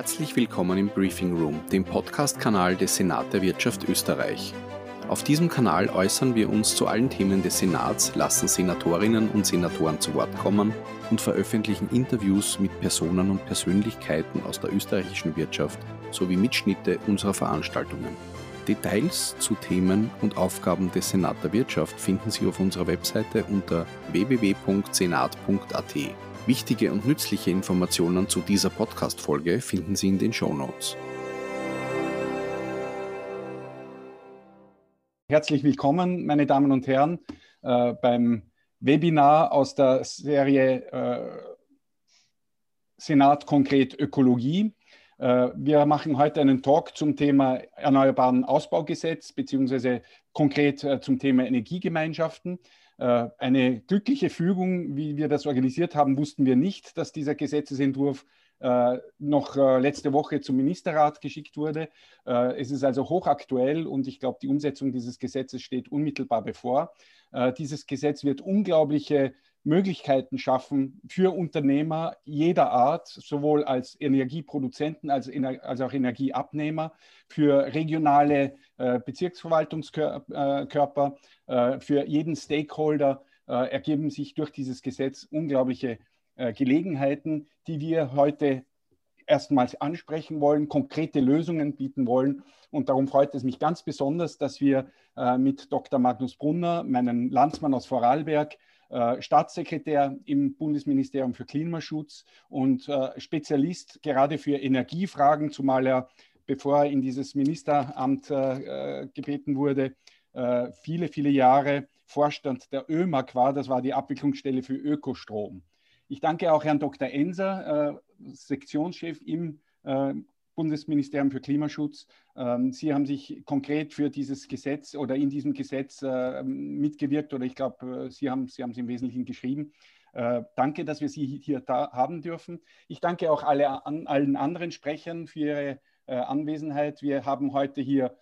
Herzlich willkommen im Briefing Room, dem Podcast-Kanal des Senat der Wirtschaft Österreich. Auf diesem Kanal äußern wir uns zu allen Themen des Senats, lassen Senatorinnen und Senatoren zu Wort kommen und veröffentlichen Interviews mit Personen und Persönlichkeiten aus der österreichischen Wirtschaft sowie Mitschnitte unserer Veranstaltungen. Details zu Themen und Aufgaben des Senat der Wirtschaft finden Sie auf unserer Webseite unter www.senat.at. Wichtige und nützliche Informationen zu dieser Podcast-Folge finden Sie in den Show Notes. Herzlich willkommen, meine Damen und Herren, äh, beim Webinar aus der Serie äh, Senat konkret Ökologie. Äh, wir machen heute einen Talk zum Thema Erneuerbaren Ausbaugesetz beziehungsweise konkret äh, zum Thema Energiegemeinschaften. Äh, eine glückliche Fügung, wie wir das organisiert haben, wussten wir nicht, dass dieser Gesetzesentwurf noch äh, letzte Woche zum Ministerrat geschickt wurde. Es ist also hochaktuell und ich glaube, die Umsetzung dieses Gesetzes steht unmittelbar bevor. Dieses Gesetz wird unglaubliche Möglichkeiten schaffen für Unternehmer jeder Art, sowohl als Energieproduzenten als, als auch Energieabnehmer, für regionale äh, Bezirksverwaltungskörper, äh, für jeden Stakeholder äh, ergeben sich durch dieses Gesetz unglaubliche äh, Gelegenheiten, die wir heute erstmals ansprechen wollen, konkrete Lösungen bieten wollen. Und darum freut es mich ganz besonders, dass wir äh, mit Dr. Magnus Brunner, meinen Landsmann aus Vorarlberg, äh, Staatssekretär im Bundesministerium für Klimaschutz und Spezialist gerade für Energiefragen, zumal er, bevor er in dieses Ministeramt gebeten wurde, viele, viele Jahre Vorstand der ÖMAG war. Das war die Abwicklungsstelle für Ökostrom. Ich danke auch Herrn Dr. Enser, Sektionschef im Bundesministerium für Klimaschutz. Ähm, Sie haben sich konkret für dieses Gesetz oder in diesem Gesetz äh, mitgewirkt oder ich glaube, äh, Sie haben, Sie es im Wesentlichen geschrieben. Äh, danke, dass wir Sie hier haben dürfen. Ich danke auch alle, an, allen anderen Sprechern für Ihre Anwesenheit. Wir haben heute hier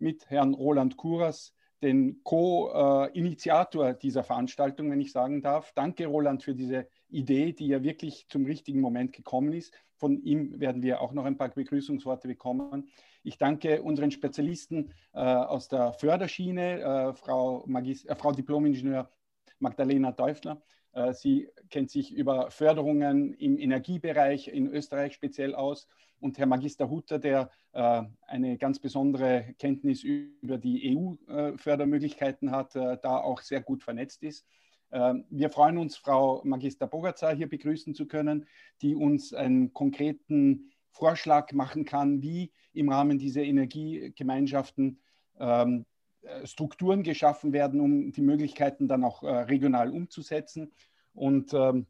mit Herrn Roland Kuras den Co-Initiator dieser Veranstaltung, wenn ich sagen darf. Danke, Roland, für diese Idee, die ja wirklich zum richtigen Moment gekommen ist. Von ihm werden wir auch noch ein paar Begrüßungsworte bekommen. Ich danke unseren Spezialisten äh, aus der Förderschiene, äh, Frau, Magis äh, Frau Diplomingenieur Magdalena Teufler. Äh, sie kennt sich über Förderungen im Energiebereich in Österreich speziell aus. Und Herr Magister Hutter, der äh, eine ganz besondere Kenntnis über die EU-Fördermöglichkeiten hat, äh, da auch sehr gut vernetzt ist. Ähm, wir freuen uns, Frau Magister Bogacar hier begrüßen zu können, die uns einen konkreten Vorschlag machen kann, wie im Rahmen dieser Energiegemeinschaften ähm, äh, Strukturen geschaffen werden, um die Möglichkeiten dann auch äh, regional umzusetzen. Und ähm,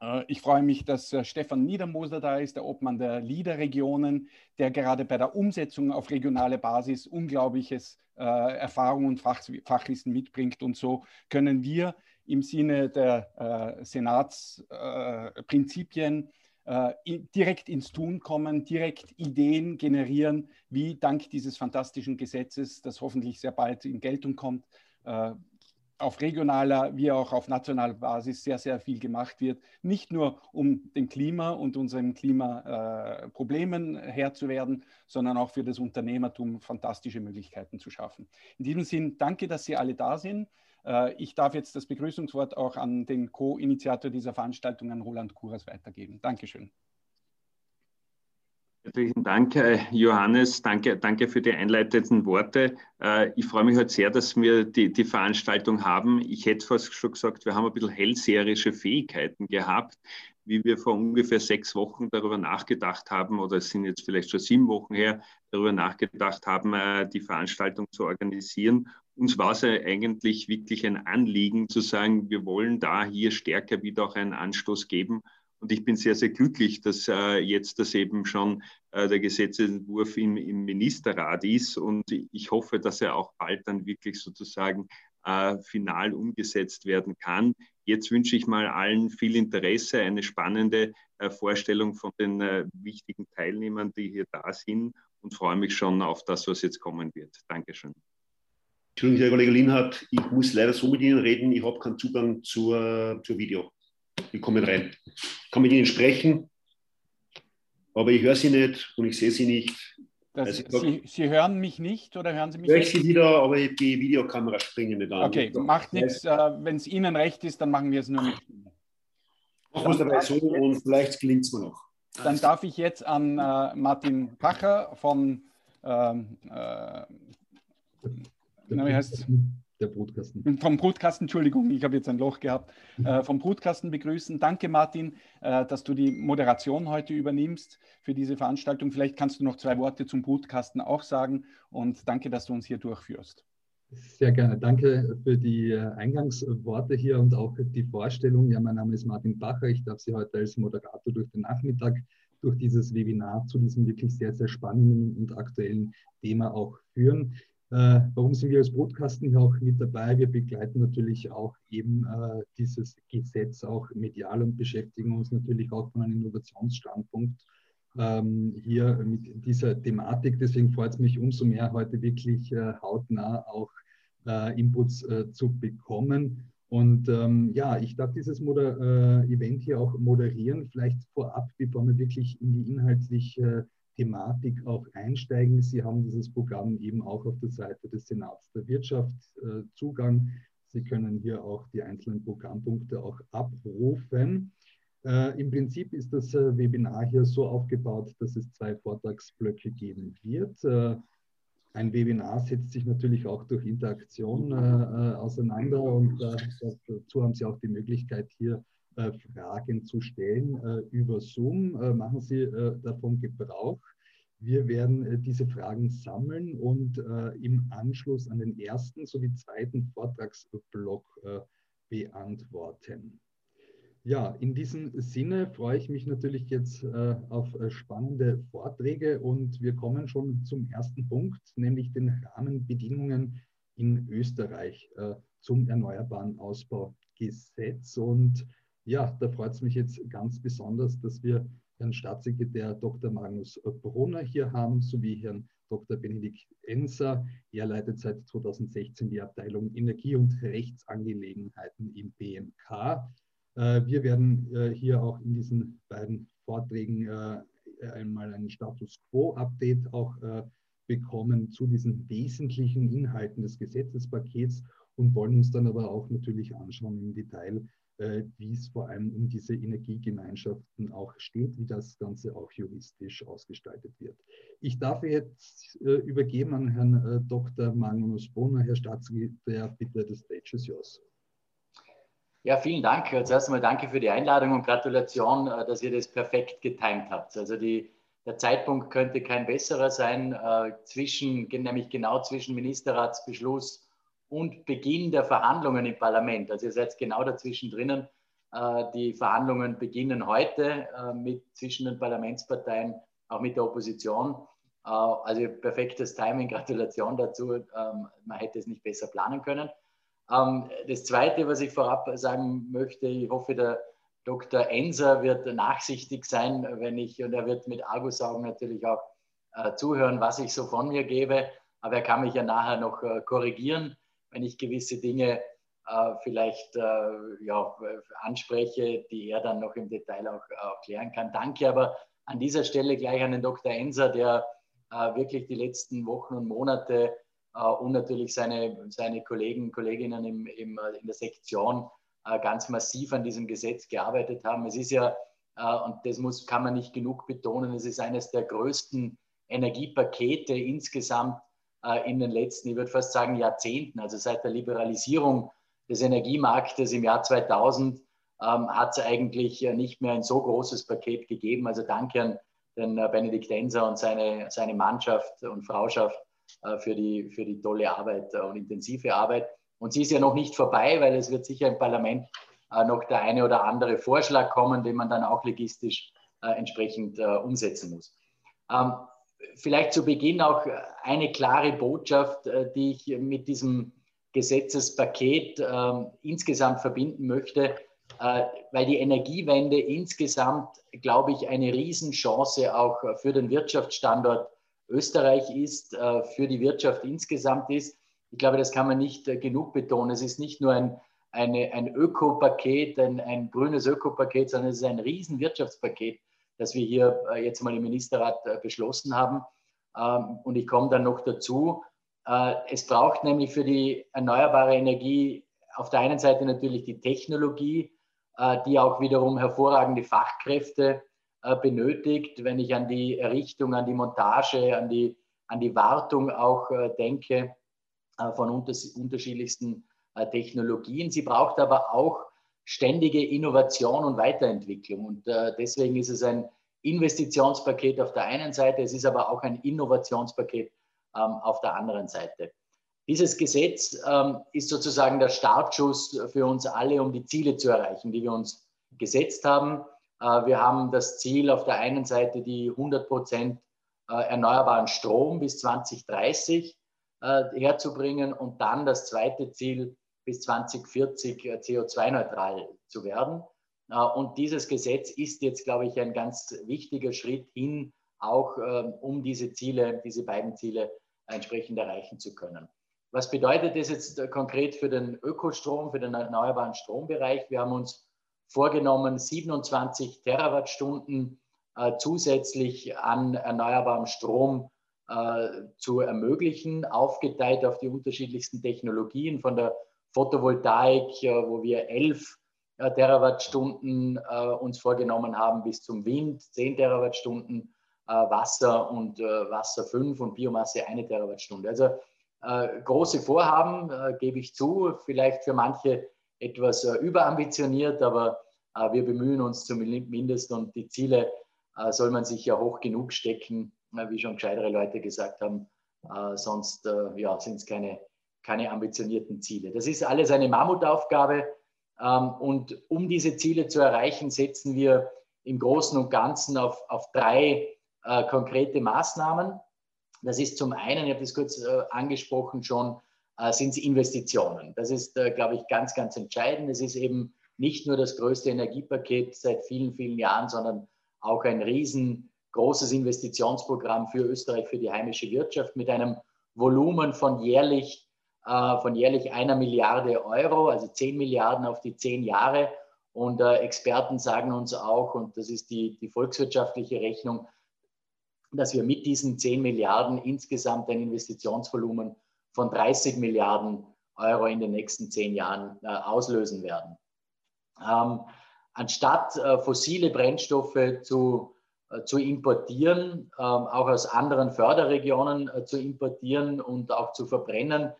äh, ich freue mich, dass Stefan Niedermoser da ist, der Obmann der LIDER-Regionen, der gerade bei der Umsetzung auf regionale Basis unglaubliches Erfahrung und Fachwissen mitbringt. Und so können wir im Sinne der äh, Senatsprinzipien äh, direkt ins Tun kommen, direkt Ideen generieren, wie dank dieses fantastischen Gesetzes, das hoffentlich sehr bald in Geltung kommt, äh, auf regionaler wie auch auf nationaler Basis sehr, sehr viel gemacht wird. Nicht nur um dem Klima und unseren Klimaproblemen äh, Herr zu werden, sondern auch für das Unternehmertum fantastische Möglichkeiten zu schaffen. In diesem Sinn, danke, dass Sie alle da sind. Äh, ich darf jetzt das Begrüßungswort auch an den Co-Initiator dieser Veranstaltung, an Roland Kuras, weitergeben. Dankeschön. Herzlichen Dank, äh, Johannes. Danke, danke für die einleitenden Worte. Äh, ich freue mich heute halt sehr, dass wir die, die Veranstaltung haben. Ich hätte fast schon gesagt, wir haben ein bisschen hellseherische Fähigkeiten gehabt, wie wir vor ungefähr sechs Wochen darüber nachgedacht haben, oder es sind jetzt vielleicht schon sieben Wochen her, darüber nachgedacht haben, die Veranstaltung zu organisieren uns war es eigentlich wirklich ein Anliegen zu sagen, wir wollen da hier stärker wieder auch einen Anstoß geben. Und ich bin sehr, sehr glücklich, dass äh, jetzt das eben schon äh, der Gesetzentwurf im, im, Ministerrat ist. Und ich hoffe, dass er auch bald dann wirklich sozusagen äh, final umgesetzt werden kann. Jetzt wünsche ich mal allen viel Interesse, eine spannende äh, Vorstellung von den äh, wichtigen Teilnehmern, die hier da sind und freue mich schon auf das, was jetzt kommen wird. Dankeschön. Entschuldigung, Herr Kollege Linhardt, ich muss leider so mit Ihnen reden, ich habe keinen Zugang zur, zur Video. Ich komme rein. Ich kann mit Ihnen sprechen, aber ich höre Sie nicht und ich sehe Sie nicht. Das, also, Sie, Sie, hören mich nicht oder hören Sie mich höre nicht? Ich Sie wieder, aber die Videokamera springen nicht an. Okay, macht nichts. Äh, Wenn es Ihnen recht ist, dann machen wir es nur mit. Machen wir es dabei so und vielleicht gelingt es mir noch. Dann darf ich jetzt an äh, Martin Pacher von ähm, äh, na, wie heißt der Brutkasten. Vom Brutkasten, Entschuldigung, ich habe jetzt ein Loch gehabt. Äh, vom Brutkasten begrüßen. Danke, Martin, äh, dass du die Moderation heute übernimmst für diese Veranstaltung. Vielleicht kannst du noch zwei Worte zum Brutkasten auch sagen und danke, dass du uns hier durchführst. Sehr gerne. Danke für die äh, Eingangsworte hier und auch die Vorstellung. Ja, mein Name ist Martin Bacher. Ich darf Sie heute als Moderator durch den Nachmittag, durch dieses Webinar zu diesem wirklich sehr, sehr spannenden und aktuellen Thema auch führen. Äh, warum sind wir als Brotkasten hier auch mit dabei? Wir begleiten natürlich auch eben äh, dieses Gesetz auch medial und beschäftigen uns natürlich auch von einem Innovationsstandpunkt ähm, hier mit dieser Thematik. Deswegen freut es mich umso mehr, heute wirklich äh, hautnah auch äh, Inputs äh, zu bekommen. Und ähm, ja, ich darf dieses Moder äh, Event hier auch moderieren. Vielleicht vorab, bevor wir wirklich in die inhaltliche Thematik auch einsteigen. Sie haben dieses Programm eben auch auf der Seite des Senats der Wirtschaft äh, Zugang. Sie können hier auch die einzelnen Programmpunkte auch abrufen. Äh, Im Prinzip ist das äh, Webinar hier so aufgebaut, dass es zwei Vortragsblöcke geben wird. Ein Webinar setzt sich natürlich auch durch Interaktion auseinander und dazu haben Sie auch die Möglichkeit, hier Fragen zu stellen äh, über Zoom. Äh, machen Sie davon Gebrauch. Wir werden diese Fragen sammeln und im Anschluss an den ersten sowie zweiten Vortragsblock beantworten. Ja, in diesem Sinne freue ich mich natürlich jetzt äh, auf äh, spannende Vorträge und wir kommen schon zum ersten Punkt, nämlich den Rahmenbedingungen in Österreich äh, zum Erneuerbaren Ausbaugesetz. Und ja, da freut es mich jetzt ganz besonders, dass wir Herrn Staatssekretär Dr. Magnus Brunner hier haben, sowie Herrn Dr. Benedikt Enser. Er leitet seit 2016 die Abteilung Energie- und Rechtsangelegenheiten im BMK. Äh, wir werden äh, hier auch in diesen beiden Vorträgen äh, einmal ein Status Quo-Update auch bekommen zu diesen wesentlichen Inhalten des Gesetzespakets und wollen uns dann aber auch natürlich anschauen im Detail, wie es vor allem um diese Energiegemeinschaften auch steht, wie das Ganze auch juristisch ausgestaltet wird. Ich darf jetzt übergeben an Herrn Dr. Magnus Bonner, Herr Staatssekretär, bitte, the stage is yours. Ja, vielen Dank. Zuerst einmal danke für die Einladung und Gratulation, äh, dass ihr das perfekt getimt habt. Also die, der Zeitpunkt könnte kein besserer sein, äh, zwischen, nämlich genau zwischen Ministerratsbeschluss und Beginn der Verhandlungen im Parlament. Also ihr seid genau dazwischen drinnen. Äh, die Verhandlungen beginnen heute äh, mit, zwischen den Parlamentsparteien, auch mit der Opposition. Äh, also perfektes Timing, Gratulation dazu. Ähm, man hätte es nicht besser planen können. Ähm, das Zweite, was ich vorab sagen möchte, ich hoffe, der Dr. Enser wird nachsichtig sein, wenn ich, und er wird mit Argusaugen natürlich auch zuhören, was ich so von mir gebe. Aber er kann mich ja nachher noch korrigieren, wenn ich gewisse Dinge äh, vielleicht äh, ja, anspreche, die er dann noch im Detail auch, auch, klären kann. Danke aber an dieser Stelle gleich an den Dr. Enser, der äh, wirklich die letzten Wochen und Monate äh, und natürlich seine, seine Kollegen, Kolleginnen im, im, äh, in der Sektion äh, ganz massiv an diesem Gesetz gearbeitet haben. Es ist ja, und das muss, kann man nicht genug betonen, es ist eines der größten Energiepakete insgesamt in den letzten, ich würde fast sagen, Jahrzehnten, also seit der Liberalisierung des Energiemarktes im Jahr 2000 ähm, hat es eigentlich nicht mehr ein so großes Paket gegeben. Also danke an den Benedikt Enser und seine, seine Mannschaft und Frauschaft äh, für, die, für die tolle Arbeit äh, und intensive Arbeit. Und sie ist ja noch nicht vorbei, weil es wird sicher im Parlament äh, noch der eine oder andere Vorschlag kommen, den man dann auch legistisch entsprechend umsetzen muss. Vielleicht zu Beginn auch eine klare Botschaft, die ich mit diesem Gesetzespaket ähm, insgesamt verbinden möchte, weil die Energiewende insgesamt, glaube ich, eine Riesenchance auch für den Wirtschaftsstandort Österreich ist, äh, für die Wirtschaft insgesamt ist. Ich glaube, das kann man nicht äh, genug betonen. Es ist nicht nur ein, eine, ein Ökopaket, ein, ein grünes Ökopaket, sondern es ist ein Riesenwirtschaftspaket das wir hier äh, jetzt mal im Ministerrat äh, beschlossen haben. Ähm, und ich komme dann noch dazu. Äh, es braucht nämlich für die erneuerbare Energie auf der einen Seite natürlich die Technologie, die auch wiederum hervorragende Fachkräfte benötigt. Wenn ich an die Errichtung, an die Montage, an die, an die Wartung auch denke von unterschiedlichsten Technologien. Sie braucht aber auch ständige Innovation und Weiterentwicklung. Und äh, deswegen ist es ein Investitionspaket auf der einen Seite, es ist aber auch ein Innovationspaket ähm, auf der anderen Seite. Dieses Gesetz ähm, ist sozusagen der Startschuss für uns alle, um die Ziele zu erreichen, die wir uns gesetzt haben. Äh, wir haben das Ziel auf der einen Seite die 100 Prozent äh, erneuerbaren Strom bis 2030 äh, herzubringen und dann das zweite Ziel, bis 2040 äh, CO2-neutral zu werden. Äh, und dieses Gesetz ist jetzt, glaube ich, ein ganz wichtiger Schritt hin, auch ähm, um diese Ziele, diese beiden Ziele entsprechend erreichen zu können. Was bedeutet das jetzt äh, konkret für den Ökostrom, für den erneuerbaren Strombereich? Wir haben uns vorgenommen, 27 Terawattstunden zusätzlich an erneuerbarem Strom zu ermöglichen, aufgeteilt auf die unterschiedlichsten Technologien von der Photovoltaik, äh, wo wir 11 äh, Terawattstunden äh, uns vorgenommen haben, bis zum Wind 10 Terawattstunden, Wasser und Wasser 5 und Biomasse 1 Terawattstunde. Also große Vorhaben, gebe ich zu, vielleicht für manche etwas überambitioniert, aber wir bemühen uns zumindest und die Ziele soll man sich ja hoch genug stecken, wie schon gescheitere Leute gesagt haben. sonst ja, sind es keine keine ambitionierten Ziele. Das ist alles eine Mammutaufgabe. Ähm, und um diese Ziele zu erreichen, setzen wir im Großen und Ganzen auf, auf drei äh, konkrete Maßnahmen. Das ist zum einen, ich habe das kurz äh, angesprochen schon, äh, sind es Investitionen. Das ist, äh, glaube ich, ganz, ganz entscheidend. Es ist eben nicht nur das größte Energiepaket seit vielen, vielen Jahren, sondern auch ein riesengroßes Investitionsprogramm für Österreich, für die heimische Wirtschaft mit einem Volumen von jährlich äh, von jährlich einer Milliarde Euro, also 10 Milliarden auf die zehn Jahre. Und äh, Experten sagen uns auch, und das ist die, die volkswirtschaftliche Rechnung, dass wir mit diesen 10 Milliarden insgesamt ein Investitionsvolumen von 30 Milliarden Euro in den nächsten zehn Jahren äh, auslösen werden. Ähm, anstatt äh, fossile Brennstoffe zu, äh, zu importieren, ähm, auch aus anderen Förderregionen äh, zu importieren und auch zu verbrennen, äh,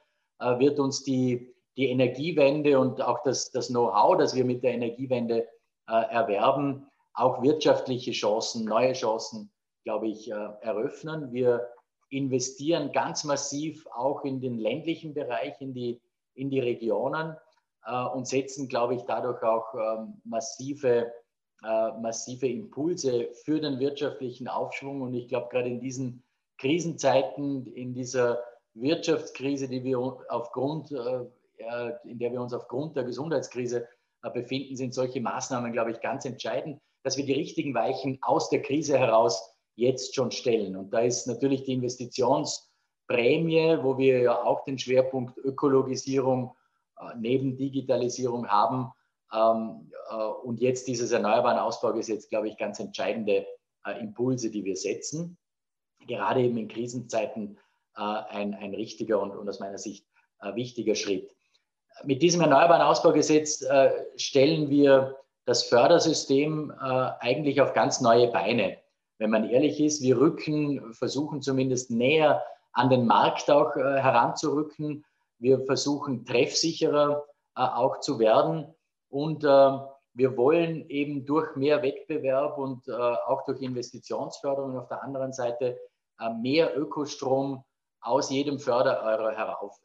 wird uns die, die Energiewende und auch das, das Know-how, das wir mit der Energiewende äh, erwerben, auch wirtschaftliche Chancen, neue Chancen, glaube ich, äh, eröffnen. Wir investieren ganz massiv auch in den ländlichen Bereich, in die, in die Regionen und setzen, glaube ich, dadurch auch ähm, massive, massive Impulse für den wirtschaftlichen Aufschwung. Und ich glaube, gerade in diesen Krisenzeiten, in dieser Wirtschaftskrise, die wir aufgrund, äh, in der wir uns aufgrund der Gesundheitskrise äh, befinden, sind solche Maßnahmen, glaube ich, ganz entscheidend, dass wir die richtigen Weichen aus der Krise heraus jetzt schon stellen. Und da ist natürlich die Investitionsprämie, wo wir ja auch den Schwerpunkt Ökologisierung äh, neben Digitalisierung haben. Ähm, und jetzt dieses erneuerbaren Ausbaugesetz, glaube ich, ganz entscheidende Impulse, die wir setzen. Gerade eben in Krisenzeiten ein, ein richtiger und, und aus meiner Sicht äh, wichtiger Schritt. Mit diesem Erneuerbaren Ausbaugesetz äh, stellen wir das Fördersystem eigentlich auf ganz neue Beine. Wenn man ehrlich ist, wir rücken, versuchen zumindest näher an den Markt auch heranzurücken. Wir versuchen treffsicherer auch zu werden und wir wollen eben durch mehr Wettbewerb und auch durch Investitionsförderung auf der anderen Seite mehr Ökostrom aus jedem Fördereuro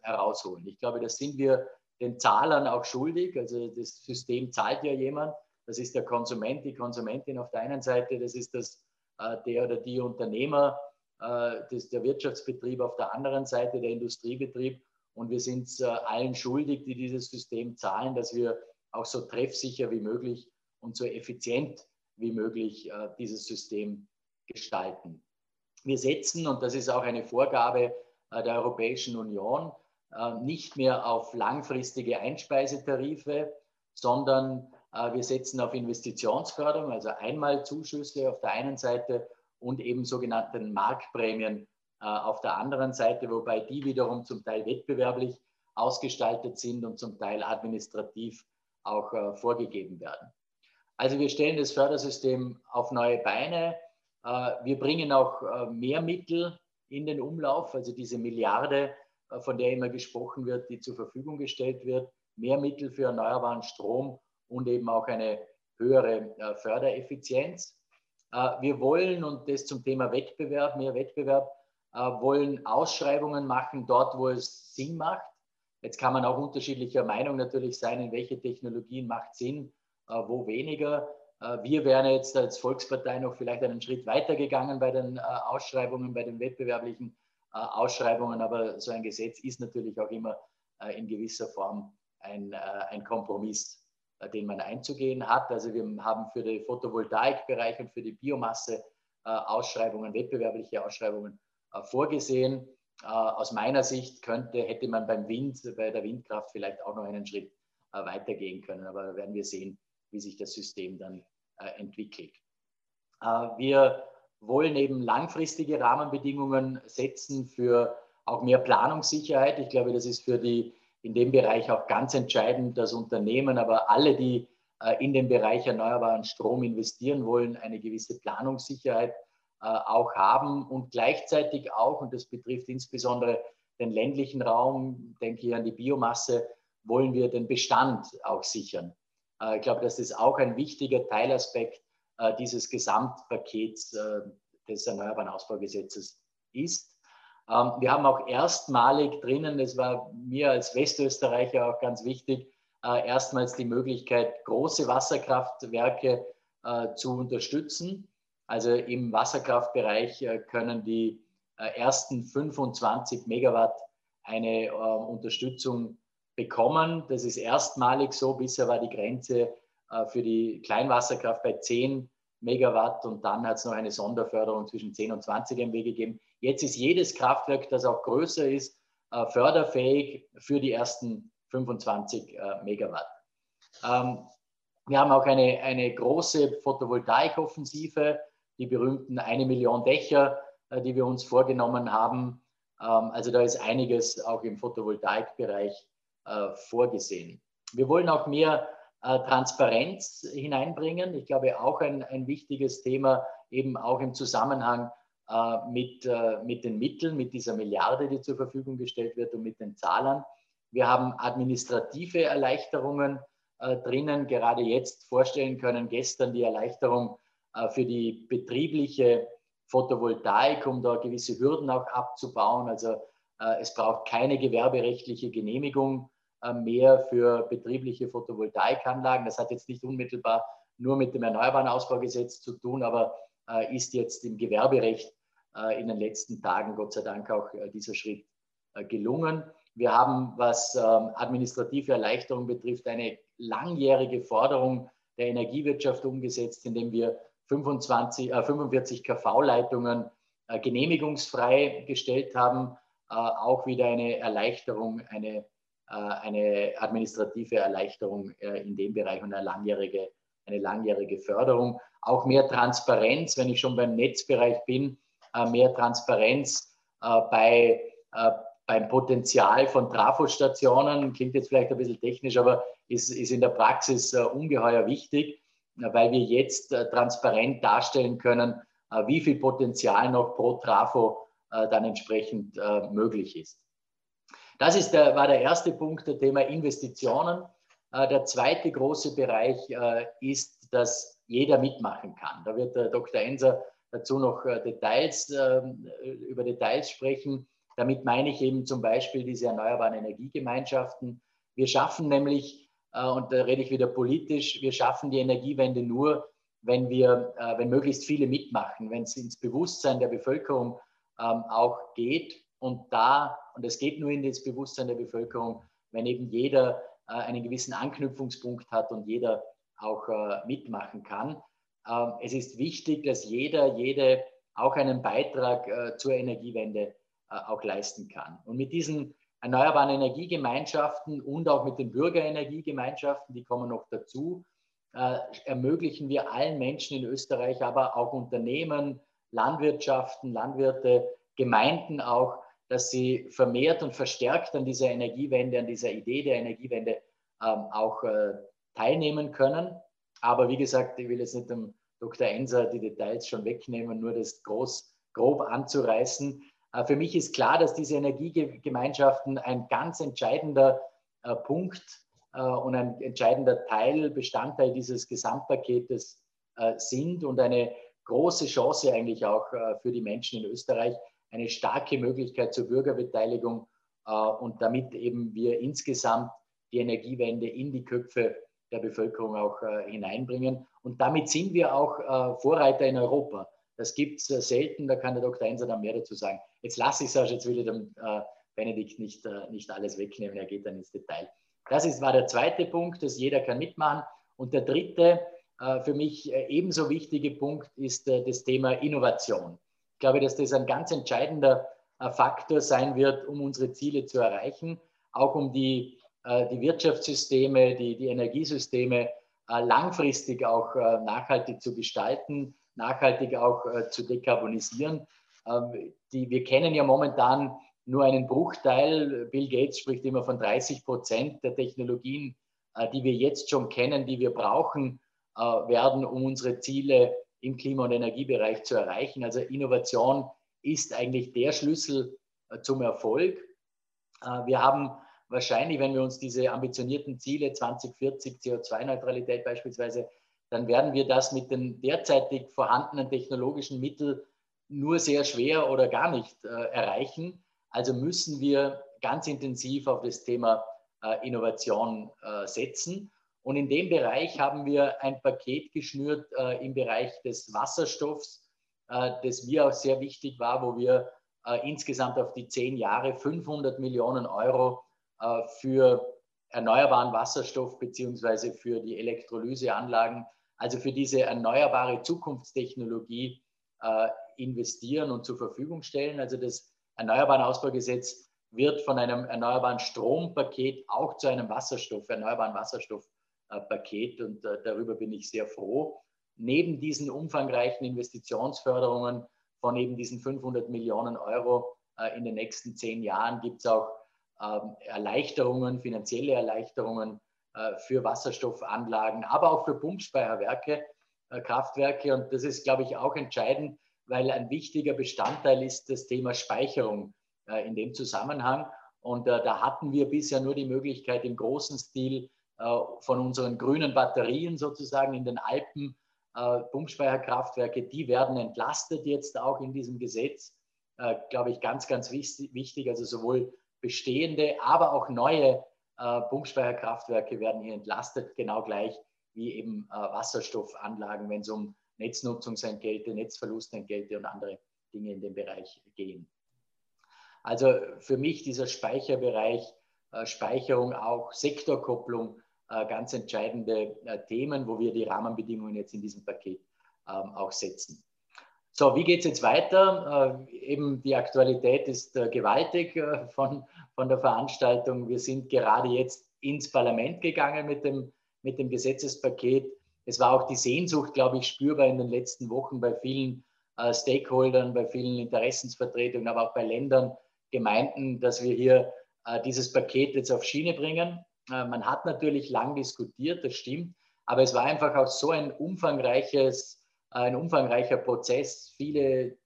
herausholen. Ich glaube, das sind wir den Zahlern auch schuldig. Also das System zahlt ja jemand. Das ist der Konsument, die Konsumentin auf der einen Seite, das ist das, äh, der oder die Unternehmer, äh, das der Wirtschaftsbetrieb auf der anderen Seite, der Industriebetrieb. Und wir sind äh, allen schuldig, die dieses System zahlen, dass wir auch so treffsicher wie möglich und so effizient wie möglich äh, dieses System gestalten. Wir setzen, und das ist auch eine Vorgabe der Europäischen Union äh, nicht mehr auf langfristige Einspeisetarife, sondern Wir setzen auf Investitionsförderung, also einmal Zuschüsse auf der einen Seite und eben sogenannten Marktprämien auf der anderen Seite, wobei die wiederum zum Teil wettbewerblich ausgestaltet sind und zum Teil administrativ auch vorgegeben werden. Also wir stellen das Fördersystem auf neue Beine. Wir bringen auch mehr Mittel in den Umlauf, also diese Milliarde, äh, von der immer gesprochen wird, die zur Verfügung gestellt wird, mehr Mittel für erneuerbaren Strom und eben auch eine höhere äh, Fördereffizienz. Äh, wir wollen, und das zum Thema Wettbewerb, mehr Wettbewerb, wollen Ausschreibungen machen dort, wo es Sinn macht. Jetzt kann man auch unterschiedlicher Meinung natürlich sein, in welche Technologien macht Sinn, wo weniger. Wir wären jetzt als Volkspartei noch vielleicht einen Schritt weiter gegangen bei den äh, Ausschreibungen, bei den wettbewerblichen äh, Ausschreibungen, aber so ein Gesetz ist natürlich auch immer äh, in gewisser Form ein, ein Kompromiss, den man einzugehen hat. Also wir haben für den Photovoltaikbereich und für die Biomasse Ausschreibungen, wettbewerbliche Ausschreibungen vorgesehen. Aus meiner Sicht könnte, hätte man beim Wind, bei der Windkraft vielleicht auch noch einen Schritt weitergehen können, aber werden wir sehen, wie sich das System dann äh, entwickelt. Äh, wir wollen eben langfristige Rahmenbedingungen setzen für auch mehr Planungssicherheit. Ich glaube, das ist für die in dem Bereich auch ganz entscheidend, dass Unternehmen, aber alle, die äh, in den Bereich erneuerbaren Strom investieren wollen, eine gewisse Planungssicherheit auch haben und gleichzeitig auch, und das betrifft insbesondere den ländlichen Raum, denke ich an die Biomasse, wollen wir den Bestand auch sichern. Äh, ich glaube, das ist auch ein wichtiger Teilaspekt äh, dieses Gesamtpakets äh, des Erneuerbaren Ausbaugesetzes ist. Ähm, wir haben auch erstmalig drinnen, das war mir als Westösterreicher auch ganz wichtig, erstmals die Möglichkeit, große Wasserkraftwerke zu unterstützen. Also im Wasserkraftbereich können die ersten 25 Megawatt eine Unterstützung bekommen. Das ist erstmalig so. Bisher war die Grenze äh, für die Kleinwasserkraft bei 10 Megawatt und dann hat es noch eine Sonderförderung zwischen 10 und 20 MW gegeben. Jetzt ist jedes Kraftwerk, das auch größer ist, äh, förderfähig für die ersten 25 äh, Megawatt. Ähm, wir haben auch eine, eine große Photovoltaikoffensive, die berühmten eine Million Dächer, die wir uns vorgenommen haben. Ähm, also da ist einiges auch im Photovoltaikbereich vorgesehen. Wir wollen auch mehr äh, Transparenz hineinbringen. Ich glaube, auch ein, ein wichtiges Thema, eben auch im Zusammenhang äh, mit, mit den Mitteln, mit dieser Milliarde, die zur Verfügung gestellt wird und mit den Zahlern. Wir haben administrative Erleichterungen drinnen, gerade jetzt vorstellen können, gestern die Erleichterung für die betriebliche Photovoltaik, um da gewisse Hürden auch abzubauen. Also es braucht keine gewerberechtliche Genehmigung äh, mehr für betriebliche Photovoltaikanlagen. Das hat jetzt nicht unmittelbar nur mit dem Erneuerbaren Ausbaugesetz zu tun, aber äh, ist jetzt im Gewerberecht äh, in den letzten Tagen Gott sei Dank auch dieser Schritt gelungen. Wir haben, was ähm, administrative Erleichterung betrifft, eine langjährige Forderung der Energiewirtschaft umgesetzt, indem wir 25, äh, 45 KV-Leitungen äh, genehmigungsfrei gestellt haben. Äh, auch wieder eine Erleichterung, eine äh, eine administrative Erleichterung äh, in dem Bereich und eine langjährige, eine langjährige Förderung. Auch mehr Transparenz, wenn ich schon beim Netzbereich bin, mehr Transparenz bei, beim Potenzial von Trafostationen. Klingt jetzt vielleicht ein bisschen technisch, aber ist, ist in der Praxis ungeheuer wichtig, weil wir jetzt transparent darstellen können, wie viel Potenzial noch pro Trafo dann entsprechend möglich ist. Das ist der, war der erste Punkt, das Thema Investitionen. Äh, der zweite große Bereich äh, ist, dass jeder mitmachen kann. Da wird der Dr. Enser dazu noch äh, Details, ähm, über Details sprechen. Damit meine ich eben zum Beispiel diese erneuerbaren Energiegemeinschaften. Wir schaffen nämlich, und da rede ich wieder politisch, wir schaffen die Energiewende nur, wenn wir, wenn möglichst viele mitmachen, wenn es ins Bewusstsein der Bevölkerung ähm, auch geht und da, und es geht nur in das Bewusstsein der Bevölkerung, wenn eben jeder äh, einen gewissen Anknüpfungspunkt hat und jeder auch äh, mitmachen kann. Ähm, es ist wichtig, dass jeder, jede auch einen Beitrag äh, zur Energiewende äh, auch leisten kann. Und mit diesen erneuerbaren Energiegemeinschaften und auch mit den Bürgerenergiegemeinschaften, die kommen noch dazu, ermöglichen wir allen Menschen in Österreich, aber auch Unternehmen, Landwirtschaften, Landwirte, Gemeinden auch, dass sie vermehrt und verstärkt an dieser Energiewende, an dieser Idee der Energiewende ähm, auch äh, teilnehmen können. Aber wie gesagt, ich will jetzt nicht dem Dr. Enser die Details schon wegnehmen, nur das groß, grob anzureißen. Äh, für mich ist klar, dass diese Energiegemeinschaften ein ganz entscheidender äh, Punkt äh, und ein entscheidender Teil, Bestandteil dieses Gesamtpaketes äh, sind und eine große Chance eigentlich auch äh, für die Menschen in Österreich, eine starke Möglichkeit zur Bürgerbeteiligung äh, und damit eben wir insgesamt die Energiewende in die Köpfe der Bevölkerung auch äh, hineinbringen. Und damit sind wir auch Vorreiter in Europa. Das gibt es selten, da kann der Dr. Einser dann mehr dazu sagen. Jetzt lasse ich es auch, jetzt will ich dem Benedikt nicht, nicht alles wegnehmen, er geht dann ins Detail. Das ist, war der zweite Punkt, dass jeder kann mitmachen. Und der dritte, für mich ebenso wichtige Punkt ist das Thema Innovation. Ich glaube, dass das ein ganz entscheidender äh, Faktor sein wird, um unsere Ziele zu erreichen, auch um die, äh, die Wirtschaftssysteme, die, die Energiesysteme äh, langfristig auch nachhaltig zu gestalten, nachhaltig auch zu dekarbonisieren. Ähm, die, wir kennen ja momentan nur einen Bruchteil. Bill Gates spricht immer von 30 Prozent der Technologien, die wir jetzt schon kennen, die wir brauchen werden, um unsere Ziele im Klima- und Energiebereich zu erreichen. Also Innovation ist eigentlich der Schlüssel äh, zum Erfolg. Äh, wir haben wahrscheinlich, wenn wir uns diese ambitionierten Ziele 2040 CO2-Neutralität beispielsweise, dann werden wir das mit den derzeitig vorhandenen technologischen Mitteln nur sehr schwer oder gar nicht äh, erreichen. Also müssen wir ganz intensiv auf das Thema Innovation setzen. Und in dem Bereich haben wir ein Paket geschnürt äh, im Bereich des Wasserstoffs, äh, das mir auch sehr wichtig war, wo wir äh, insgesamt auf die zehn Jahre 500 Millionen Euro äh, für erneuerbaren Wasserstoff beziehungsweise für die Elektrolyseanlagen, also für diese erneuerbare Zukunftstechnologie äh, investieren und zur Verfügung stellen. Also das Erneuerbaren Ausbaugesetz wird von einem erneuerbaren Strompaket auch zu einem Wasserstoff, erneuerbaren Wasserstoff Paket und äh, darüber bin ich sehr froh. Neben diesen umfangreichen Investitionsförderungen von eben diesen 500 Millionen Euro äh, in den nächsten zehn Jahren gibt es auch ähm, Erleichterungen, finanzielle Erleichterungen für Wasserstoffanlagen, aber auch für Pumpspeicherwerke, Kraftwerke. Und das ist, glaube ich, auch entscheidend, weil ein wichtiger Bestandteil ist das Thema Speicherung in dem Zusammenhang. Und da hatten wir bisher nur die Möglichkeit, im großen Stil äh, von unseren grünen Batterien sozusagen in den Alpen, äh, Pumpspeicherkraftwerke, die werden entlastet jetzt auch in diesem Gesetz. Äh, glaube ich, ganz, ganz wichtig. Also sowohl bestehende, aber auch neue Pumpspeicherkraftwerke werden hier entlastet, genau gleich wie eben Wasserstoffanlagen, wenn es um Netznutzungsentgelte, Netzverlustentgelte und andere Dinge in dem Bereich gehen. Also für mich dieser Speicherbereich, Speicherung auch, Sektorkopplung, äh, ganz entscheidende äh, Themen, wo wir die Rahmenbedingungen jetzt in diesem Paket ähm, auch setzen. So, wie geht es jetzt weiter? Äh, eben die Aktualität ist gewaltig von, von der Veranstaltung. Wir sind gerade jetzt ins Parlament gegangen mit dem, mit dem Gesetzespaket. Es war auch die Sehnsucht, glaube ich, spürbar in den letzten Wochen bei vielen äh, Stakeholdern, bei vielen Interessensvertretungen, aber auch bei Ländern, Gemeinden, dass wir hier äh, dieses Paket jetzt auf Schiene bringen. Äh, man hat natürlich lang diskutiert, das stimmt, aber es war einfach auch so ein umfangreiches, ein umfangreicher Prozess, viele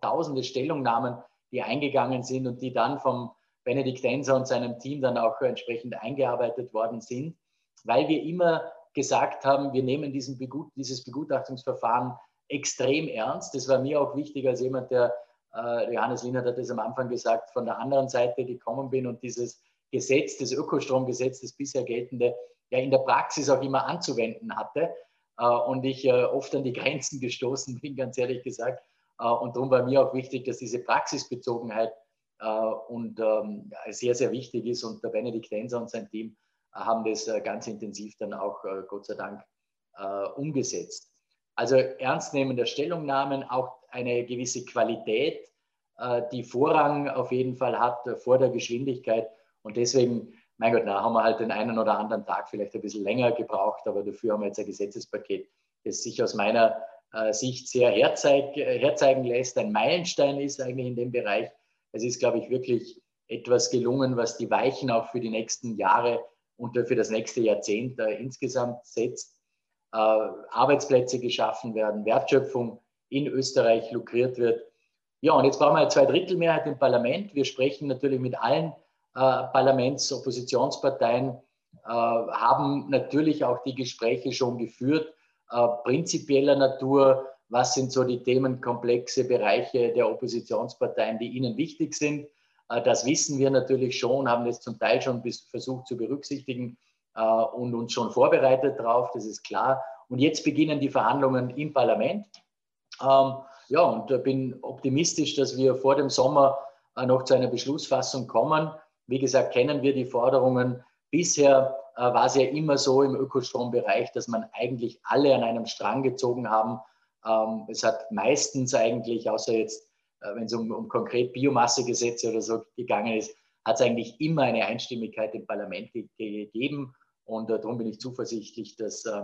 tausende Stellungnahmen, die eingegangen sind und die dann vom Benedikt Enser und seinem Team dann auch entsprechend eingearbeitet worden sind, weil wir immer gesagt haben, wir nehmen diesen Begut dieses Begutachtungsverfahren extrem ernst. Das war mir auch wichtig als jemand, der, äh, Johannes Lienert hat das am Anfang gesagt, von der anderen Seite gekommen bin und dieses Gesetz, das Ökostromgesetz, das bisher geltende, ja in der Praxis auch immer anzuwenden hatte. Äh, und ich äh, oft an die Grenzen gestoßen bin, ganz ehrlich gesagt. Äh, und darum war mir auch wichtig, dass diese Praxisbezogenheit und ähm, sehr, sehr wichtig ist. Und der Benedikt Enser und sein Team haben das ganz intensiv dann auch, Gott sei Dank, umgesetzt. Also ernstnehmende Stellungnahmen, auch eine gewisse Qualität, die Vorrang auf jeden Fall hat vor der Geschwindigkeit und deswegen mein Gott, da haben wir halt den einen oder anderen Tag vielleicht ein bisschen länger gebraucht, aber dafür haben wir jetzt ein Gesetzespaket, das sich aus meiner äh, Sicht sehr herzeig, herzeigen lässt, ein Meilenstein ist eigentlich in dem Bereich. Es ist, glaube ich, wirklich etwas gelungen, was die Weichen auch für die nächsten Jahre und für das nächste Jahrzehnt äh, insgesamt setzt. Äh, Arbeitsplätze geschaffen werden, Wertschöpfung in Österreich lukriert wird. Ja, und jetzt brauchen wir eine Zweidrittelmehrheit im Parlament. Wir sprechen natürlich mit allen äh, Parlamentsoppositionsparteien, äh, haben natürlich auch die Gespräche schon geführt, äh, prinzipieller Natur. Was sind so die Themenkomplexe, Bereiche der Oppositionsparteien, die Ihnen wichtig sind? Das wissen wir natürlich schon, haben das zum Teil schon versucht zu berücksichtigen und uns schon vorbereitet darauf, das ist klar. Und jetzt beginnen die Verhandlungen im Parlament. Ähm, ja, und bin optimistisch, dass wir vor dem Sommer noch zu einer Beschlussfassung kommen. Wie gesagt, kennen wir die Forderungen. Bisher war es ja immer so im Ökostrombereich, dass man eigentlich alle an einem Strang gezogen haben. Ähm, es hat meistens eigentlich, außer jetzt äh, wenn es um, um konkret Biomassegesetze oder so gegangen ist, hat es eigentlich immer eine Einstimmigkeit im Parlament gegeben. Und äh, darum bin ich zuversichtlich, dass, äh,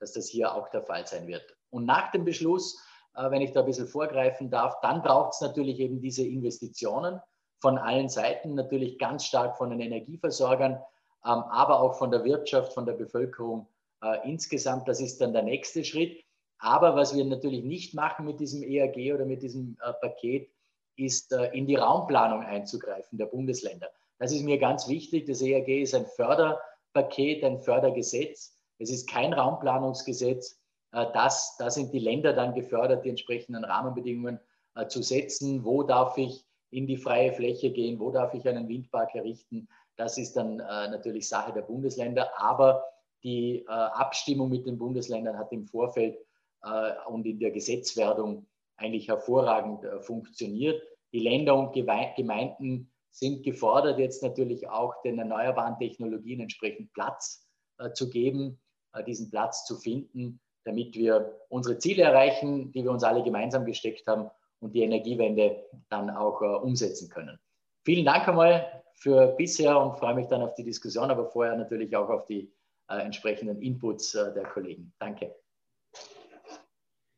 dass das hier auch der Fall sein wird. Und nach dem Beschluss, äh, wenn ich da ein bisschen vorgreifen darf, dann braucht es natürlich eben diese Investitionen von allen Seiten, natürlich ganz stark von den Energieversorgern, ähm, aber auch von der Wirtschaft, von der Bevölkerung äh, insgesamt. Das ist dann der nächste Schritt. Aber was wir natürlich nicht machen mit diesem EAG oder mit diesem äh, Paket, ist äh, in die Raumplanung einzugreifen der Bundesländer. Das ist mir ganz wichtig. Das EAG ist ein Förderpaket, ein Fördergesetz. Es ist kein Raumplanungsgesetz. Das, da sind die Länder dann gefördert, die entsprechenden Rahmenbedingungen zu setzen. Wo darf ich in die freie Fläche gehen? Wo darf ich einen Windpark errichten? Das ist dann äh, natürlich Sache der Bundesländer. Aber die äh, Abstimmung mit den Bundesländern hat im Vorfeld äh, und in der Gesetzwerdung eigentlich hervorragend äh, funktioniert. Die Länder und Gemeinden sind gefordert, jetzt natürlich auch den erneuerbaren Technologien entsprechend Platz äh, zu geben, diesen Platz zu finden, damit wir unsere Ziele erreichen, die wir uns alle gemeinsam gesteckt haben und die Energiewende dann auch umsetzen können. Vielen Dank einmal für bisher und freue mich dann auf die Diskussion, aber vorher natürlich auch auf die entsprechenden Inputs der Kollegen. Danke.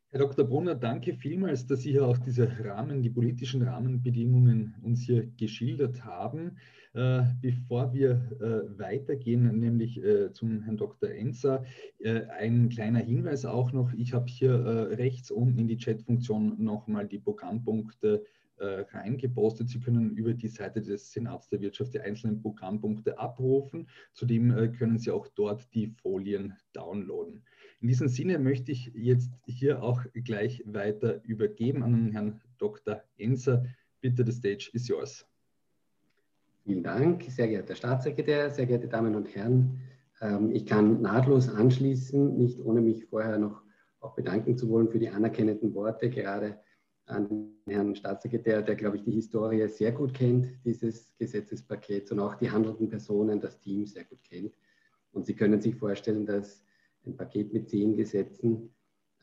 Herr Dr. Brunner, danke vielmals, dass Sie hier auch diese Rahmen, die politischen Rahmenbedingungen uns hier geschildert haben. Äh, bevor wir äh, weitergehen, nämlich äh, zum Herrn Dr. Enzer, äh, ein kleiner Hinweis auch noch. Ich habe hier äh, rechts unten in die Chatfunktion nochmal die Programmpunkte äh, reingepostet. Sie können über die Seite des Senats der Wirtschaft die einzelnen Programmpunkte abrufen. Zudem können Sie auch dort die Folien downloaden. In diesem Sinne möchte ich jetzt hier auch gleich weiter übergeben an Herrn Dr. Enser. Bitte, the stage is yours. Vielen Dank, sehr geehrter Staatssekretär, sehr geehrte Damen und Herren. Ähm, ich kann nahtlos anschließen, nicht ohne mich vorher noch auch bedanken zu wollen für die anerkennenden Worte, gerade an Herrn Staatssekretär, der, glaube ich, die Historie sehr gut kennt, dieses Gesetzespakets und auch die handelnden Personen, das Team sehr gut kennt. Und Sie können sich vorstellen, dass ein Paket mit zehn Gesetzen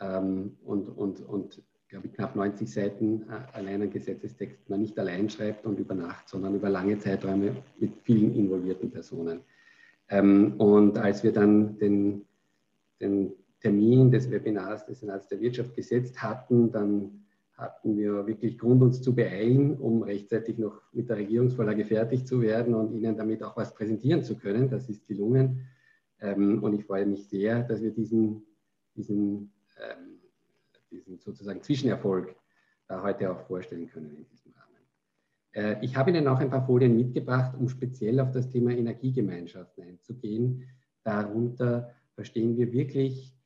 ähm, und, und, und glaube ich, knapp 90 Seiten äh, allein ein Gesetzestext man nicht allein schreibt und über Nacht, sondern über lange Zeiträume mit vielen involvierten Personen. Ähm, und als wir dann den, den Termin des Webinars des Senats der Wirtschaft gesetzt hatten, dann hatten wir wirklich Grund, uns zu beeilen, um rechtzeitig noch mit der Regierungsvorlage fertig zu werden und Ihnen damit auch was präsentieren zu können. Das ist gelungen. Ähm, und ich freue mich sehr, dass wir diesen, diesen, ähm, diesen sozusagen Zwischenerfolg äh, heute auch vorstellen können in diesem Rahmen. Äh, ich habe Ihnen auch ein paar Folien mitgebracht, um speziell auf das Thema Energiegemeinschaften einzugehen. Darunter verstehen wir wirklich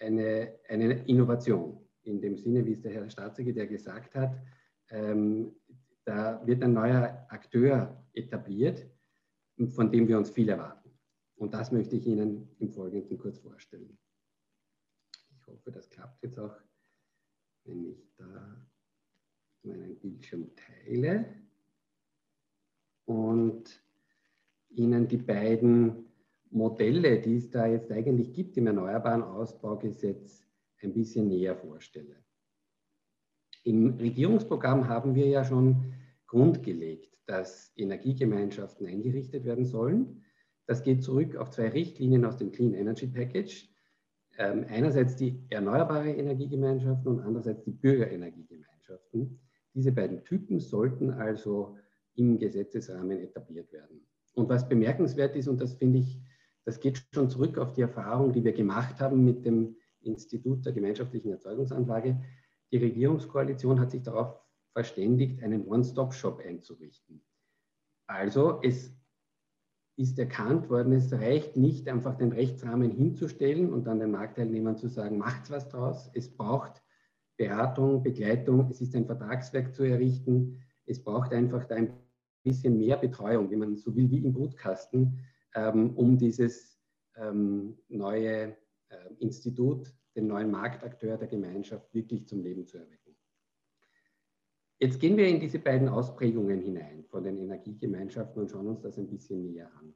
eine, eine Innovation. In dem Sinne, wie es der Herr Staatssekretär gesagt hat, ähm, da wird ein neuer Akteur etabliert, von dem wir uns viel erwarten. Und das möchte ich Ihnen im Folgenden kurz vorstellen. Ich hoffe, das klappt jetzt auch, wenn ich da meinen Bildschirm teile und Ihnen die beiden Modelle, die es da jetzt eigentlich gibt im Erneuerbaren Ausbaugesetz, ein bisschen näher vorstelle. Im Regierungsprogramm haben wir ja schon grundgelegt, dass Energiegemeinschaften eingerichtet werden sollen Das geht zurück auf zwei Richtlinien aus dem Clean Energy Package. Ähm, einerseits die erneuerbare Energiegemeinschaften und andererseits die Bürgerenergiegemeinschaften. Diese beiden Typen sollten also im Gesetzesrahmen etabliert werden. Und was bemerkenswert ist, und das finde ich, das geht schon zurück auf die Erfahrung, die wir gemacht haben mit dem Institut der gemeinschaftlichen Erzeugungsanlage. Die Regierungskoalition hat sich darauf verständigt, einen One-Stop-Shop einzurichten. Also es ist erkannt worden, es reicht nicht einfach den Rechtsrahmen hinzustellen und dann den Marktteilnehmern zu sagen, macht was draus. Es braucht Beratung, Begleitung, es ist ein Vertragswerk zu errichten. Es braucht einfach da ein bisschen mehr Betreuung, wie man so will, wie im Brutkasten, ähm, um dieses ähm, neue äh, Institut, den neuen Marktakteur der Gemeinschaft wirklich zum Leben zu erwecken. Jetzt gehen wir in diese beiden Ausprägungen hinein von den Energiegemeinschaften und schauen uns das ein bisschen näher an.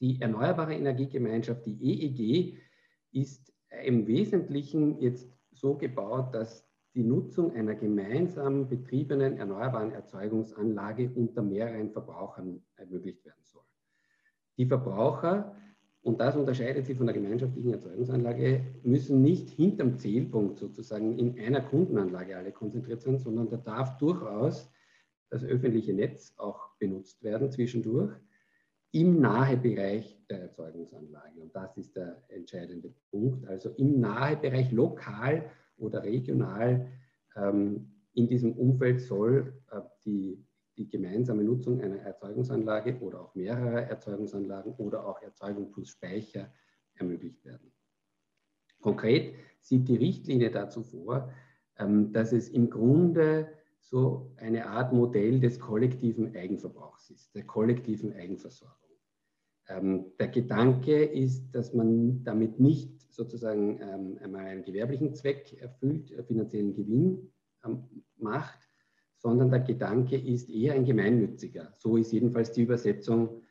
Die Erneuerbare Energiegemeinschaft, die EEG, ist im Wesentlichen jetzt so gebaut, dass die Nutzung einer gemeinsam betriebenen erneuerbaren Erzeugungsanlage unter mehreren Verbrauchern ermöglicht werden soll. Die Verbraucher, und das unterscheidet sie von der gemeinschaftlichen Erzeugungsanlage, müssen nicht hinterm Zählpunkt sozusagen in einer Kundenanlage alle konzentriert sein, sondern da darf durchaus das öffentliche Netz auch benutzt werden zwischendurch im Nahebereich der Erzeugungsanlage. Und das ist der entscheidende Punkt. Also im Nahebereich lokal oder regional ähm, in diesem Umfeld soll äh, die, die gemeinsame Nutzung einer Erzeugungsanlage oder auch mehrerer Erzeugungsanlagen oder auch Erzeugung plus Speicher ermöglicht werden. Konkret sieht die Richtlinie dazu vor, ähm, dass es im Grunde so eine Art Modell des kollektiven Eigenverbrauchs ist, der kollektiven Eigenversorgung. Ähm, der Gedanke ist, dass man damit nicht sozusagen ähm, einmal einen gewerblichen Zweck erfüllt, äh, finanziellen Gewinn macht, sondern der Gedanke ist eher ein gemeinnütziger. So ist jedenfalls die Übersetzung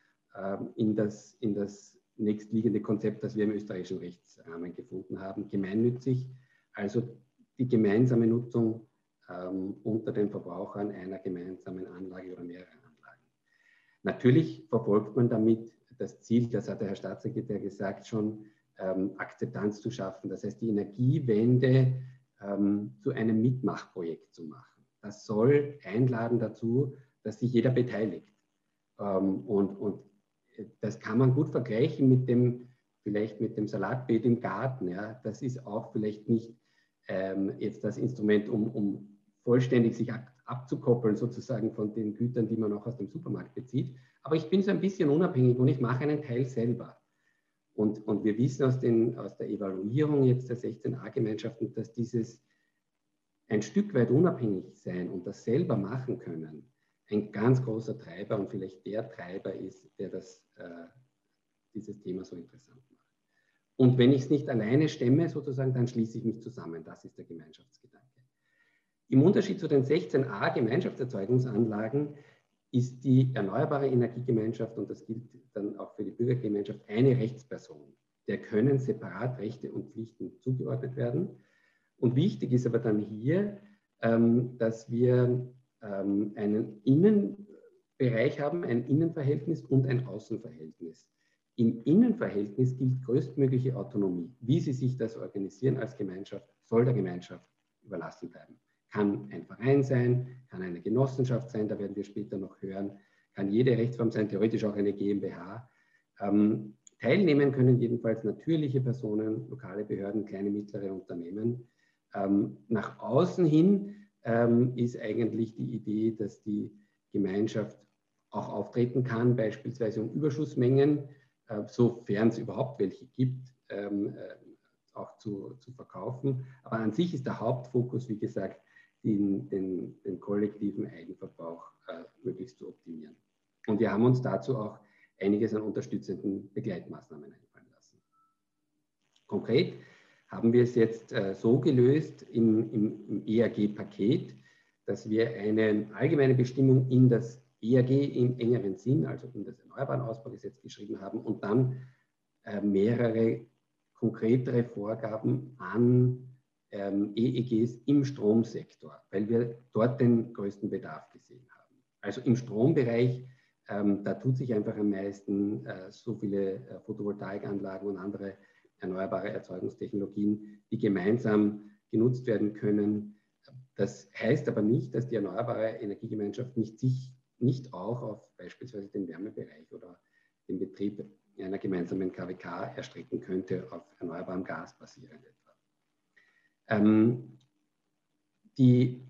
in, das, in das nächstliegende Konzept, das wir im österreichischen Rechtsrahmen gefunden haben. Gemeinnützig, also die gemeinsame Nutzung ähm, unter den Verbrauchern einer gemeinsamen Anlage oder mehrerer Anlagen. Natürlich verfolgt man damit das Ziel, das hat der Herr Staatssekretär gesagt, schon ähm, Akzeptanz zu schaffen. Das heißt, die Energiewende ähm, zu einem Mitmachprojekt zu machen. Das soll einladen dazu, dass sich jeder beteiligt. Ähm, und, und das kann man gut vergleichen mit dem, vielleicht mit dem Salatbeet im Garten. Ja. Das ist auch vielleicht nicht ähm, jetzt das Instrument, um, um vollständig sich ab, abzukoppeln sozusagen von den Gütern, die man auch aus dem Supermarkt bezieht. Aber ich bin so ein bisschen unabhängig und ich mache einen Teil selber. Und, und wir wissen aus, den, aus der Evaluierung jetzt der 16a-Gemeinschaften, dass dieses ein Stück weit unabhängig sein und das selber machen können, ein ganz großer Treiber und vielleicht der Treiber ist, der das, äh, dieses Thema so interessant macht. Und wenn ich es nicht alleine stemme, sozusagen, dann schließe ich mich zusammen. Das ist der Gemeinschaftsgedanke. Im Unterschied zu den 16a Gemeinschaftserzeugungsanlagen ist die Erneuerbare Energiegemeinschaft, und das gilt dann auch für die Bürgergemeinschaft, eine Rechtsperson. Der können separat Rechte und Pflichten zugeordnet werden. Und wichtig ist aber dann hier, ähm, dass wir ähm, einen Innenbereich haben, ein Innenverhältnis und ein Außenverhältnis. Im Innenverhältnis gilt größtmögliche Autonomie. Wie Sie sich das organisieren als Gemeinschaft, soll der Gemeinschaft überlassen bleiben. Kann ein Verein sein, kann eine Genossenschaft sein, da werden wir später noch hören, kann jede Rechtsform sein, theoretisch auch eine GmbH. Ähm, teilnehmen können jedenfalls natürliche Personen, lokale Behörden, kleine, mittlere Unternehmen. Ähm, nach außen hin ähm, ist eigentlich die Idee, dass die Gemeinschaft auch auftreten kann, beispielsweise um Überschussmengen, äh, sofern es überhaupt welche gibt, ähm, äh, auch zu, zu verkaufen. Aber an sich ist der Hauptfokus, wie gesagt, den, den, den kollektiven Eigenverbrauch äh, möglichst zu optimieren. Und wir haben uns dazu auch einiges an unterstützenden Begleitmaßnahmen einfallen lassen. Konkret haben wir es jetzt äh, so gelöst im, im, im EAG-Paket, dass wir eine allgemeine Bestimmung in das EAG im engeren Sinn, also in das Erneuerbaren Ausbaugesetz geschrieben haben und dann äh, mehrere konkretere Vorgaben an ähm, EEGs im Stromsektor, weil wir dort den größten Bedarf gesehen haben. Also im Strombereich Ähm, da tut sich einfach am meisten äh, so viele äh, Photovoltaikanlagen und andere erneuerbare Erzeugungstechnologien, die gemeinsam genutzt werden können. Das heißt aber nicht, dass die erneuerbare Energiegemeinschaft nicht sich nicht auch auf beispielsweise den Wärmebereich oder den Betrieb einer gemeinsamen KWK erstrecken könnte, auf erneuerbarem Gas basierend etwa. Ähm, die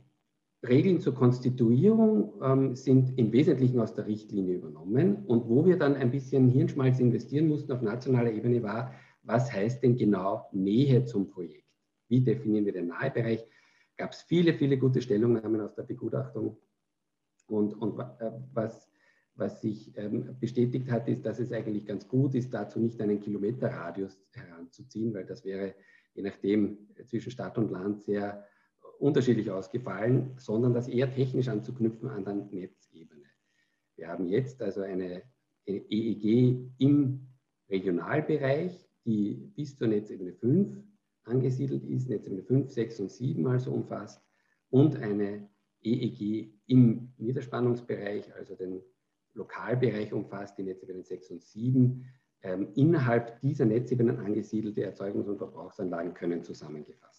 Regeln zur Konstituierung ähm, sind im Wesentlichen aus der Richtlinie übernommen. Und wo wir dann ein bisschen Hirnschmalz investieren mussten auf nationaler Ebene war, was heißt denn genau Nähe zum Projekt? Wie definieren wir den Nahebereich? Gab es viele, viele gute Stellungnahmen aus der Begutachtung. Und, und äh, was, was sich ähm, bestätigt hat, ist, dass es eigentlich ganz gut ist, dazu nicht einen Kilometerradius heranzuziehen, weil das wäre je nachdem zwischen Stadt und Land sehr unterschiedlich ausgefallen, sondern das eher technisch anzuknüpfen an der Netzebene. Wir haben jetzt also eine, eine EEG im Regionalbereich, die bis zur Netzebene 5 angesiedelt ist, Netzebene 5, 6 und 7 also umfasst, und eine EEG im Niederspannungsbereich, also den Lokalbereich umfasst, die Netzebenen 6 und 7. Ähm, innerhalb dieser Netzebenen angesiedelte Erzeugungs- und Verbrauchsanlagen können zusammengefasst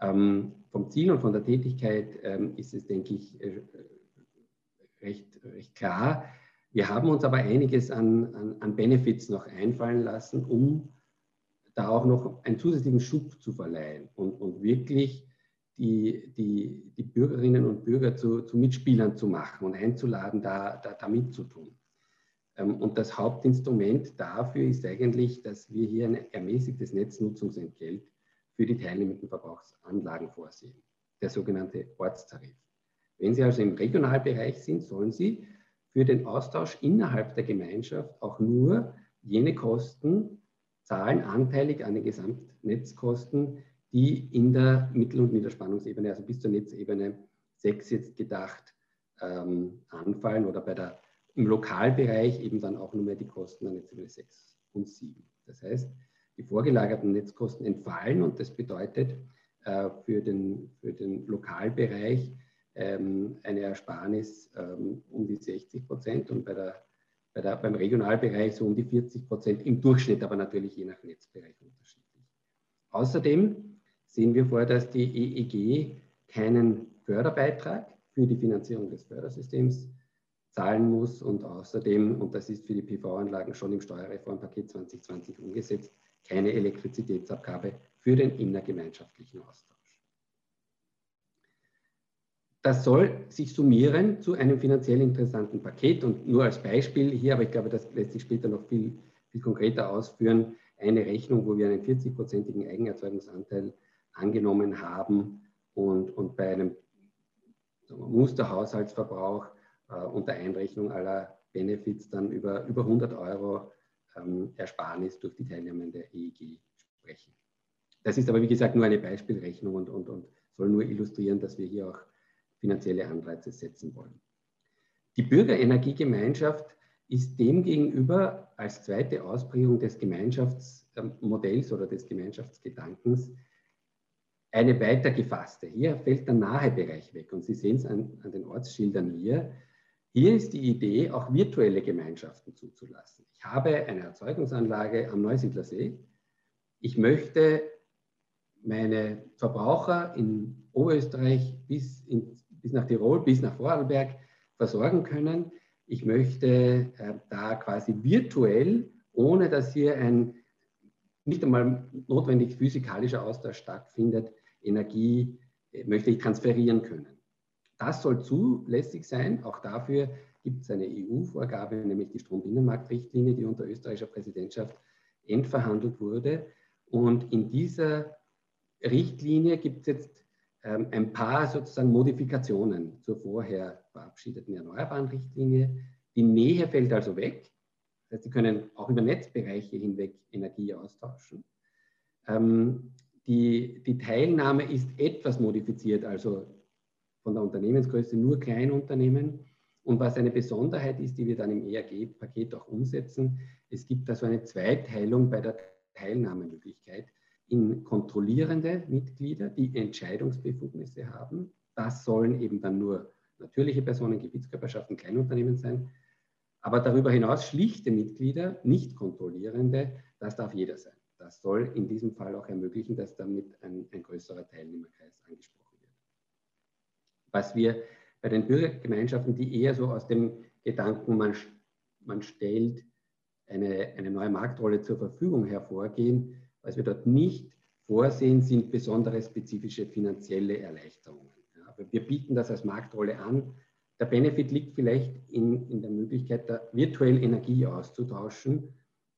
ähm, vom Ziel und von der Tätigkeit ähm, ist es, denke ich, äh, recht, recht klar. Wir haben uns aber einiges an, an, an Benefits noch einfallen lassen, um da auch noch einen zusätzlichen Schub zu verleihen und, und wirklich die, die, die Bürgerinnen und Bürger zu, zu Mitspielern zu machen und einzuladen, da, da, da mitzutun. Ähm, und das Hauptinstrument dafür ist eigentlich, dass wir hier ein ermäßigtes Netznutzungsentgelt für die teilnehmenden Verbrauchsanlagen vorsehen, der sogenannte Ortstarif. Wenn Sie also im Regionalbereich sind, sollen Sie für den Austausch innerhalb der Gemeinschaft auch nur jene Kosten zahlen, anteilig an den Gesamtnetzkosten, die in der Mittel- und Niederspannungsebene, also bis zur Netzebene 6 jetzt gedacht, ähm, anfallen oder bei der, im Lokalbereich eben dann auch nur mehr die Kosten an Netzebene 6 und 7. Das heißt, die vorgelagerten Netzkosten entfallen und das bedeutet äh, für, den, für den Lokalbereich ähm, eine Ersparnis ähm, um die 60 Prozent und bei der, bei der, beim Regionalbereich so um die 40 Prozent im Durchschnitt, aber natürlich je nach Netzbereich unterschiedlich. Außerdem sehen wir vor, dass die EEG keinen Förderbeitrag für die Finanzierung des Fördersystems zahlen muss und außerdem, und das ist für die PV-Anlagen schon im Steuerreformpaket 2020 umgesetzt, keine Elektrizitätsabgabe für den innergemeinschaftlichen Austausch. Das soll sich summieren zu einem finanziell interessanten Paket und nur als Beispiel hier, aber ich glaube, das lässt sich später noch viel, viel konkreter ausführen, eine Rechnung, wo wir einen 40-prozentigen Eigenerzeugungsanteil angenommen haben und, und bei einem Musterhaushaltsverbrauch äh, unter Einrechnung aller Benefits dann über, über 100 Euro ähm, Ersparnis durch die Teilnahme der EEG sprechen. Das ist aber, wie gesagt, nur eine Beispielrechnung und, und, und soll nur illustrieren, dass wir hier auch finanzielle Anreize setzen wollen. Die Bürgerenergiegemeinschaft ist demgegenüber als zweite Ausprägung des Gemeinschaftsmodells oder des Gemeinschaftsgedankens eine weiter gefasste. Hier fällt der nahe Bereich weg und Sie sehen es an, an den Ortsschildern hier. Hier ist die Idee, auch virtuelle Gemeinschaften zuzulassen. Ich habe eine Erzeugungsanlage am Neusiedlersee. Ich möchte meine Verbraucher in Oberösterreich bis, in, bis nach Tirol, bis nach Vorarlberg versorgen können. Ich möchte äh, da quasi virtuell, ohne dass hier ein nicht einmal notwendig physikalischer Austausch stattfindet, Energie äh, möchte ich transferieren können. Das soll zulässig sein. Auch dafür gibt es eine EU-Vorgabe, nämlich die Strombinnenmarktrichtlinie, die unter österreichischer Präsidentschaft endverhandelt wurde. Und in dieser Richtlinie gibt es jetzt ähm, ein paar sozusagen Modifikationen zur vorher verabschiedeten erneuerbaren Richtlinie. Die Nähe fällt also weg. Das heißt, Sie können auch über Netzbereiche hinweg Energie austauschen. Ähm, die, die Teilnahme ist etwas modifiziert, also von der Unternehmensgröße nur Kleinunternehmen. Und was eine Besonderheit ist, die wir dann im ERG-Paket auch umsetzen, es gibt also eine Zweiteilung bei der Teilnahmemöglichkeit in kontrollierende Mitglieder, die Entscheidungsbefugnisse haben. Das sollen eben dann nur natürliche Personen, Gebietskörperschaften, Kleinunternehmen sein. Aber darüber hinaus schlichte Mitglieder, nicht kontrollierende, das darf jeder sein. Das soll in diesem Fall auch ermöglichen, dass damit ein, ein größerer Teilnehmerkreis angesprochen wird. Was wir bei den Bürgergemeinschaften, die eher so aus dem Gedanken, man, man stellt eine, eine neue Marktrolle zur Verfügung hervorgehen, was wir dort nicht vorsehen, sind besondere spezifische finanzielle Erleichterungen. Ja, wir bieten das als Marktrolle an. Der Benefit liegt vielleicht in, in der Möglichkeit, da virtuell Energie auszutauschen,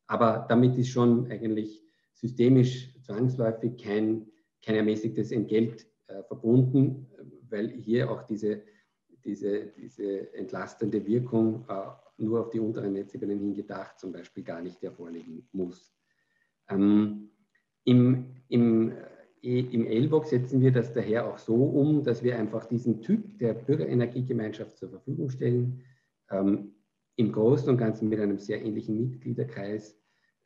aber damit ist schon eigentlich systemisch zwangsläufig kein, kein ermäßigtes Entgelt äh, verbunden, weil hier auch diese, diese, diese entlastende Wirkung äh, nur auf die unteren Netzebenen hingedacht zum Beispiel gar nicht hervorlegen muss. Ähm, Im im, äh, im LBOG setzen wir das daher auch so um, dass wir einfach diesen Typ der Bürgerenergiegemeinschaft zur Verfügung stellen, ähm, im Großen und Ganzen mit einem sehr ähnlichen Mitgliederkreis,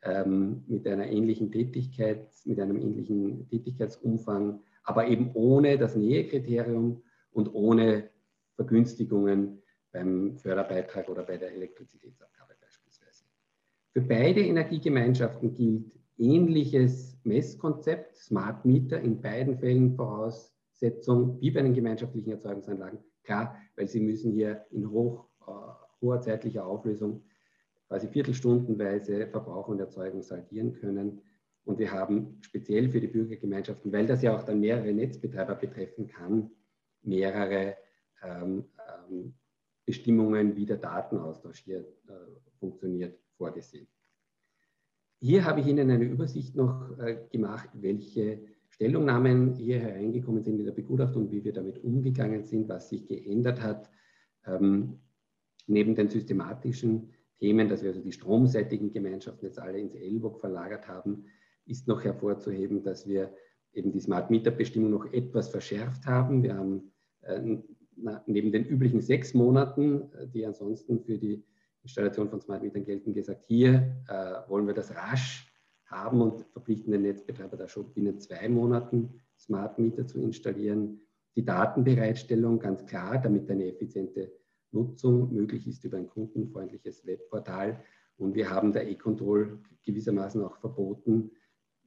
ähm, mit einer ähnlichen Tätigkeit, mit einem ähnlichen Tätigkeitsumfang, aber eben ohne das Nähekriterium und ohne Vergünstigungen beim Förderbeitrag oder bei der Elektrizitätsabgabe beispielsweise. Für beide Energiegemeinschaften gilt ähnliches Messkonzept, Smart Meter, in beiden Fällen Voraussetzung wie bei den gemeinschaftlichen Erzeugungsanlagen. Klar, weil sie müssen hier in hoch, äh, hoher zeitlicher Auflösung quasi viertelstundenweise Verbrauch und Erzeugung saldieren können. Und wir haben speziell für die Bürgergemeinschaften, weil das ja auch dann mehrere Netzbetreiber betreffen kann, mehrere ähm, ähm, Bestimmungen, wie der Datenaustausch hier äh, funktioniert, vorgesehen. Hier habe ich Ihnen eine Übersicht noch äh, gemacht, welche Stellungnahmen hier hereingekommen sind in der Begutachtung, wie wir damit umgegangen sind, was sich geändert hat. Ähm, neben den systematischen Themen, dass wir also die stromseitigen Gemeinschaften jetzt alle ins ELBOG verlagert haben, ist noch hervorzuheben, dass wir eben die Smart Meter Bestimmung noch etwas verschärft haben. Wir haben äh, neben den üblichen sechs Monaten, äh, die ansonsten für die Installation von Smart Metern gelten, gesagt, hier äh, wollen wir das rasch haben und verpflichten den Netzbetreiber da schon binnen zwei Monaten Smart Meter zu installieren. Die Datenbereitstellung ganz klar, damit eine effiziente Nutzung möglich ist über ein kundenfreundliches Webportal. Und wir haben der E-Control gewissermaßen auch verboten,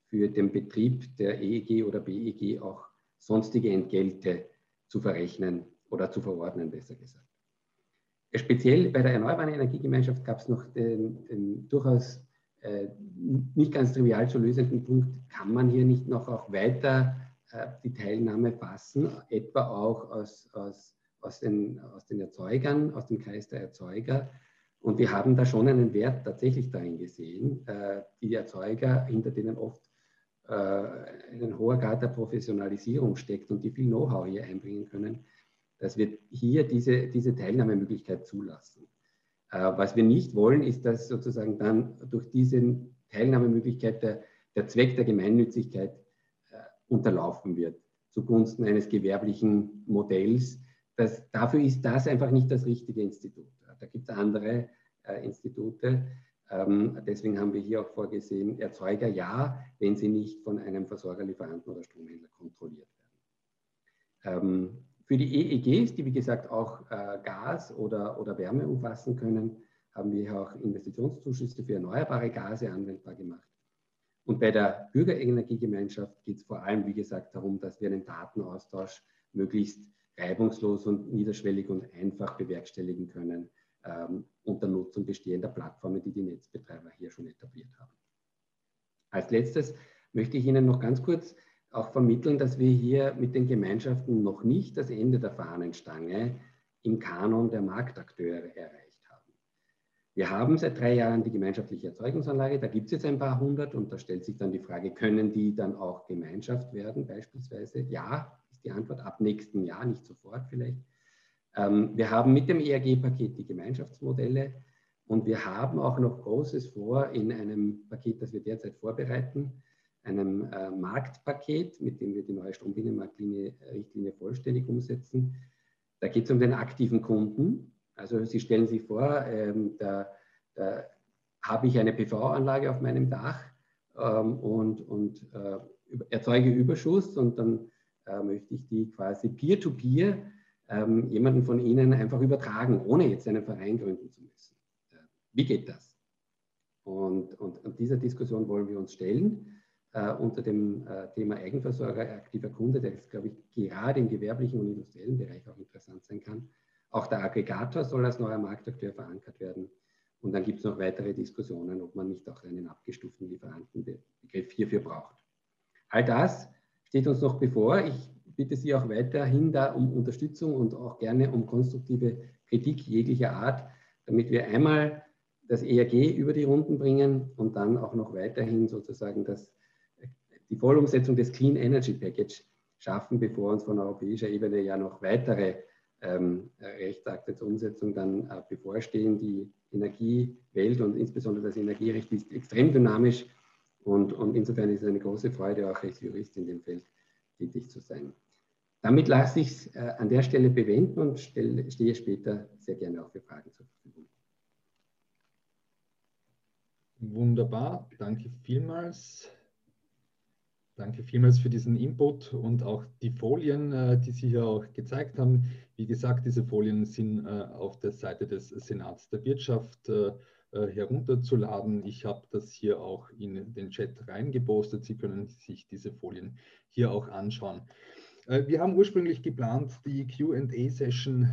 für den Betrieb der EEG oder BEG auch sonstige Entgelte zu verrechnen oder zu verordnen, besser gesagt. Speziell bei der Erneuerbaren Energiegemeinschaft gab es noch den, den durchaus äh, nicht ganz trivial zu lösenden Punkt, kann man hier nicht noch auch weiter äh, die Teilnahme fassen, etwa auch aus, aus, aus, den, aus den Erzeugern, aus dem Kreis der Erzeuger. Und wir haben da schon einen Wert tatsächlich darin gesehen, äh, die Erzeuger, hinter denen oft äh, ein hoher Grad der Professionalisierung steckt und die viel Know-how hier einbringen können, dass wir hier diese, diese Teilnahmemöglichkeit zulassen. Äh, was wir nicht wollen, ist, dass sozusagen dann durch diese Teilnahmemöglichkeit der, der Zweck der Gemeinnützigkeit äh, unterlaufen wird zugunsten eines gewerblichen Modells. Das, dafür ist das einfach nicht das richtige Institut. Da gibt es andere äh, Institute. Ähm, deswegen haben wir hier auch vorgesehen, Erzeuger ja, wenn sie nicht von einem Versorger, Lieferanten oder Stromhändler kontrolliert werden. Ähm, für die EEGs, die wie gesagt auch äh, Gas oder, oder Wärme umfassen können, haben wir auch Investitionszuschüsse für erneuerbare Gase anwendbar gemacht. Und bei der Bürgerenergiegemeinschaft geht es vor allem, wie gesagt, darum, dass wir einen Datenaustausch möglichst reibungslos und niederschwellig und einfach bewerkstelligen können ähm, unter Nutzung bestehender Plattformen, die die Netzbetreiber hier schon etabliert haben. Als letztes möchte ich Ihnen noch ganz kurz auch vermitteln, dass wir hier mit den Gemeinschaften noch nicht das Ende der Fahnenstange im Kanon der Marktakteure erreicht haben. Wir haben seit drei Jahren die gemeinschaftliche Erzeugungsanlage, da gibt es jetzt ein paar hundert und da stellt sich dann die Frage, können die dann auch Gemeinschaft werden beispielsweise? Ja, ist die Antwort ab nächsten Jahr, nicht sofort vielleicht. Ähm, wir haben mit dem ERG-Paket die Gemeinschaftsmodelle und wir haben auch noch Großes vor in einem Paket, das wir derzeit vorbereiten einem äh, Marktpaket, mit dem wir die neue Strombinnenmarktlinie vollständig umsetzen. Da geht es um den aktiven Kunden. Also Sie stellen sich vor, ähm, da, da habe ich eine PV-Anlage auf meinem Dach ähm, und, und äh, erzeuge Überschuss und dann äh, möchte ich die quasi peer-to-peer -peer, ähm, jemanden von Ihnen einfach übertragen, ohne jetzt einen Verein gründen zu müssen. Äh, wie geht das? Und, und, und dieser Diskussion wollen wir uns stellen äh, unter dem äh, Thema Eigenversorger, aktiver Kunde, der ist, glaube ich, gerade im gewerblichen und industriellen Bereich auch interessant sein kann. Auch der Aggregator soll als neuer Marktakteur verankert werden. Und dann gibt es noch weitere Diskussionen, ob man nicht auch einen abgestuften Lieferantenbegriff hierfür braucht. All das steht uns noch bevor. Ich bitte Sie auch weiterhin da um Unterstützung und auch gerne um konstruktive Kritik jeglicher Art, damit wir einmal das ERG über die Runden bringen und dann auch noch weiterhin sozusagen das, die Vollumsetzung des Clean Energy Package schaffen, bevor uns von europäischer Ebene ja noch weitere ähm, Rechtsakte zur Umsetzung dann äh, bevorstehen. Die Energiewelt und insbesondere das Energierecht ist extrem dynamisch und, und insofern ist es eine große Freude, auch als Jurist in dem Feld tätig zu sein. Damit lasse ich es äh, an der Stelle bewenden und stelle, stehe später sehr gerne auch für Fragen zur Verfügung. Wunderbar, danke vielmals. Danke vielmals für diesen Input und auch die Folien, äh, die Sie hier auch gezeigt haben. Wie gesagt, diese Folien sind äh, auf der Seite des Senats der Wirtschaft äh, herunterzuladen. Ich habe das hier auch in den Chat reingepostet. Sie können sich diese Folien hier auch anschauen. Wir haben ursprünglich geplant, die QA-Session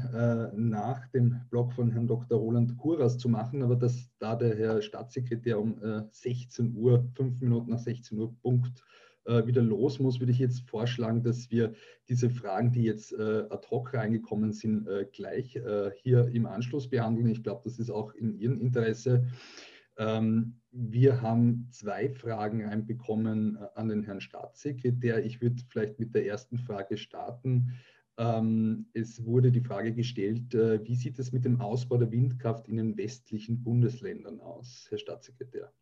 nach dem Blog von Herrn Dr. Roland Kuras zu machen, aber dass da der Herr Staatssekretär um 16 Uhr, fünf Minuten nach 16 Uhr Punkt wieder los muss, würde ich jetzt vorschlagen, dass wir diese Fragen, die jetzt ad hoc reingekommen sind, gleich hier im Anschluss behandeln. Ich glaube, das ist auch in Ihrem Interesse. Ähm, wir haben zwei Fragen einbekommen äh, an den Herrn Staatssekretär. Ich würde vielleicht mit der ersten Frage starten. Ähm, es wurde die Frage gestellt, äh, wie sieht es mit dem Ausbau der Windkraft in den westlichen Bundesländern aus, Herr Staatssekretär?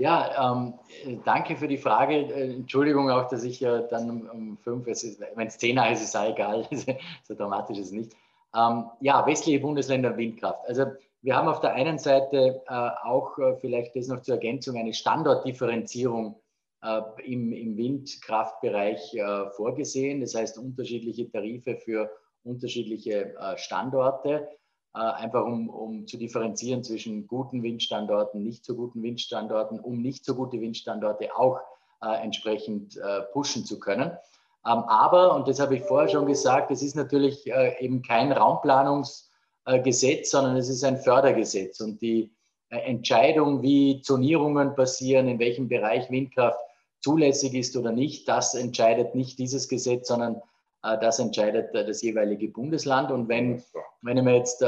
Ja, ähm, danke für die Frage. Äh, Entschuldigung auch, dass ich ja dann um, um fünf, wenn es zehn ist, ist es egal, so dramatisch ist es nicht. Ähm, ja, westliche Bundesländer Windkraft. Also wir haben auf der einen Seite äh, auch äh, vielleicht das noch zur Ergänzung eine Standortdifferenzierung äh, im, im, Windkraftbereich äh, vorgesehen. Das heißt unterschiedliche Tarife für unterschiedliche äh, Standorte, äh, einfach um, um, zu differenzieren zwischen guten Windstandorten, nicht so guten Windstandorten, um nicht so gute Windstandorte auch entsprechend pushen zu können. Ähm, aber, und das habe ich vorher schon gesagt, es ist natürlich eben kein Raumplanungs- äh, Gesetz, sondern es ist ein Fördergesetz. Und die äh, Entscheidung, wie Zonierungen passieren, in welchem Bereich Windkraft zulässig ist oder nicht, das entscheidet nicht dieses Gesetz, sondern äh, das entscheidet das jeweilige Bundesland. Und wenn, wenn ich mir jetzt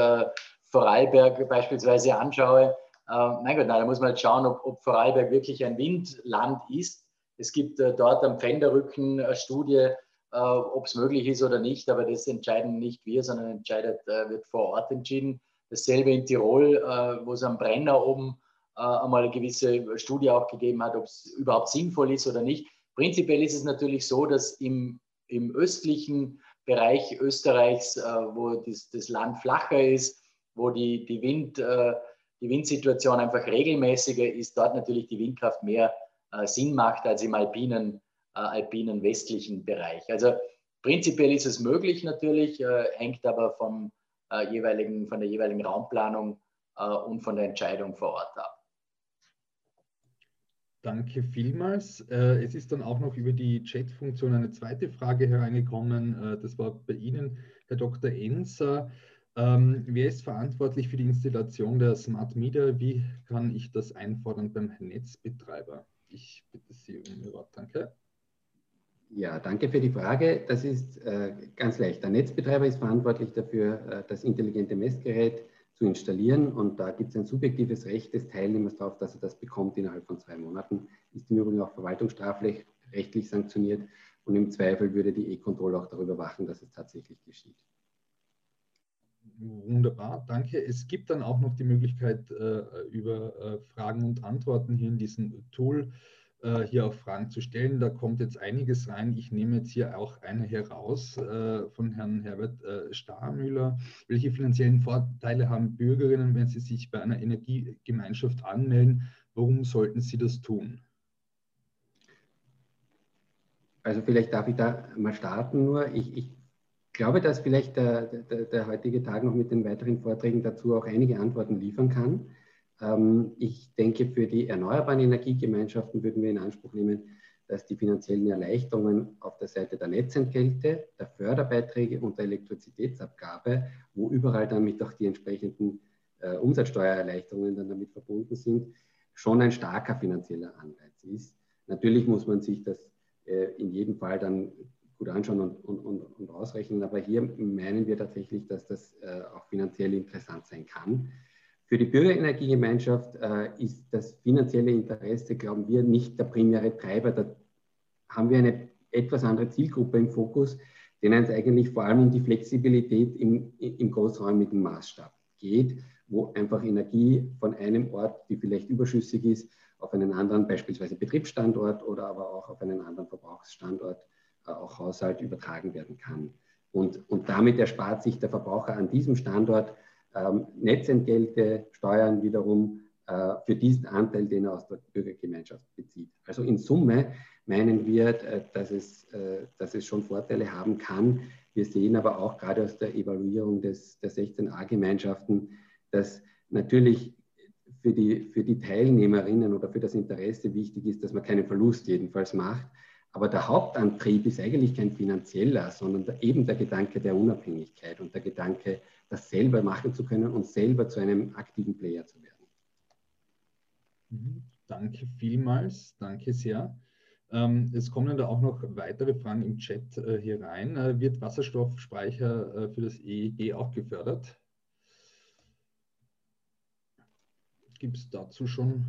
Vorarlberg beispielsweise anschaue, mein Gott, na, da muss man jetzt schauen, ob, ob Vorarlberg wirklich ein Windland ist. Es gibt dort am Pfänderrücken eine Studie, äh, ob es möglich ist oder nicht, aber das entscheiden nicht wir, sondern entscheidet, äh, wird vor Ort entschieden. Dasselbe in Tirol, äh, wo es am Brenner oben einmal eine gewisse Studie auch gegeben hat, ob es überhaupt sinnvoll ist oder nicht. Prinzipiell ist es natürlich so, dass im, im östlichen Bereich Österreichs, wo das, das, Land flacher ist, wo die, die, Wind, die Windsituation einfach regelmäßiger ist, dort natürlich die Windkraft mehr Sinn macht als im alpinen äh, alpinen westlichen Bereich. Also prinzipiell ist es möglich natürlich, äh, hängt aber vom, äh, jeweiligen, von der jeweiligen Raumplanung und von der Entscheidung vor Ort ab. Danke vielmals. Es ist dann auch noch über die Chat-Funktion eine zweite Frage hereingekommen. Das war bei Ihnen, Herr Dr. Enser. Ähm, wer ist verantwortlich für die Installation der Smart Meter? Wie kann ich das einfordern beim Netzbetreiber? Ich bitte Sie um Ihr Wort. Danke. Ja, danke für die Frage. Das ist äh, ganz leicht. Der Netzbetreiber ist verantwortlich dafür, äh, das intelligente Messgerät zu installieren und da gibt es ein subjektives Recht des Teilnehmers darauf, dass er das bekommt innerhalb von zwei Monaten. Ist im Übrigen auch verwaltungsstrafrechtlich sanktioniert und im Zweifel würde die E-Control auch darüber wachen, dass es tatsächlich geschieht. Wunderbar, danke. Es gibt dann auch noch die Möglichkeit, äh, über äh, Fragen und Antworten hier in diesem Tool äh, hier auch Fragen zu stellen. Da kommt jetzt einiges rein. Ich nehme jetzt hier auch eine heraus äh, von Herrn Herbert äh, Starmüller. Welche finanziellen Vorteile haben Bürgerinnen, wenn sie sich bei einer Energiegemeinschaft anmelden? Warum sollten sie das tun? also vielleicht darf ich da mal starten nur. Ich, ich glaube, dass vielleicht der, der, der, heutige Tag noch mit den weiteren Vorträgen dazu auch einige Antworten liefern kann. Ähm, ich denke, für die erneuerbaren Energiegemeinschaften würden wir in Anspruch nehmen, dass die finanziellen Erleichterungen auf der Seite der Netzentgelte, der Förderbeiträge und der Elektrizitätsabgabe, wo überall damit auch die entsprechenden äh, Umsatzsteuererleichterungen dann damit verbunden sind, schon ein starker finanzieller Anreiz ist. Natürlich muss man sich das äh, in jedem Fall dann gut anschauen und, und, und, und, ausrechnen, aber hier meinen wir tatsächlich, dass das äh, auch finanziell interessant sein kann. Für die Bürgerenergiegemeinschaft äh, ist das finanzielle Interesse, glauben wir, nicht der primäre Treiber. Da haben wir eine etwas andere Zielgruppe im Fokus, denen es eigentlich vor allem um die Flexibilität im, im großräumigen Maßstab geht, wo einfach Energie von einem Ort, die vielleicht überschüssig ist, auf einen anderen, beispielsweise Betriebsstandort oder aber auch auf einen anderen Verbrauchsstandort, äh, auch Haushalt übertragen werden kann. Und, und damit erspart sich der Verbraucher an diesem Standort ähm, Netzentgelte, Steuern wiederum äh, für diesen Anteil, den er aus der Bürgergemeinschaft bezieht. Also in Summe meinen wir, äh, dass, es, äh, dass es schon Vorteile haben kann. Wir sehen aber auch gerade aus der Evaluierung des, der 16a-Gemeinschaften, dass natürlich für die, für die Teilnehmerinnen oder für das Interesse wichtig ist, dass man keinen Verlust jedenfalls macht. Aber der Hauptantrieb ist eigentlich kein finanzieller, sondern eben der Gedanke der Unabhängigkeit und der Gedanke, das selber machen zu können und selber zu einem aktiven Player zu werden. Mhm. Danke vielmals, danke sehr. Ähm, es kommen da auch noch weitere Fragen im Chat äh, hier rein. Äh, wird Wasserstoffspeicher äh, für das EEG auch gefördert? Gibt es dazu schon?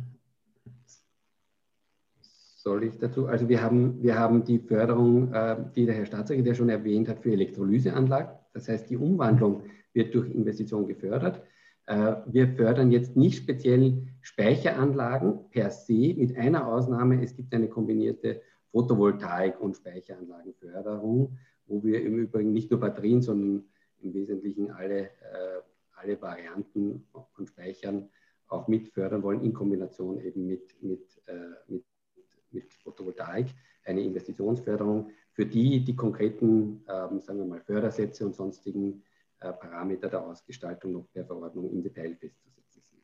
Soll ich dazu? Also wir haben, wir haben die Förderung, die der Herr Staatssekretär schon erwähnt hat, für Elektrolyseanlagen. Das heißt, die Umwandlung wird durch Investitionen gefördert. Äh, wir fördern jetzt nicht speziell Speicheranlagen per se, mit einer Ausnahme, es gibt eine kombinierte Photovoltaik- und Speicheranlagenförderung, wo wir im Übrigen nicht nur Batterien, sondern im Wesentlichen alle, äh, alle Varianten von Speichern auch mitfördern wollen, in Kombination eben mit, mit, äh, mit, mit Photovoltaik, eine Investitionsförderung, für die die konkreten, ähm, sagen wir mal, Fördersätze und sonstigen äh, Parameter der Ausgestaltung noch per Verordnung im Detail festzusetzen sind.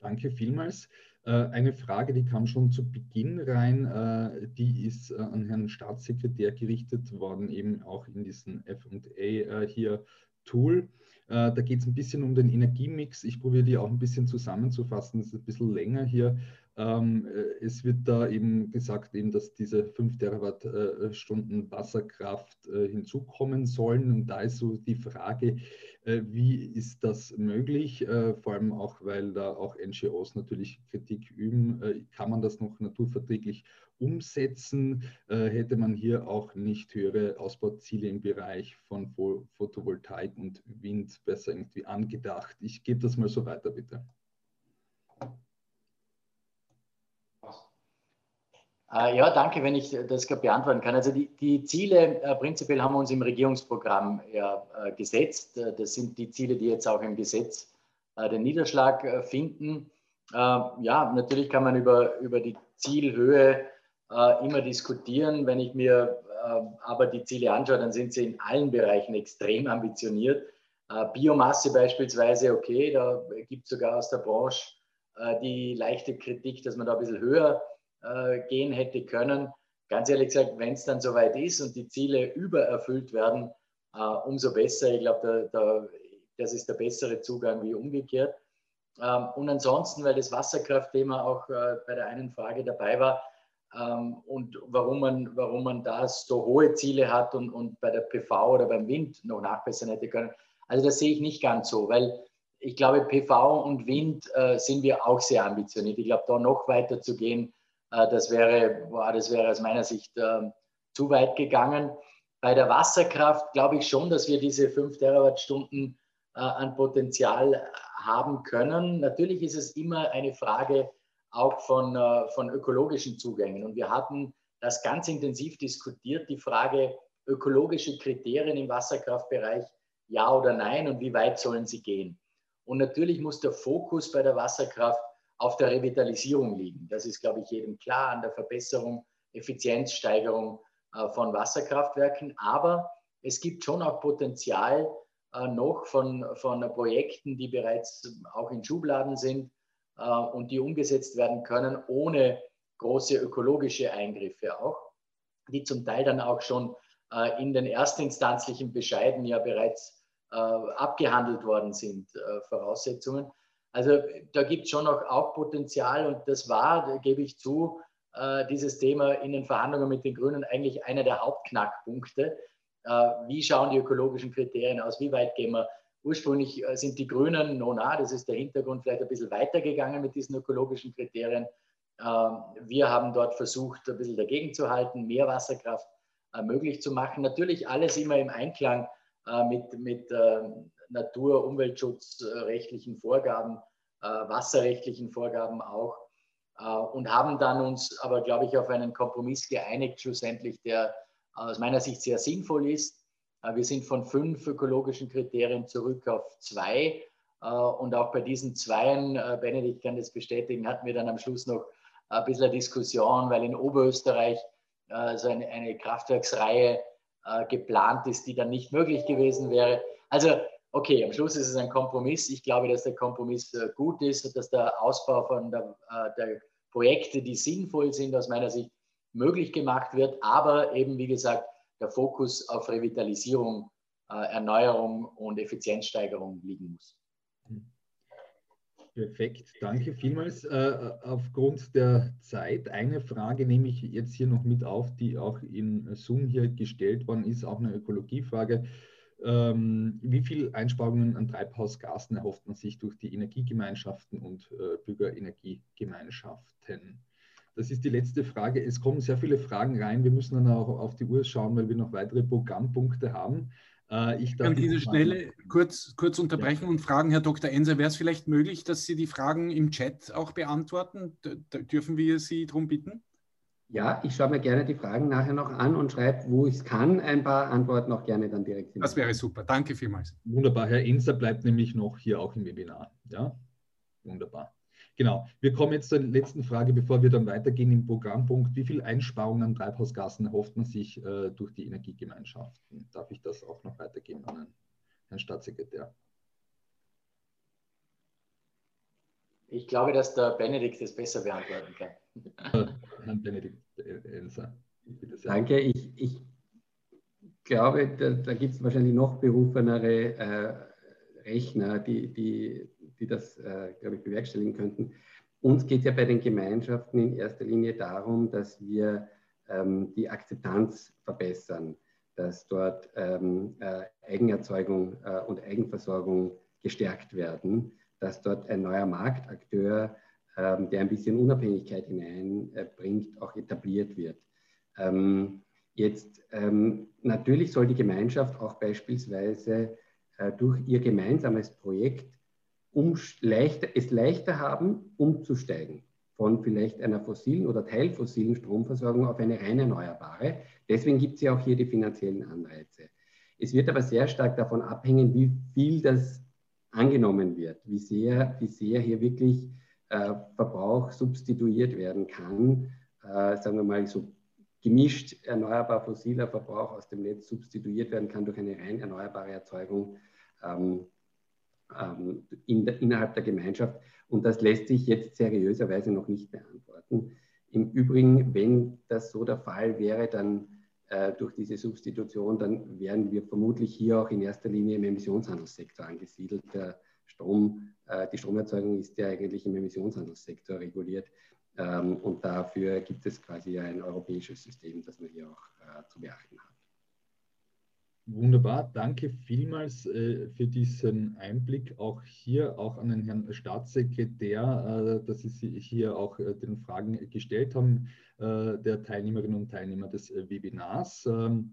Danke vielmals. Äh, eine Frage, die kam schon zu Beginn rein, äh, die ist an Herrn Staatssekretär gerichtet worden, eben auch in diesem FA hier Tool. Da geht es ein bisschen um den Energiemix. Ich probiere die auch ein bisschen zusammenzufassen. Das ist ein bisschen länger hier. Ähm, äh, es wird da eben gesagt, eben, dass diese 5 Terawattstunden Wasserkraft äh, hinzukommen sollen. Und da ist so die Frage, äh, wie ist das möglich? Vor allem auch, weil da auch NGOs natürlich Kritik üben. Kann man das noch naturverträglich umsetzen? Hätte man hier auch nicht höhere Ausbauziele im Bereich von Photovoltaik und Wind besser irgendwie angedacht? Ich gebe das mal so weiter, bitte. Äh, ja, danke, wenn ich das beantworten kann. Also die, die Ziele äh, prinzipiell haben wir uns im Regierungsprogramm ja, äh, gesetzt. Äh, das sind die Ziele, die jetzt auch im Gesetz äh, den Niederschlag äh, finden. ja, natürlich kann man über, über die Zielhöhe immer diskutieren. Wenn ich mir aber die Ziele anschaue, dann sind sie in allen Bereichen extrem ambitioniert. Biomasse beispielsweise, okay, da gibt es sogar aus der Branche die leichte Kritik, dass man da ein bisschen höher äh, gehen hätte können. Ganz ehrlich gesagt, wenn es dann soweit ist und die Ziele übererfüllt werden, äh, umso besser. Ich glaube, da, da, das ist der bessere Zugang wie umgekehrt. Ähm, und ansonsten, weil das Wasserkraftthema auch äh, bei der einen Frage dabei war und warum man, warum man da so hohe Ziele hat und, und bei der PV oder beim Wind noch nachbessern hätte können. Also das sehe ich nicht ganz so, weil ich glaube, PV und Wind äh, sind wir auch sehr ambitioniert. Ich glaube, da noch weiter zu gehen, äh, das, wäre, boah, das wäre aus meiner Sicht äh, zu weit gegangen. Bei der Wasserkraft glaube ich schon, dass wir diese 5 Terawattstunden äh, an Potenzial haben können. Natürlich ist es immer eine Frage auch von, äh, von ökologischen Zugängen. Und wir hatten das ganz intensiv diskutiert, die Frage ökologische Kriterien im Wasserkraftbereich, ja oder nein und wie weit sollen sie gehen. Und natürlich muss der Fokus bei der Wasserkraft auf der Revitalisierung liegen. Das ist, glaube ich, jedem klar, an der Verbesserung, Effizienzsteigerung von Wasserkraftwerken. Aber es gibt schon auch Potenzial noch von, von Projekten, die bereits auch in Schubladen sind und die umgesetzt werden können, ohne große ökologische Eingriffe auch, die zum Teil dann auch schon in den erstinstanzlichen Bescheiden ja bereits abgehandelt worden sind, Voraussetzungen. Also da gibt es schon noch auch Potenzial und das war, gebe ich zu, äh, dieses Thema in den Verhandlungen mit den Grünen eigentlich einer der Hauptknackpunkte. Äh, wie schauen die ökologischen Kriterien aus? Wie weit gehen wir? Ursprünglich äh, sind die Grünen, no, na, das ist der Hintergrund, vielleicht ein bisschen weitergegangen mit diesen ökologischen Kriterien. Ähm, wir haben dort versucht, ein bisschen dagegen zu halten, mehr Wasserkraft möglich zu machen. Natürlich alles immer im Einklang mit, mit ähm, Natur-, Umweltschutzrechtlichen Vorgaben, äh, wasserrechtlichen Vorgaben auch äh, und haben dann uns aber, glaube ich, auf einen Kompromiss geeinigt, schlussendlich, der aus meiner Sicht sehr sinnvoll ist. Äh, wir sind von fünf ökologischen Kriterien zurück auf zwei. Und auch bei diesen Zweien, Benedikt kann das bestätigen, hatten wir dann am Schluss noch ein bisschen eine Diskussion, weil in Oberösterreich so eine, Kraftwerksreihe geplant ist, die dann nicht möglich gewesen wäre. Also okay, am Schluss ist es ein Kompromiss. Ich glaube, dass der Kompromiss äh, gut ist und dass der Ausbau von der, äh, der Projekte, die sinnvoll sind, aus meiner Sicht möglich gemacht wird, aber eben, wie gesagt, der Fokus auf Revitalisierung, äh, Erneuerung und Effizienzsteigerung liegen muss. Perfekt, danke vielmals. Äh, aufgrund der Zeit, eine Frage nehme ich jetzt hier noch mit auf, die auch in Zoom hier gestellt worden ist, auch eine Ökologiefrage. Ähm, wie viel Einsparungen an Treibhausgasen erhofft man sich durch die Energiegemeinschaften und äh, Bürgerenergiegemeinschaften? Das ist die letzte Frage. Es kommen sehr viele Fragen rein. Wir müssen dann auch auf die Uhr schauen, weil wir noch weitere Programmpunkte haben. Äh, ich kann diese Stelle kurz, kurz unterbrechen ja. und fragen, Herr Dr. Enser, wäre es vielleicht möglich, dass Sie die Fragen im Chat auch beantworten? D dürfen wir Sie darum bitten? Ja, ich schaue mir gerne die Fragen nachher noch an und schreibe, wo ich es kann, ein paar Antworten auch gerne dann direkt. Das wäre super. Danke vielmals. Wunderbar. Herr Inser bleibt nämlich noch hier auch im Webinar. Ja, wunderbar. Genau. Wir kommen jetzt zur letzten Frage, bevor wir dann weitergehen im Programmpunkt. Wie viel Einsparungen an Treibhausgasen erhofft man sich äh, durch die Energiegemeinschaften? Darf ich das auch noch weitergeben an Herrn Staatssekretär? Ich glaube, dass der Benedikt das besser beantworten kann. Herrn Benedikt Elsa. Danke. Ich, ich glaube, da, da gibt es wahrscheinlich noch berufenere äh, Rechner, die, die, die das, äh, glaube ich, bewerkstelligen könnten. Uns geht ja bei den Gemeinschaften in erster Linie darum, dass wir ähm, die Akzeptanz verbessern, dass dort ähm, äh, Eigenerzeugung äh, und Eigenversorgung gestärkt werden dass dort ein neuer Marktakteur, ähm, der ein bisschen Unabhängigkeit hineinbringt, auch etabliert wird. Ähm, jetzt ähm, natürlich soll die Gemeinschaft auch beispielsweise äh, durch ihr gemeinsames Projekt um, leichter, es leichter haben, umzusteigen von vielleicht einer fossilen oder teilfossilen Stromversorgung auf eine rein erneuerbare. Deswegen gibt es ja auch hier die finanziellen Anreize. Es wird aber sehr stark davon abhängen, wie viel das angenommen wird, wie sehr, wie sehr hier wirklich äh, Verbrauch substituiert werden kann, äh, sagen wir mal so gemischt erneuerbar fossiler Verbrauch aus dem Netz substituiert werden kann durch eine rein erneuerbare Erzeugung ähm, ähm, in der, innerhalb der Gemeinschaft. Und das lässt sich jetzt seriöserweise noch nicht beantworten. Im Übrigen, wenn das so der Fall wäre, dann äh, durch diese Substitution, dann wären wir vermutlich hier auch in erster Linie im Emissionshandelssektor angesiedelt. Der Strom, äh, die Stromerzeugung ist ja eigentlich im Emissionshandelssektor reguliert. Ähm, und dafür gibt es quasi ein europäisches System, das man hier auch äh, zu beachten hat. Wunderbar, danke vielmals äh, für diesen Einblick auch hier, auch an den Herrn Staatssekretär, äh, dass Sie hier auch äh, den Fragen gestellt haben, äh, der Teilnehmerinnen und Teilnehmer des äh, Webinars. Ähm,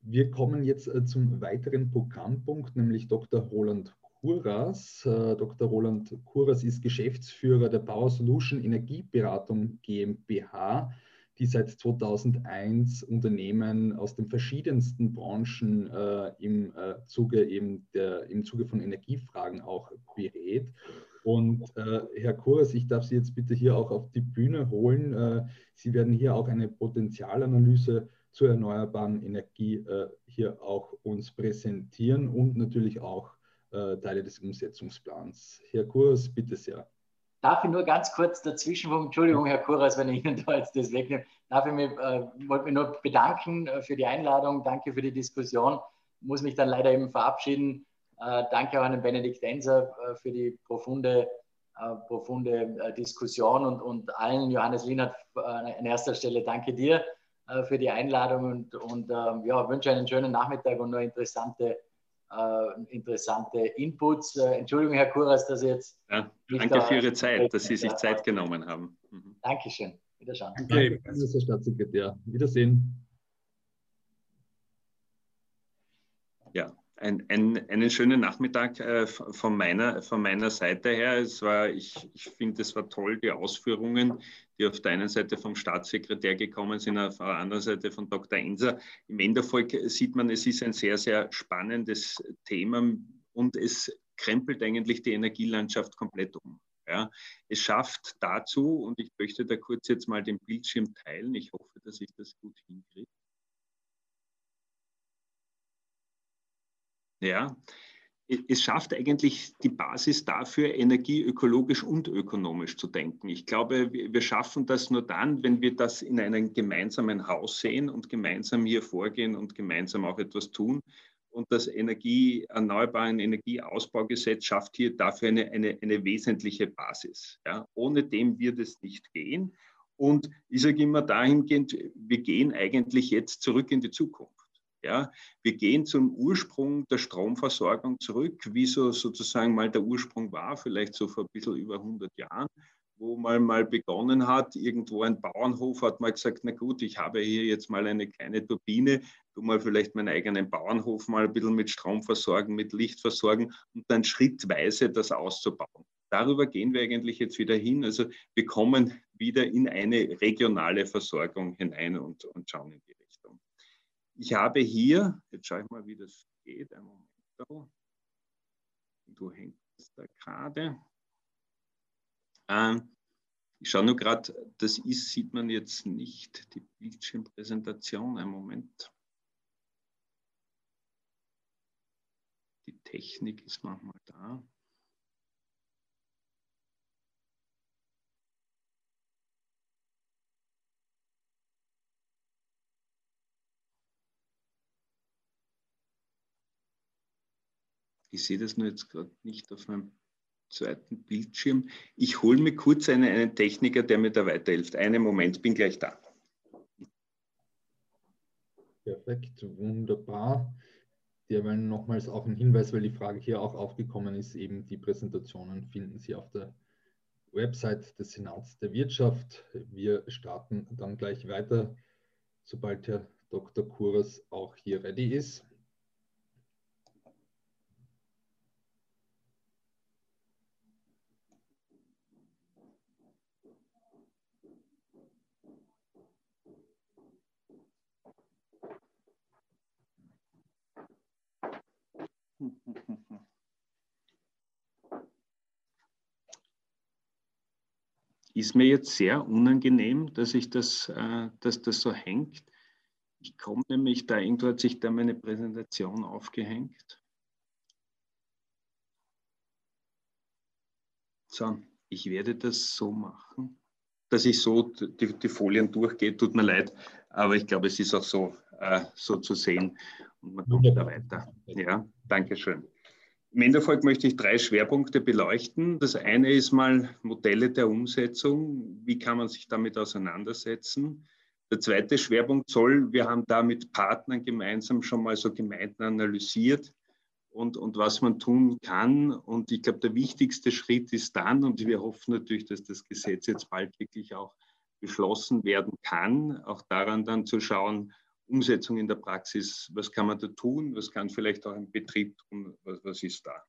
wir kommen jetzt äh, zum weiteren Programmpunkt, nämlich Dr. Roland Kuras. Dr. Roland Kuras ist Geschäftsführer der Power Solution Energieberatung GmbH die seit 2001 Unternehmen aus den verschiedensten Branchen äh, im, äh, Zuge eben der, im Zuge von Energiefragen auch berät. Und äh, Herr Kurs, ich darf Sie jetzt bitte hier auch auf die Bühne holen. Äh, Sie werden hier auch eine Potenzialanalyse zur erneuerbaren Energie äh, hier auch uns präsentieren und natürlich auch äh, Teile des Umsetzungsplans. Herr Kurs, bitte sehr. Darf ich nur ganz kurz dazwischen, Entschuldigung, Herr Kuras, wenn ich Ihnen da jetzt das wegnehme, darf ich mich, äh, wollte mich nur bedanken äh, für die Einladung, danke für die Diskussion, muss mich dann leider eben verabschieden. Äh, danke auch an den Benedikt Enser äh, für die profunde, äh, profunde äh, Diskussion und, und allen, Johannes Lienert, an erster Stelle danke dir für die Einladung und, und ähm, ja, wünsche einen schönen Nachmittag und nur interessante interessante Inputs. Äh, Entschuldigung, Herr Kuras, dass Sie jetzt. Ja, danke für Ihre Zeit, dass Sie sich Zeit genommen haben. Mhm. Dankeschön. Wiederschauen. Okay, Herr Staatssekretär. Wiedersehen. Ja, ein, ein, einen schönen Nachmittag äh, von, meiner, von meiner Seite her. Es war, ich, ich finde, es war toll, die Ausführungen, die auf der einen Seite vom Staatssekretär gekommen sind, auf der anderen Seite von Dr. Enser. Im Endeffekt sieht man, es ist ein sehr, sehr spannendes Thema und es krempelt eigentlich die Energielandschaft komplett um. Ja, es schafft dazu, und ich möchte da kurz jetzt mal den Bildschirm teilen, ich hoffe, dass ich das gut hinkriege. Ja, es schafft eigentlich die Basis dafür, energieökologisch und ökonomisch zu denken. Ich glaube, wir schaffen das nur dann, wenn wir das in einem gemeinsamen Haus sehen und gemeinsam hier vorgehen und gemeinsam auch etwas tun. Und das Energie, Erneuerbaren Energieausbaugesetz schafft hier dafür eine, eine, eine wesentliche Basis. Ja, ohne dem wird es nicht gehen. Und ich sage immer dahingehend, wir gehen eigentlich jetzt zurück in die Zukunft. Ja, wir gehen zum Ursprung der Stromversorgung zurück, wie so sozusagen mal der Ursprung war, vielleicht so vor ein bisschen über 100 Jahren, wo man mal begonnen hat, irgendwo ein Bauernhof hat mal gesagt, na gut, ich habe hier jetzt mal eine kleine Turbine, tu mal vielleicht meinen eigenen Bauernhof mal ein bisschen mit Strom versorgen, mit Licht versorgen und dann schrittweise das auszubauen. Darüber gehen wir eigentlich jetzt wieder hin. Also wir kommen wieder in eine regionale Versorgung hinein und, und schauen in die Richtung. Ich habe hier, jetzt schaue ich mal, wie das geht. Ein Moment. Da. Du hängst da gerade. Ähm, ich schaue nur gerade, das ist, sieht man jetzt nicht, die Bildschirmpräsentation. Ein Moment. Die Technik ist manchmal da. Ich sehe das nur jetzt gerade nicht auf meinem zweiten Bildschirm. Ich hole mir kurz einen, einen Techniker, der mir da weiterhilft. Einen Moment, bin gleich da. Perfekt, wunderbar. Derweil nochmals auch ein Hinweis, weil die Frage hier auch aufgekommen ist, eben die Präsentationen finden Sie auf der Website des Senats der Wirtschaft. Wir starten dann gleich weiter, sobald Herr Dr. Kuras auch hier ready ist. Ist mir jetzt sehr unangenehm, dass ich das, äh, dass das so hängt. Ich komme nämlich da, irgendwo hat sich da meine Präsentation aufgehängt. So, ich werde das so machen, dass ich so die, die Folien durchgehe. Tut mir leid, aber ich glaube, es ist auch so, äh, so zu sehen. Und man kommt da weiter. Ja, danke schön. Im Endeffekt möchte ich drei Schwerpunkte beleuchten. Das eine ist mal Modelle der Umsetzung. Wie kann man sich damit auseinandersetzen? Der zweite Schwerpunkt soll, wir haben da mit Partnern gemeinsam schon mal so Gemeinden analysiert und, und was man tun kann. Und ich glaube, der wichtigste Schritt ist dann, und wir hoffen natürlich, dass das Gesetz jetzt bald wirklich auch beschlossen werden kann, auch daran dann zu schauen, Umsetzung in der Praxis, was kann man da tun, was kann vielleicht auch ein Betrieb tun, was, was ist da.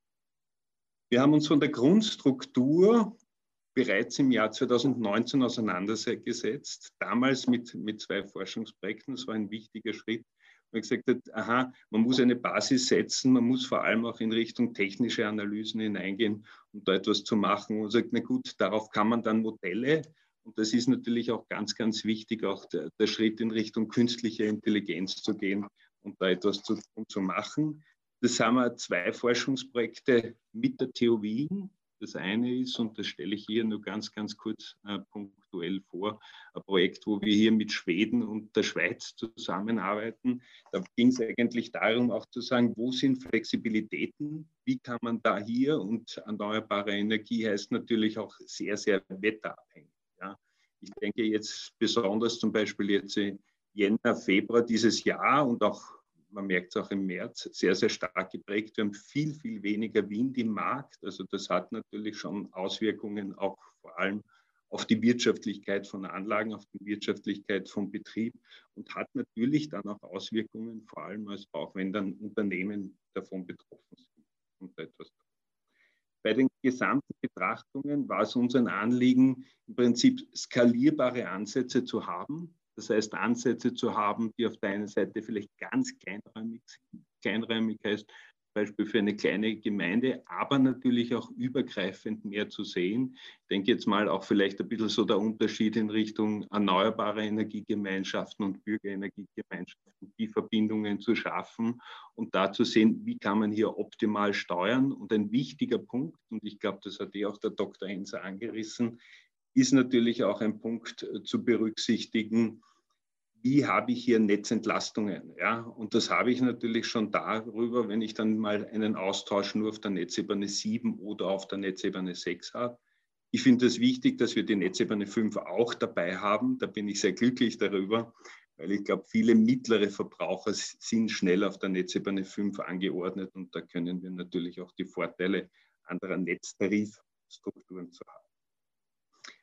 Wir haben uns von der Grundstruktur bereits im Jahr 2019 auseinandergesetzt, damals mit, mit zwei Forschungsprojekten. Das war ein wichtiger Schritt. Man gesagt hat, aha, man muss eine Basis setzen, man muss vor allem auch in Richtung technische Analysen hineingehen, um da etwas zu machen. Und sagt, na gut, darauf kann man dann Modelle Und das ist natürlich auch ganz, ganz wichtig, auch der, der Schritt in Richtung künstliche Intelligenz zu gehen und da etwas zu, zu machen. Das haben wir zwei Forschungsprojekte mit der TU Wien. Das eine ist, und das stelle ich hier nur ganz, ganz kurz äh, punktuell vor, ein Projekt, wo wir hier mit Schweden und der Schweiz zusammenarbeiten. Da ging es eigentlich darum, auch zu sagen, wo sind Flexibilitäten, wie kann man da hier, und erneuerbare Energie heißt natürlich auch sehr, sehr wetterabhängig. Ich denke jetzt besonders zum Beispiel jetzt in Jänner, Februar dieses Jahr und auch man merkt es auch im März, sehr, sehr stark geprägt. Wir haben viel, viel weniger Wind im Markt. Also das hat natürlich schon Auswirkungen auch vor allem auf die Wirtschaftlichkeit von Anlagen, auf die Wirtschaftlichkeit vom Betrieb und hat natürlich dann auch Auswirkungen, vor allem als auch wenn dann Unternehmen davon betroffen sind und etwas bei den gesamten Betrachtungen war es uns ein Anliegen, im Prinzip skalierbare Ansätze zu haben. Das heißt, Ansätze zu haben, die auf der einen Seite vielleicht ganz kleinräumig sind. Kleinräumig heißt Beispiel für eine kleine Gemeinde, aber natürlich auch übergreifend mehr zu sehen. Ich denke jetzt mal auch vielleicht ein bisschen so der Unterschied in Richtung erneuerbare Energiegemeinschaften und Bürgerenergiegemeinschaften, die Verbindungen zu schaffen und da zu sehen, wie kann man hier optimal steuern. Und ein wichtiger Punkt, und ich glaube, das hat eh auch der Dr. Enser angerissen, ist natürlich auch ein Punkt äh, zu berücksichtigen, wie habe ich hier Netzentlastungen? Ja? Und das habe ich natürlich schon darüber, wenn ich dann mal einen Austausch nur auf der Netzebene 7 oder auf der Netzebene 6 habe. Ich finde es wichtig, dass wir die Netzebene 5 auch dabei haben. Da bin ich sehr glücklich darüber, weil ich glaube, viele mittlere Verbraucher sind schnell auf der Netzebene 5 angeordnet und da können wir natürlich auch die Vorteile anderer Netztarifstrukturen zu haben.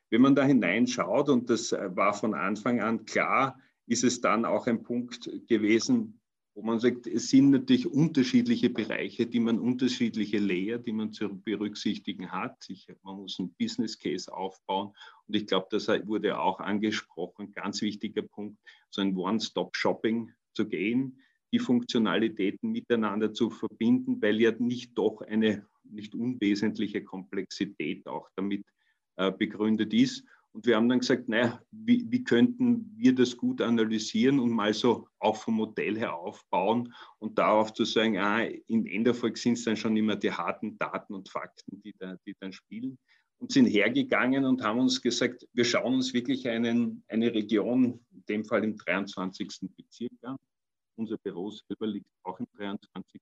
Wenn man da hineinschaut, und das äh, war von Anfang an klar, ist es dann auch ein Punkt gewesen, wo man sagt, es sind natürlich unterschiedliche Bereiche, die man unterschiedliche Layer, die man zu berücksichtigen hat. Ich, man muss einen Business Case aufbauen und ich glaube, das wurde auch angesprochen, ganz wichtiger Punkt, so ein One-Stop-Shopping zu gehen, die Funktionalitäten miteinander zu verbinden, weil ja nicht doch eine nicht unwesentliche Komplexität auch damit äh, begründet ist. Und wir haben dann gesagt, naja, wie, wie, könnten wir das gut analysieren und mal so auch vom Modell her aufbauen und darauf zu sagen, ah, im Endeffekt sind es dann schon immer die harten Daten und Fakten, die, da, die dann spielen. Und sind hergegangen und haben uns gesagt, wir schauen uns wirklich einen, eine Region, in dem Fall im 23. Bezirk an. Unser Büro selber liegt auch im 23.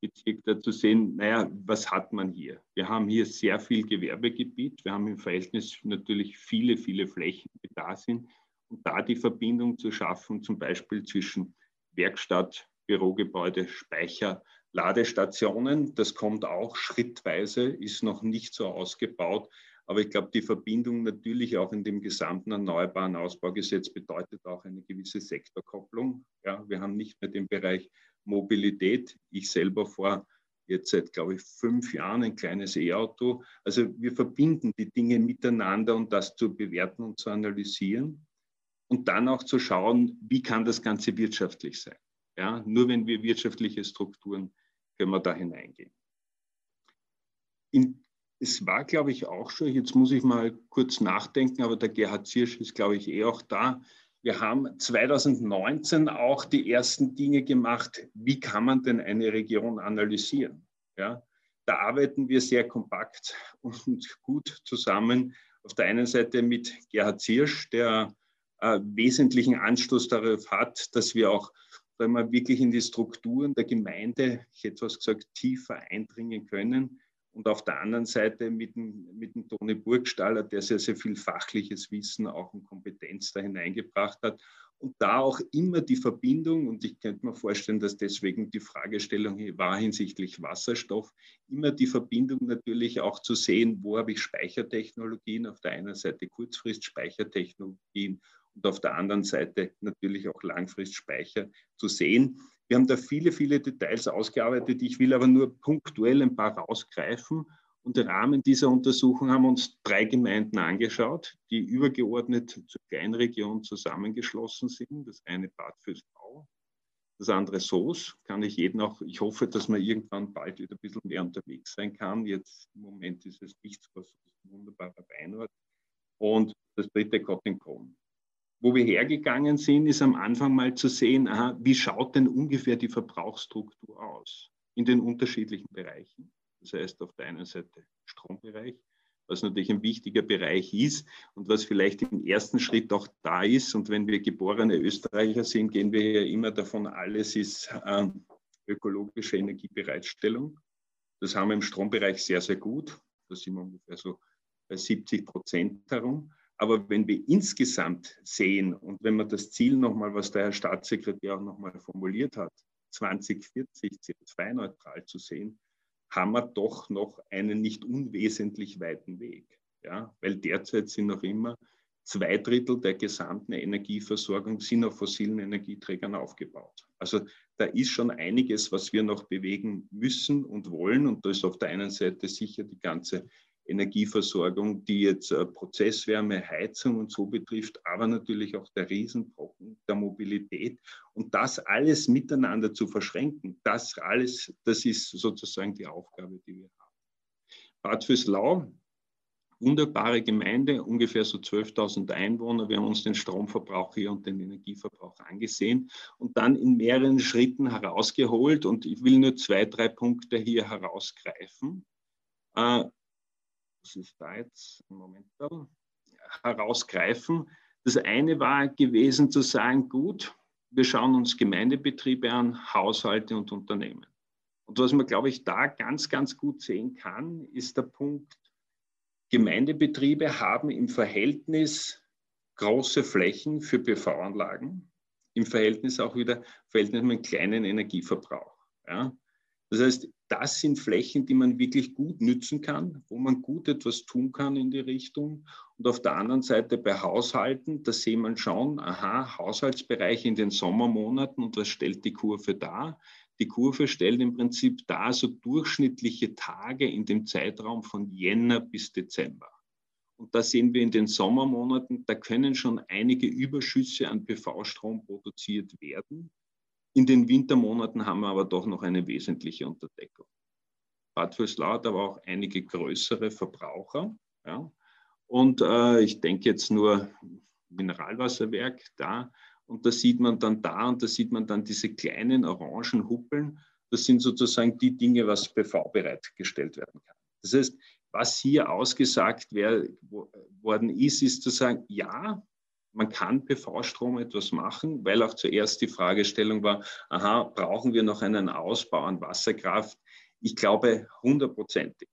Bezirk da zu sehen, naja, was hat man hier? Wir haben hier sehr viel Gewerbegebiet, wir haben im Verhältnis natürlich viele, viele Flächen, die da sind. Und da die Verbindung zu schaffen, zum Beispiel zwischen Werkstatt, Bürogebäude, Speicher, Ladestationen, das kommt auch schrittweise, ist noch nicht so ausgebaut. Aber ich glaube, die Verbindung natürlich auch in dem gesamten Erneuerbaren Ausbaugesetz bedeutet auch eine gewisse Sektorkopplung. Ja, wir haben nicht mehr den Bereich Mobilität. Ich selber fahre jetzt seit, glaube ich, fünf Jahren ein kleines E-Auto. Also wir verbinden die Dinge miteinander und das zu bewerten und zu analysieren und dann auch zu schauen, wie kann das Ganze wirtschaftlich sein. Ja, nur wenn wir wirtschaftliche Strukturen können wir da hineingehen. In, es war, glaube ich, auch schon, jetzt muss ich mal kurz nachdenken, aber der Gerhard Ziersch ist, glaube ich, eh auch da. Wir haben 2019 auch die ersten Dinge gemacht. Wie kann man denn eine Region analysieren? Ja, da arbeiten wir sehr kompakt und gut zusammen. Auf der einen Seite mit Gerhard Ziersch, der äh, wesentlichen Anstoß darauf hat, dass wir auch wenn wir wirklich in die Strukturen der Gemeinde, ich hätte was gesagt, tiefer eindringen können und auf der anderen Seite mit dem, mit dem Toni Burgstaller, der sehr, sehr viel fachliches Wissen auch und Kompetenz da hineingebracht hat. Und da auch immer die Verbindung, und ich könnte mir vorstellen, dass deswegen die Fragestellung war hinsichtlich Wasserstoff, immer die Verbindung natürlich auch zu sehen, wo habe ich Speichertechnologien, auf der einen Seite Kurzfrist-Speichertechnologien und auf der anderen Seite natürlich auch Langfristspeicher zu sehen. Wir haben da viele, viele Details ausgearbeitet. Ich will aber nur punktuell ein paar rausgreifen. Und im Rahmen dieser Untersuchung haben wir uns drei Gemeinden angeschaut, die übergeordnet zur Kleinregion zusammengeschlossen sind. Das eine Bad Fürstau, das andere Soos. Kann ich jeden auch, ich hoffe, dass man irgendwann bald wieder ein bisschen mehr unterwegs sein kann. Jetzt im Moment ist es nichts, was ein wunderbarer Weinort Und das dritte Cotton Wo wir hergegangen sind, ist am Anfang mal zu sehen, aha, wie schaut denn ungefähr die Verbrauchsstruktur aus in den unterschiedlichen Bereichen. Das heißt auf der einen Seite Strombereich, was natürlich ein wichtiger Bereich ist und was vielleicht im ersten Schritt auch da ist. Und wenn wir geborene Österreicher sind, gehen wir ja immer davon, alles ist äh, ökologische Energiebereitstellung. Das haben wir im Strombereich sehr, sehr gut. Da sind wir ungefähr so bei 70 Prozent herum. Aber wenn wir insgesamt sehen und wenn man das Ziel nochmal, was der Herr Staatssekretär auch nochmal formuliert hat, 2040 CO2-neutral zu sehen, haben wir doch noch einen nicht unwesentlich weiten Weg. Ja? Weil derzeit sind noch immer zwei Drittel der gesamten Energieversorgung sind auf fossilen Energieträgern aufgebaut. Also da ist schon einiges, was wir noch bewegen müssen und wollen. Und da ist auf der einen Seite sicher die ganze Energieversorgung, die jetzt äh, Prozesswärme, Heizung und so betrifft, aber natürlich auch der Riesenbrocken der Mobilität. Und das alles miteinander zu verschränken, das alles, das ist sozusagen die Aufgabe, die wir haben. Bad Fürslau, wunderbare Gemeinde, ungefähr so 12.000 Einwohner. Wir haben uns den Stromverbrauch hier und den Energieverbrauch angesehen und dann in mehreren Schritten herausgeholt. Und ich will nur zwei, drei Punkte hier herausgreifen. Das ist da jetzt im Moment herausgreifen. Das eine war gewesen zu sagen, gut, wir schauen uns Gemeindebetriebe an, Haushalte und Unternehmen. Und was man, glaube ich, da ganz, ganz gut sehen kann, ist der Punkt, Gemeindebetriebe haben im Verhältnis große Flächen für PV-Anlagen, im Verhältnis auch wieder Verhältnis mit kleinen Energieverbrauch. Ja. Das heißt, das sind Flächen, die man wirklich gut nützen kann, wo man gut etwas tun kann in die Richtung. Und auf der anderen Seite bei Haushalten, da sehen man schon, aha, Haushaltsbereich in den Sommermonaten und was stellt die Kurve dar? Die Kurve stellt im Prinzip dar so durchschnittliche Tage in dem Zeitraum von Jänner bis Dezember. Und da sehen wir in den Sommermonaten, da können schon einige Überschüsse an PV-Strom produziert werden. In den Wintermonaten haben wir aber doch noch eine wesentliche Unterdeckung. Bad Vöslau hat aber auch einige größere Verbraucher. Ja. Und äh, ich denke jetzt nur Mineralwasserwerk da. Und da sieht man dann da und da sieht man dann diese kleinen orangen Huppeln. Das sind sozusagen die Dinge, was PV bereitgestellt werden kann. Das heißt, was hier ausgesagt worden ist, ist zu sagen, ja, man kann PV-Strom etwas machen, weil auch zuerst die Fragestellung war, aha, brauchen wir noch einen Ausbau an Wasserkraft? Ich glaube hundertprozentig.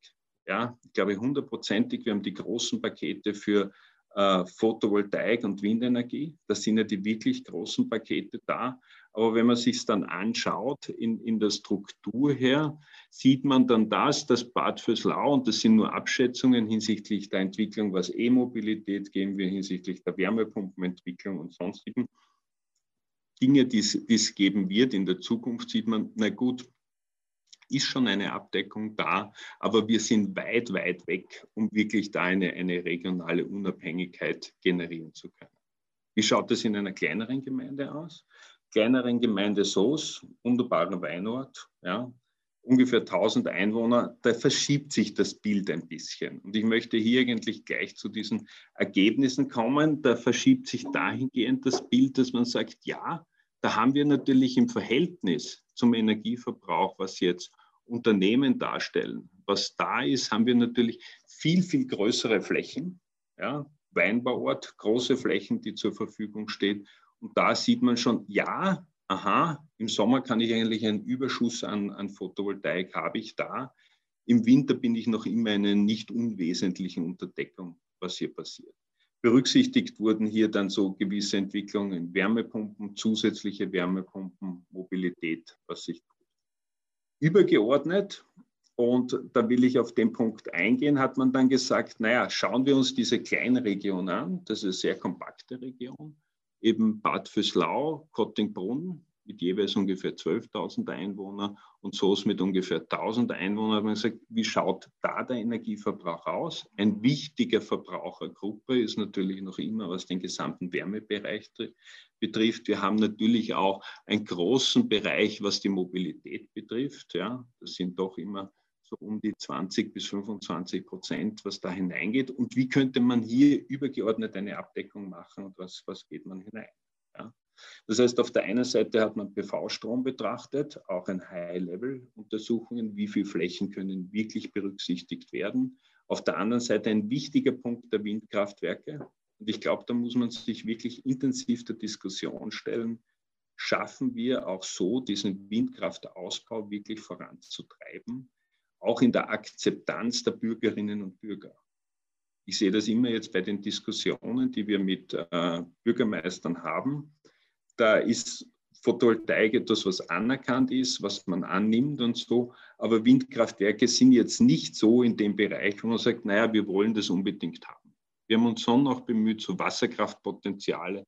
Ja, ich glaube hundertprozentig. Wir haben die großen Pakete für äh, Photovoltaik und Windenergie. Das sind ja die wirklich großen Pakete da. Aber wenn man sich es dann anschaut in, in der Struktur her, sieht man dann das, dass Bad Fürslau, und das sind nur Abschätzungen hinsichtlich der Entwicklung, was E-Mobilität geben wir hinsichtlich der Wärmepumpenentwicklung und sonstigen Dinge, die es geben wird. In der Zukunft sieht man, na gut, ist schon eine Abdeckung da, aber wir sind weit, weit weg, um wirklich da eine, eine regionale Unabhängigkeit generieren zu können. Wie schaut das in einer kleineren Gemeinde aus? Kleineren Gemeinde Soos, wunderbarer Weinort, ja, ungefähr 1000 Einwohner, da verschiebt sich das Bild ein bisschen. Und ich möchte hier eigentlich gleich zu diesen Ergebnissen kommen. Da verschiebt sich dahingehend das Bild, dass man sagt, ja, da haben wir natürlich im Verhältnis zum Energieverbrauch, was jetzt Unternehmen darstellen, was da ist, haben wir natürlich viel, viel größere Flächen. Ja, Weinbauort, große Flächen, die zur Verfügung stehen. Und da sieht man schon, ja, aha, im Sommer kann ich eigentlich einen Überschuss an, an Photovoltaik habe ich da. Im Winter bin ich noch immer in einer nicht unwesentlichen Unterdeckung, was hier passiert. Berücksichtigt wurden hier dann so gewisse Entwicklungen, Wärmepumpen, zusätzliche Wärmepumpen, Mobilität, was sich tut. Übergeordnet, und da will ich auf den Punkt eingehen, hat man dann gesagt, naja, schauen wir uns diese kleine Region an, das ist eine sehr kompakte Region, eben Bad Fürslau, Kottingbrunn mit jeweils ungefähr 12.000 Einwohnern und Soos mit ungefähr 1.000 Einwohnern. Man gesagt, wie schaut da der Energieverbrauch aus? Ein wichtiger Verbrauchergruppe ist natürlich noch immer, was den gesamten Wärmebereich betrifft. Wir haben natürlich auch einen großen Bereich, was die Mobilität betrifft. Ja, das sind doch immer so um die 20 bis 25 Prozent, was da hineingeht. Und wie könnte man hier übergeordnet eine Abdeckung machen und was, was geht man hinein? Ja. Das heißt, auf der einen Seite hat man PV-Strom betrachtet, auch ein High-Level-Untersuchungen, wie viele Flächen können wirklich berücksichtigt werden. Auf der anderen Seite ein wichtiger Punkt der Windkraftwerke. Und ich glaube, da muss man sich wirklich intensiv der Diskussion stellen, schaffen wir auch so, diesen Windkraftausbau wirklich voranzutreiben, auch in der Akzeptanz der Bürgerinnen und Bürger. Ich sehe das immer jetzt bei den Diskussionen, die wir mit äh, Bürgermeistern haben. Da ist Photovoltaik etwas, was anerkannt ist, was man annimmt und so. Aber Windkraftwerke sind jetzt nicht so in dem Bereich, wo man sagt, naja, wir wollen das unbedingt haben. Wir haben uns schon auch bemüht, so Wasserkraftpotenziale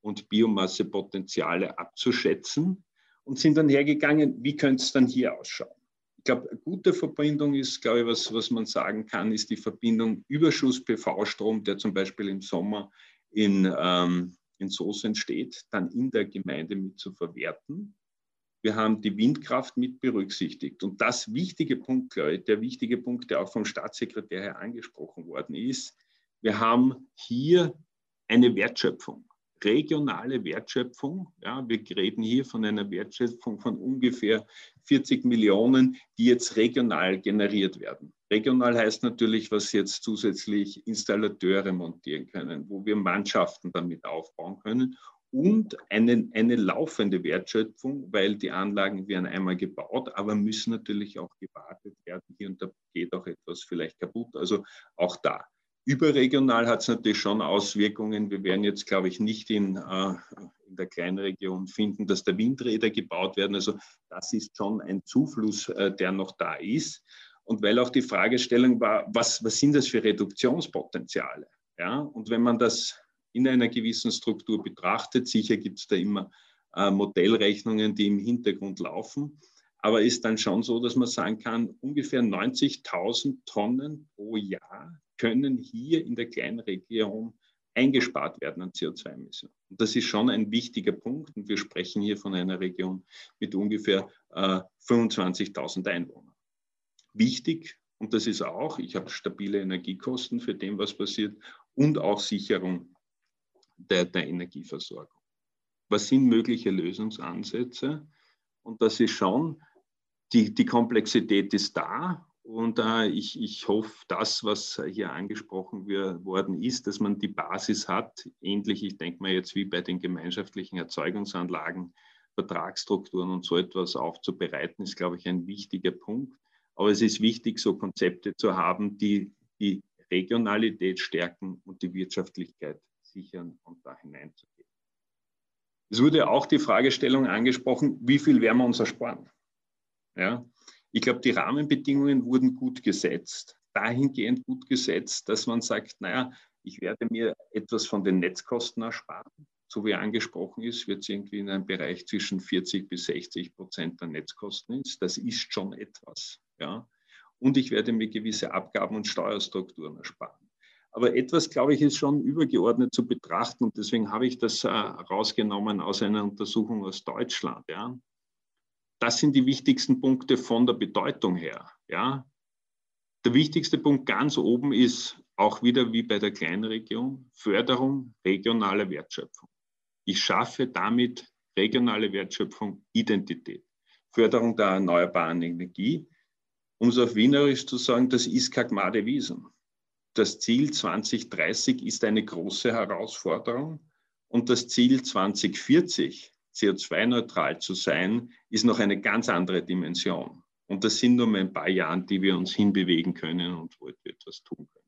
und Biomassepotenziale abzuschätzen und sind dann hergegangen, wie könnte es dann hier ausschauen? Ich glaube, eine gute Verbindung ist, glaube ich, was, was man sagen kann, ist die Verbindung Überschuss-PV-Strom, der zum Beispiel im Sommer in, ähm, in Soos entsteht, dann in der Gemeinde mit zu verwerten. Wir haben die Windkraft mit berücksichtigt. Und das wichtige Punkt, glaube ich, der wichtige Punkt, der auch vom Staatssekretär her angesprochen worden ist, wir haben hier eine Wertschöpfung regionale Wertschöpfung. Ja, wir reden hier von einer Wertschöpfung von ungefähr 40 Millionen, die jetzt regional generiert werden. Regional heißt natürlich, was jetzt zusätzlich Installateure montieren können, wo wir Mannschaften damit aufbauen können und eine, eine laufende Wertschöpfung, weil die Anlagen werden einmal gebaut, aber müssen natürlich auch gewartet werden. Hier und da geht auch etwas vielleicht kaputt. Also auch da. Überregional hat es natürlich schon Auswirkungen. Wir werden jetzt, glaube ich, nicht in, äh, in der kleinen Region finden, dass da Windräder gebaut werden. Also das ist schon ein Zufluss, äh, der noch da ist. Und weil auch die Fragestellung war, was, was sind das für Reduktionspotenziale? Ja? Und wenn man das in einer gewissen Struktur betrachtet, sicher gibt es da immer äh, Modellrechnungen, die im Hintergrund laufen. Aber ist dann schon so, dass man sagen kann, ungefähr 90.000 Tonnen pro Jahr können hier in der kleinen Region eingespart werden an CO2-Emissionen. Und das ist schon ein wichtiger Punkt. Und wir sprechen hier von einer Region mit ungefähr äh, 25.000 Einwohnern. Wichtig, und das ist auch, ich habe stabile Energiekosten für dem, was passiert, und auch Sicherung der, der Energieversorgung. Was sind mögliche Lösungsansätze? Und das ist schon, die, die Komplexität ist da und äh, ich, ich hoffe, das, was hier angesprochen worden ist, dass man die Basis hat, ähnlich, ich denke mal jetzt wie bei den gemeinschaftlichen Erzeugungsanlagen, Vertragsstrukturen und so etwas aufzubereiten, ist, glaube ich, ein wichtiger Punkt. Aber es ist wichtig, so Konzepte zu haben, die die Regionalität stärken und die Wirtschaftlichkeit sichern und da hineinzugehen. Es wurde auch die Fragestellung angesprochen, wie viel werden wir uns ersparen? Ja, ich glaube, die Rahmenbedingungen wurden gut gesetzt, dahingehend gut gesetzt, dass man sagt, naja, ich werde mir etwas von den Netzkosten ersparen. So wie angesprochen ist, wird es irgendwie in einem Bereich zwischen 40 bis 60 Prozent der Netzkosten ist. Das ist schon etwas. Ja. Und ich werde mir gewisse Abgaben und Steuerstrukturen ersparen. Aber etwas, glaube ich, ist schon übergeordnet zu betrachten und deswegen habe ich das äh, rausgenommen aus einer Untersuchung aus Deutschland. Ja das sind die wichtigsten Punkte von der Bedeutung her. Ja. Der wichtigste Punkt ganz oben ist auch wieder wie bei der Kleinregion Förderung regionaler Wertschöpfung. Ich schaffe damit regionale Wertschöpfung, Identität. Förderung der erneuerbaren Energie. Um es auf Wienerisch zu sagen, das ist Kagmade Wiesen. Das Ziel 2030 ist eine große Herausforderung und das Ziel 2040 CO2-neutral zu sein, ist noch eine ganz andere Dimension. Und das sind nur mal ein paar Jahre, die wir uns hinbewegen können und wo wir etwas tun können.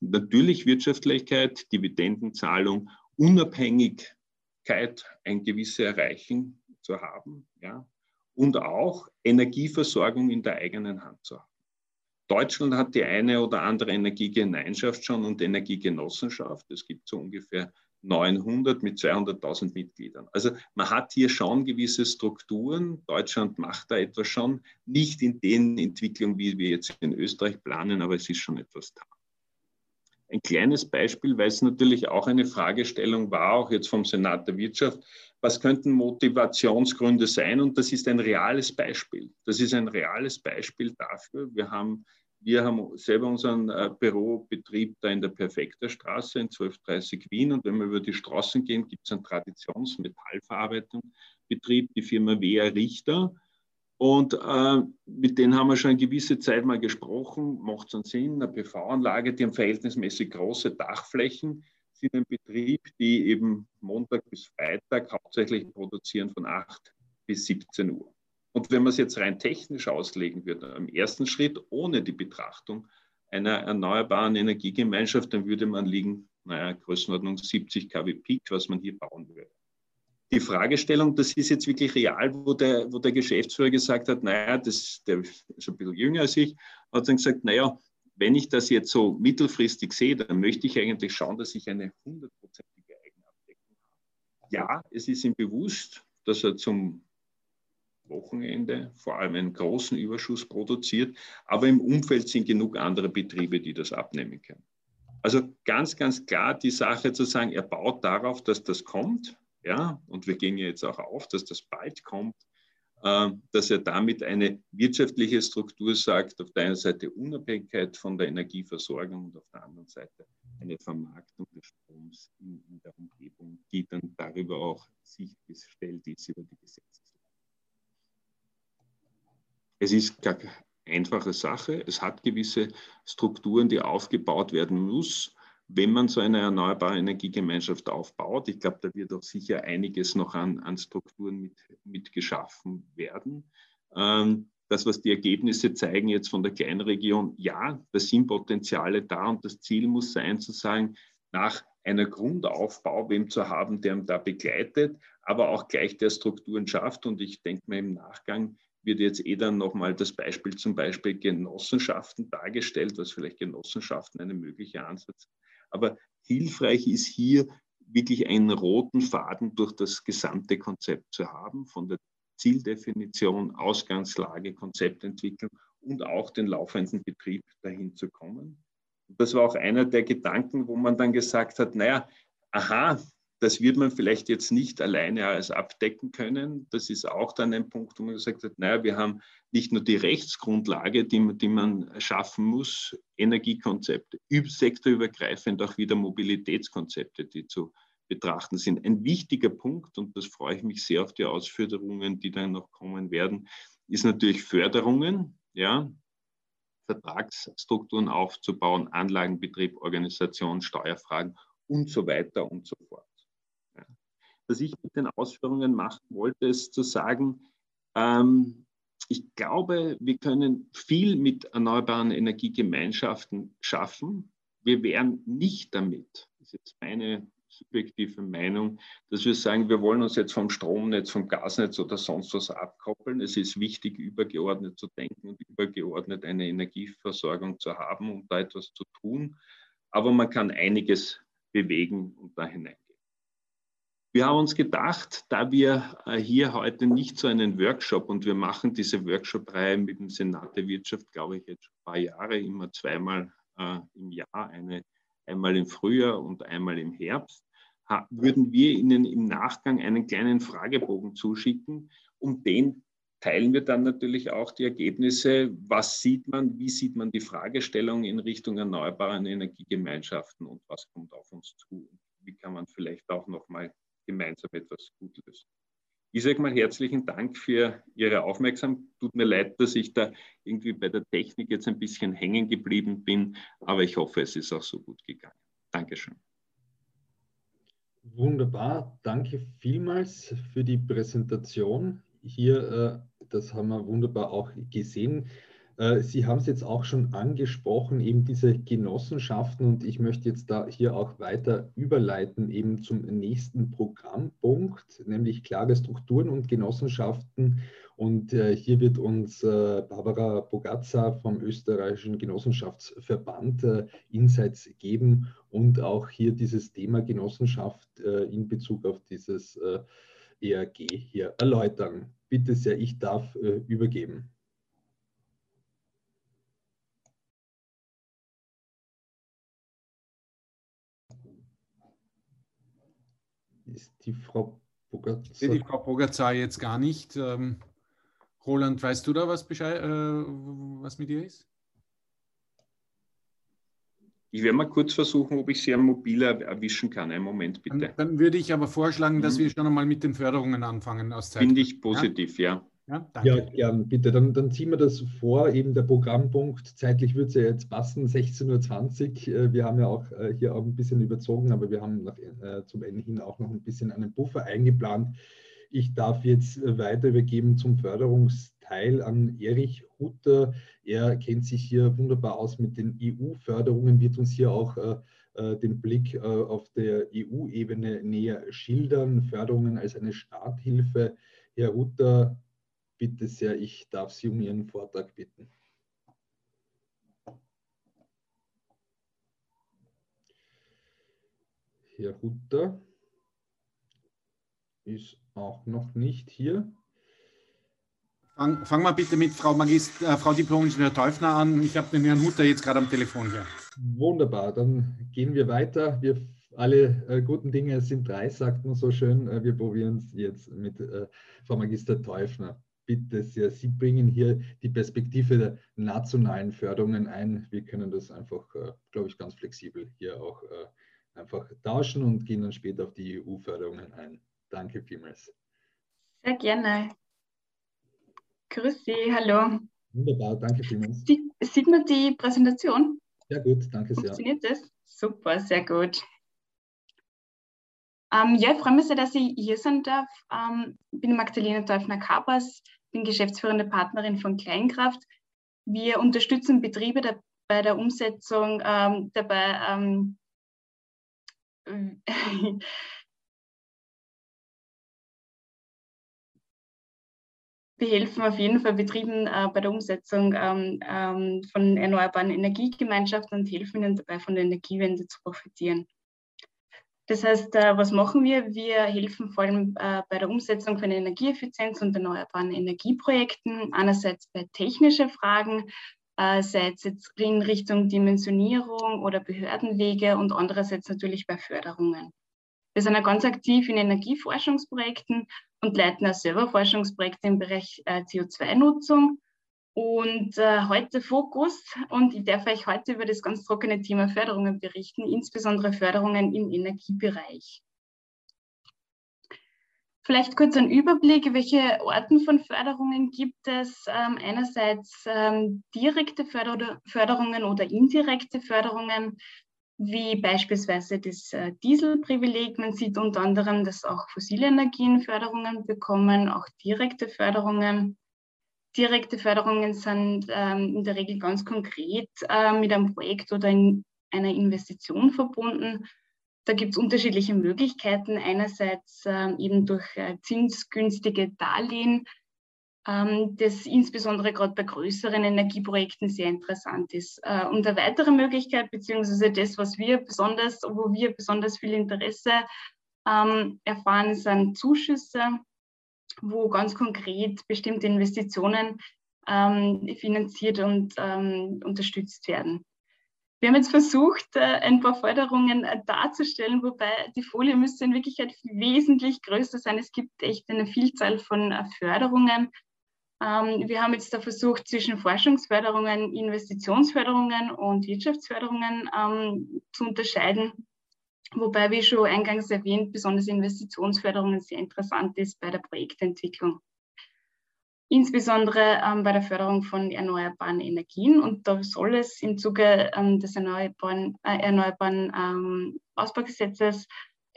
Natürlich Wirtschaftlichkeit, Dividendenzahlung, Unabhängigkeit, ein gewisse Erreichen zu haben, ja, und auch Energieversorgung in der eigenen Hand zu haben. Deutschland hat die eine oder andere Energiegemeinschaft schon und Energiegenossenschaft. Es gibt so ungefähr 900 mit 200.000 Mitgliedern. Also man hat hier schon gewisse Strukturen. Deutschland macht da etwas schon, nicht in den Entwicklungen, wie wir jetzt in Österreich planen, aber es ist schon etwas da. ein kleines Beispiel, weil es natürlich auch eine Fragestellung war, auch jetzt vom Senat der Wirtschaft, was könnten Motivationsgründe sein? Und das ist ein reales Beispiel. Das ist ein reales Beispiel dafür. Wir haben, wir haben selber unseren äh, Bürobetrieb da in der Perfekter Straße in 1230 Wien. Und wenn wir über die Straßen gehen, gibt es einen Traditionsmetallverarbeitungsbetrieb, die Firma Wea Richter. Und äh, mit denen haben wir schon eine gewisse Zeit mal gesprochen. Macht es einen Sinn? Eine PV-Anlage, die haben verhältnismäßig große Dachflächen, sind ein Betrieb, die eben Montag bis Freitag hauptsächlich produzieren von 8 bis 17 Uhr. Und wenn man es jetzt rein technisch auslegen würde, im ersten Schritt ohne die Betrachtung einer erneuerbaren Energiegemeinschaft, dann würde man liegen, naja, Größenordnung 70 kW Peak, was man hier bauen würde die Fragestellung, das ist jetzt wirklich real, wo der, wo der Geschäftsführer gesagt hat, naja, das, der ist ein bisschen jünger als ich, hat dann gesagt, naja, wenn ich das jetzt so mittelfristig sehe, dann möchte ich eigentlich schauen, dass ich eine hundertprozentige Eigenabdeckung habe. Ja, es ist ihm bewusst, dass er zum Wochenende vor allem einen großen Überschuss produziert, aber im Umfeld sind genug andere Betriebe, die das abnehmen können. Also ganz, ganz klar die Sache zu sagen, er baut darauf, dass das kommt, ja, und wir gehen ja jetzt auch auf, dass das bald kommt, äh, dass er damit eine wirtschaftliche Struktur sagt, auf der einen Seite Unabhängigkeit von der Energieversorgung und auf der anderen Seite eine Vermarktung des Stroms in, in der Umgebung, die dann darüber auch sichergestellt ist über die Gesetzeslage. Es ist keine einfache Sache. Es hat gewisse Strukturen, die aufgebaut werden müssen wenn man so eine erneuerbare Energiegemeinschaft aufbaut, ich glaube, da wird auch sicher einiges noch an, an Strukturen mit, mit geschaffen werden. Ähm, das, was die Ergebnisse zeigen jetzt von der Kleinregion, ja, da sind Potenziale da und das Ziel muss sein, zu sagen, nach einer Grundaufbau, wem zu haben, der ihn da begleitet, aber auch gleich der Strukturen schafft. Und ich denke mir im Nachgang wird jetzt eh dann nochmal das Beispiel zum Beispiel Genossenschaften dargestellt, was vielleicht Genossenschaften eine mögliche Ansatz aber hilfreich ist hier wirklich einen roten Faden durch das gesamte Konzept zu haben, von der Zieldefinition, Ausgangslage, Konzeptentwicklung und auch den laufenden Betrieb dahin zu kommen. Das war auch einer der Gedanken, wo man dann gesagt hat, naja, aha, das wird man vielleicht jetzt nicht alleine als abdecken können. Das ist auch dann ein Punkt, wo man gesagt hat, naja, wir haben nicht nur die Rechtsgrundlage, die, die man schaffen muss, Energiekonzepte, sektorübergreifend auch wieder Mobilitätskonzepte, die zu betrachten sind. Ein wichtiger Punkt, und das freue ich mich sehr auf die Ausführungen, die dann noch kommen werden, ist natürlich Förderungen, ja, Vertragsstrukturen aufzubauen, Anlagenbetrieb, Organisation, Steuerfragen und so weiter und so fort was ich mit den Ausführungen machen wollte, ist zu sagen, ähm, ich glaube, wir können viel mit erneuerbaren Energiegemeinschaften schaffen. Wir wären nicht damit, das ist jetzt meine subjektive Meinung, dass wir sagen, wir wollen uns jetzt vom Stromnetz, vom Gasnetz oder sonst was abkoppeln. Es ist wichtig, übergeordnet zu denken und übergeordnet eine Energieversorgung zu haben, um da etwas zu tun. Aber man kann einiges bewegen und da hinein. Wir haben uns gedacht, da wir äh, hier heute nicht so einen Workshop und wir machen diese Workshop-Reihe mit dem Senat der Wirtschaft, glaube ich, jetzt schon ein paar Jahre, immer zweimal äh, im Jahr, eine, einmal im Frühjahr und einmal im Herbst, würden wir Ihnen im Nachgang einen kleinen Fragebogen zuschicken. Um den teilen wir dann natürlich auch die Ergebnisse. Was sieht man? Wie sieht man die Fragestellung in Richtung erneuerbaren Energiegemeinschaften und was kommt auf uns zu? Wie kann man vielleicht auch nochmal gemeinsam etwas Gutes. Ich sage mal herzlichen Dank für Ihre Aufmerksamkeit. Tut mir leid, dass ich da irgendwie bei der Technik jetzt ein bisschen hängen geblieben bin, aber ich hoffe, es ist auch so gut gegangen. Dankeschön. Wunderbar, danke vielmals für die Präsentation. Hier, äh, das haben wir wunderbar auch gesehen. Äh, Sie haben es jetzt auch schon angesprochen, eben diese Genossenschaften und ich möchte jetzt da hier auch weiter überleiten eben zum nächsten Programmpunkt, nämlich klare Strukturen und Genossenschaften. Und äh, hier wird uns äh, Barbara Bogazza vom österreichischen Genossenschaftsverband Insights geben und auch hier dieses Thema Genossenschaft in Bezug auf dieses ERG hier erläutern. Bitte sehr, ich darf übergeben. Ist die Frau Bogatzar. Die Frau Bogatzar jetzt gar nicht. Ähm, Roland, weißt du da was, Bescheid, äh, was mit ihr ist? Ich werde mal kurz versuchen, ob ich sie am Mobil erwischen kann. Einen Moment bitte. Dann, dann würde ich aber vorschlagen, dass mhm. wir schon einmal mit den Förderungen anfangen aus Zeit. Finde ich positiv, ja. ja. Ja, ja gern, bitte. Dann, dann ziehen wir das vor, eben der Programmpunkt. Zeitlich wird es ja jetzt passen, 16.20 Uhr. Äh, wir haben ja auch äh, hier auch ein bisschen überzogen, aber wir haben nach, äh, zum Ende hin auch noch ein bisschen einen Buffer eingeplant. Ich darf jetzt äh, weiter übergeben zum Förderungsteil an Erich Hutter. Er kennt sich hier wunderbar aus mit den EU-Förderungen, wird uns hier auch äh den Blick äh, auf der EU-Ebene näher schildern. Förderungen als eine Starthilfe. Herr Hutter, bitte sehr, ich darf Sie um Ihren Vortrag bitten. Herr Hutter ist auch noch nicht hier. Fang, fang mal bitte mit Frau, Magist, äh, Frau Diplom-Ingenieur Teufner an. Ich habe den Herrn Hutter jetzt gerade am Telefon hier. Wunderbar, dann gehen wir weiter. Wir alle äh, guten Dinge sind drei, sagt man so schön. Äh, wir probieren es jetzt mit äh, Frau Magister Teufner bitte sehr. Sie bringen hier die Perspektive der nationalen Förderungen ein. Wir können das einfach, äh, glaube ich, ganz flexibel hier auch äh, einfach tauschen und gehen dann später auf die EU-Förderungen ein. Danke vielmals. Sehr gerne. Grüß Sie, hallo. Wunderbar, danke vielmals. Sie, sieht man die Präsentation? Sehr gut, danke sehr. Funktioniert das? Super, sehr gut. Ähm, ja, ich freue mich sehr, dass ich hier sein darf. Ähm, ich bin Magdalena Teufner-Kapers, bin geschäftsführende Partnerin von Kleinkraft. Wir unterstützen Betriebe der, bei der Umsetzung ähm, dabei, ähm, wir helfen auf jeden Fall Betrieben äh, bei der Umsetzung ähm, ähm, von erneuerbaren Energiegemeinschaften und helfen ihnen dabei, von der Energiewende zu profitieren. Das heißt, äh, was machen wir? Wir helfen vor allem äh, bei der Umsetzung von Energieeffizienz und erneuerbaren Energieprojekten. Einerseits bei technischen Fragen, äh, sei es jetzt in Richtung Dimensionierung oder Behördenwege und andererseits natürlich bei Förderungen. Wir sind ja ganz aktiv in Energieforschungsprojekten und leiten auch selber Forschungsprojekte im Bereich CO2-Nutzung und äh, heute Fokus und ich darf euch heute über das ganz trockene Thema Förderungen berichten, insbesondere Förderungen im Energiebereich. Vielleicht kurz ein Überblick, welche Arten von Förderungen gibt es. Ähm, einerseits ähm, direkte Förder Förderungen oder indirekte Förderungen, wie beispielsweise das äh, Dieselprivileg. Man sieht unter anderem, dass auch fossile Energien Förderungen bekommen, auch direkte Förderungen. Direkte Förderungen sind ähm, in der Regel ganz konkret äh, mit einem Projekt oder in einer Investition verbunden. Da gibt es unterschiedliche Möglichkeiten. Einerseits äh, eben durch äh, zinsgünstige Darlehen, ähm, das insbesondere gerade bei größeren Energieprojekten sehr interessant ist. Äh, und eine weitere Möglichkeit, beziehungsweise das, was wir besonders, wo wir besonders viel Interesse ähm, erfahren, sind Zuschüsse wo ganz konkret bestimmte Investitionen ähm, finanziert und ähm, unterstützt werden. Wir haben jetzt versucht, äh, ein paar Forderungen äh, darzustellen, wobei die Folie müsste in Wirklichkeit wesentlich größer sein. Es gibt echt eine Vielzahl von äh, Förderungen. Ähm, wir haben jetzt da versucht, zwischen Forschungsförderungen, Investitionsförderungen und Wirtschaftsförderungen ähm, zu unterscheiden. Wobei, wie schon eingangs erwähnt, besonders Investitionsförderungen sehr interessant ist bei der Projektentwicklung. Insbesondere ähm, bei der Förderung von erneuerbaren Energien. Und da soll es im Zuge ähm, des erneuerbaren, äh, erneuerbaren ähm, Ausbaugesetzes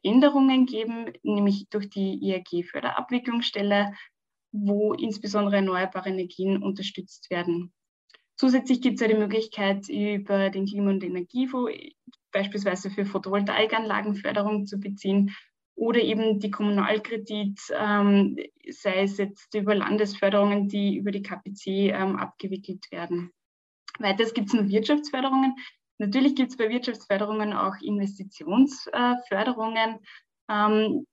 Änderungen geben, nämlich durch die IAG-Förderabwicklungsstelle, wo insbesondere erneuerbare Energien unterstützt werden. Zusätzlich gibt es ja die Möglichkeit, über den Klima- und Energiefonds beispielsweise für Photovoltaikanlagenförderung zu beziehen oder eben die Kommunalkredit, ähm, sei es jetzt über Landesförderungen, die über die KPC ähm, abgewickelt werden. Weiters gibt es noch Wirtschaftsförderungen. Natürlich gibt es bei Wirtschaftsförderungen auch Investitionsförderungen. Ähm,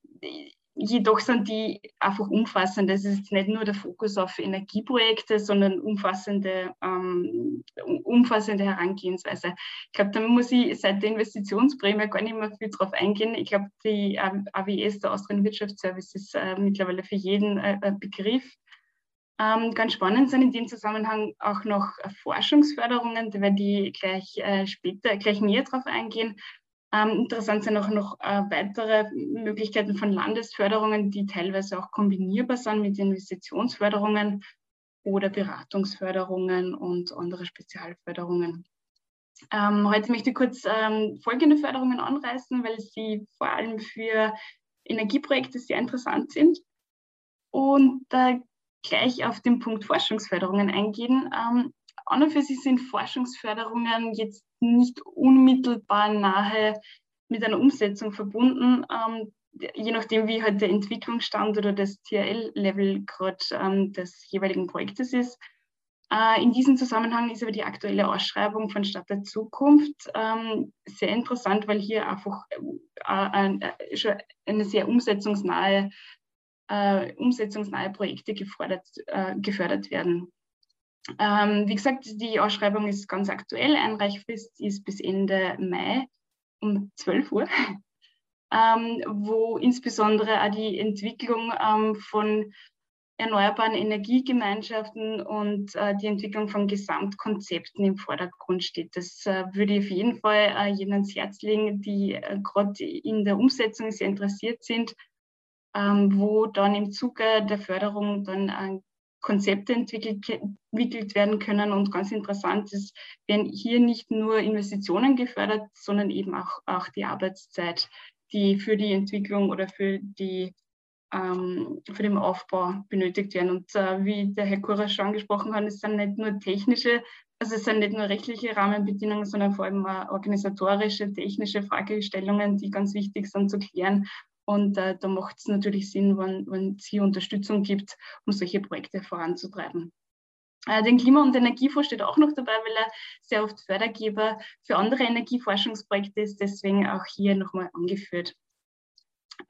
jedoch sind die einfach umfassend. Es ist nicht nur der Fokus auf Energieprojekte, sondern umfassende, ähm, umfassende Herangehensweise. Ich glaube, da muss ich seit der Investitionsprämie gar nicht mehr viel drauf eingehen. Ich glaube, die AWS, der Austrian Wirtschaftsservice, ist äh, mittlerweile für jeden äh, Begriff. Ähm, ganz spannend sind in dem Zusammenhang auch noch Forschungsförderungen, da werde ich gleich äh, später gleich näher drauf eingehen. Ähm, interessant sind auch noch äh, weitere Möglichkeiten von Landesförderungen, die teilweise auch kombinierbar sind mit Investitionsförderungen oder Beratungsförderungen und andere Spezialförderungen. Ähm, heute möchte ich kurz ähm, folgende Förderungen anreißen, weil sie vor allem für Energieprojekte sehr interessant sind. Und äh, gleich auf den Punkt Forschungsförderungen eingehen. Ähm, an und für sich sind Forschungsförderungen jetzt nicht unmittelbar nahe mit einer Umsetzung verbunden, ähm, je nachdem, wie halt der Entwicklungsstand oder das TRL-Level gerade ähm, des jeweiligen Projektes ist. Äh, in diesem Zusammenhang ist aber die aktuelle Ausschreibung von Stadt der Zukunft ähm, sehr interessant, weil hier einfach äh, äh, schon eine sehr umsetzungsnahe, äh, umsetzungsnahe Projekte äh, gefördert werden. Ähm, wie gesagt, die Ausschreibung ist ganz aktuell. Einreichfrist ist bis Ende Mai um 12 Uhr, ähm, wo insbesondere auch die Entwicklung ähm, von erneuerbaren Energiegemeinschaften und äh, die Entwicklung von Gesamtkonzepten im Vordergrund steht. Das äh, würde ich auf jeden Fall äh, jedem ans Herz legen, die äh, gerade in der Umsetzung sehr interessiert sind, ähm, wo dann im Zuge der Förderung dann Konzepte entwickelt, entwickelt werden können. Und ganz interessant ist, werden hier nicht nur Investitionen gefördert, sondern eben auch, auch die Arbeitszeit, die für die Entwicklung oder für, die, ähm, für den Aufbau benötigt werden. Und äh, wie der Herr Kura schon angesprochen hat, es sind nicht nur technische, also es sind nicht nur rechtliche Rahmenbedingungen, sondern vor allem auch organisatorische, technische Fragestellungen, die ganz wichtig sind zu klären und äh, da macht es natürlich Sinn, wenn, wenn es hier Unterstützung gibt, um solche Projekte voranzutreiben. Äh, den Klima- und Energiefonds steht auch noch dabei, weil er sehr oft Fördergeber für andere Energieforschungsprojekte ist, deswegen auch hier nochmal angeführt.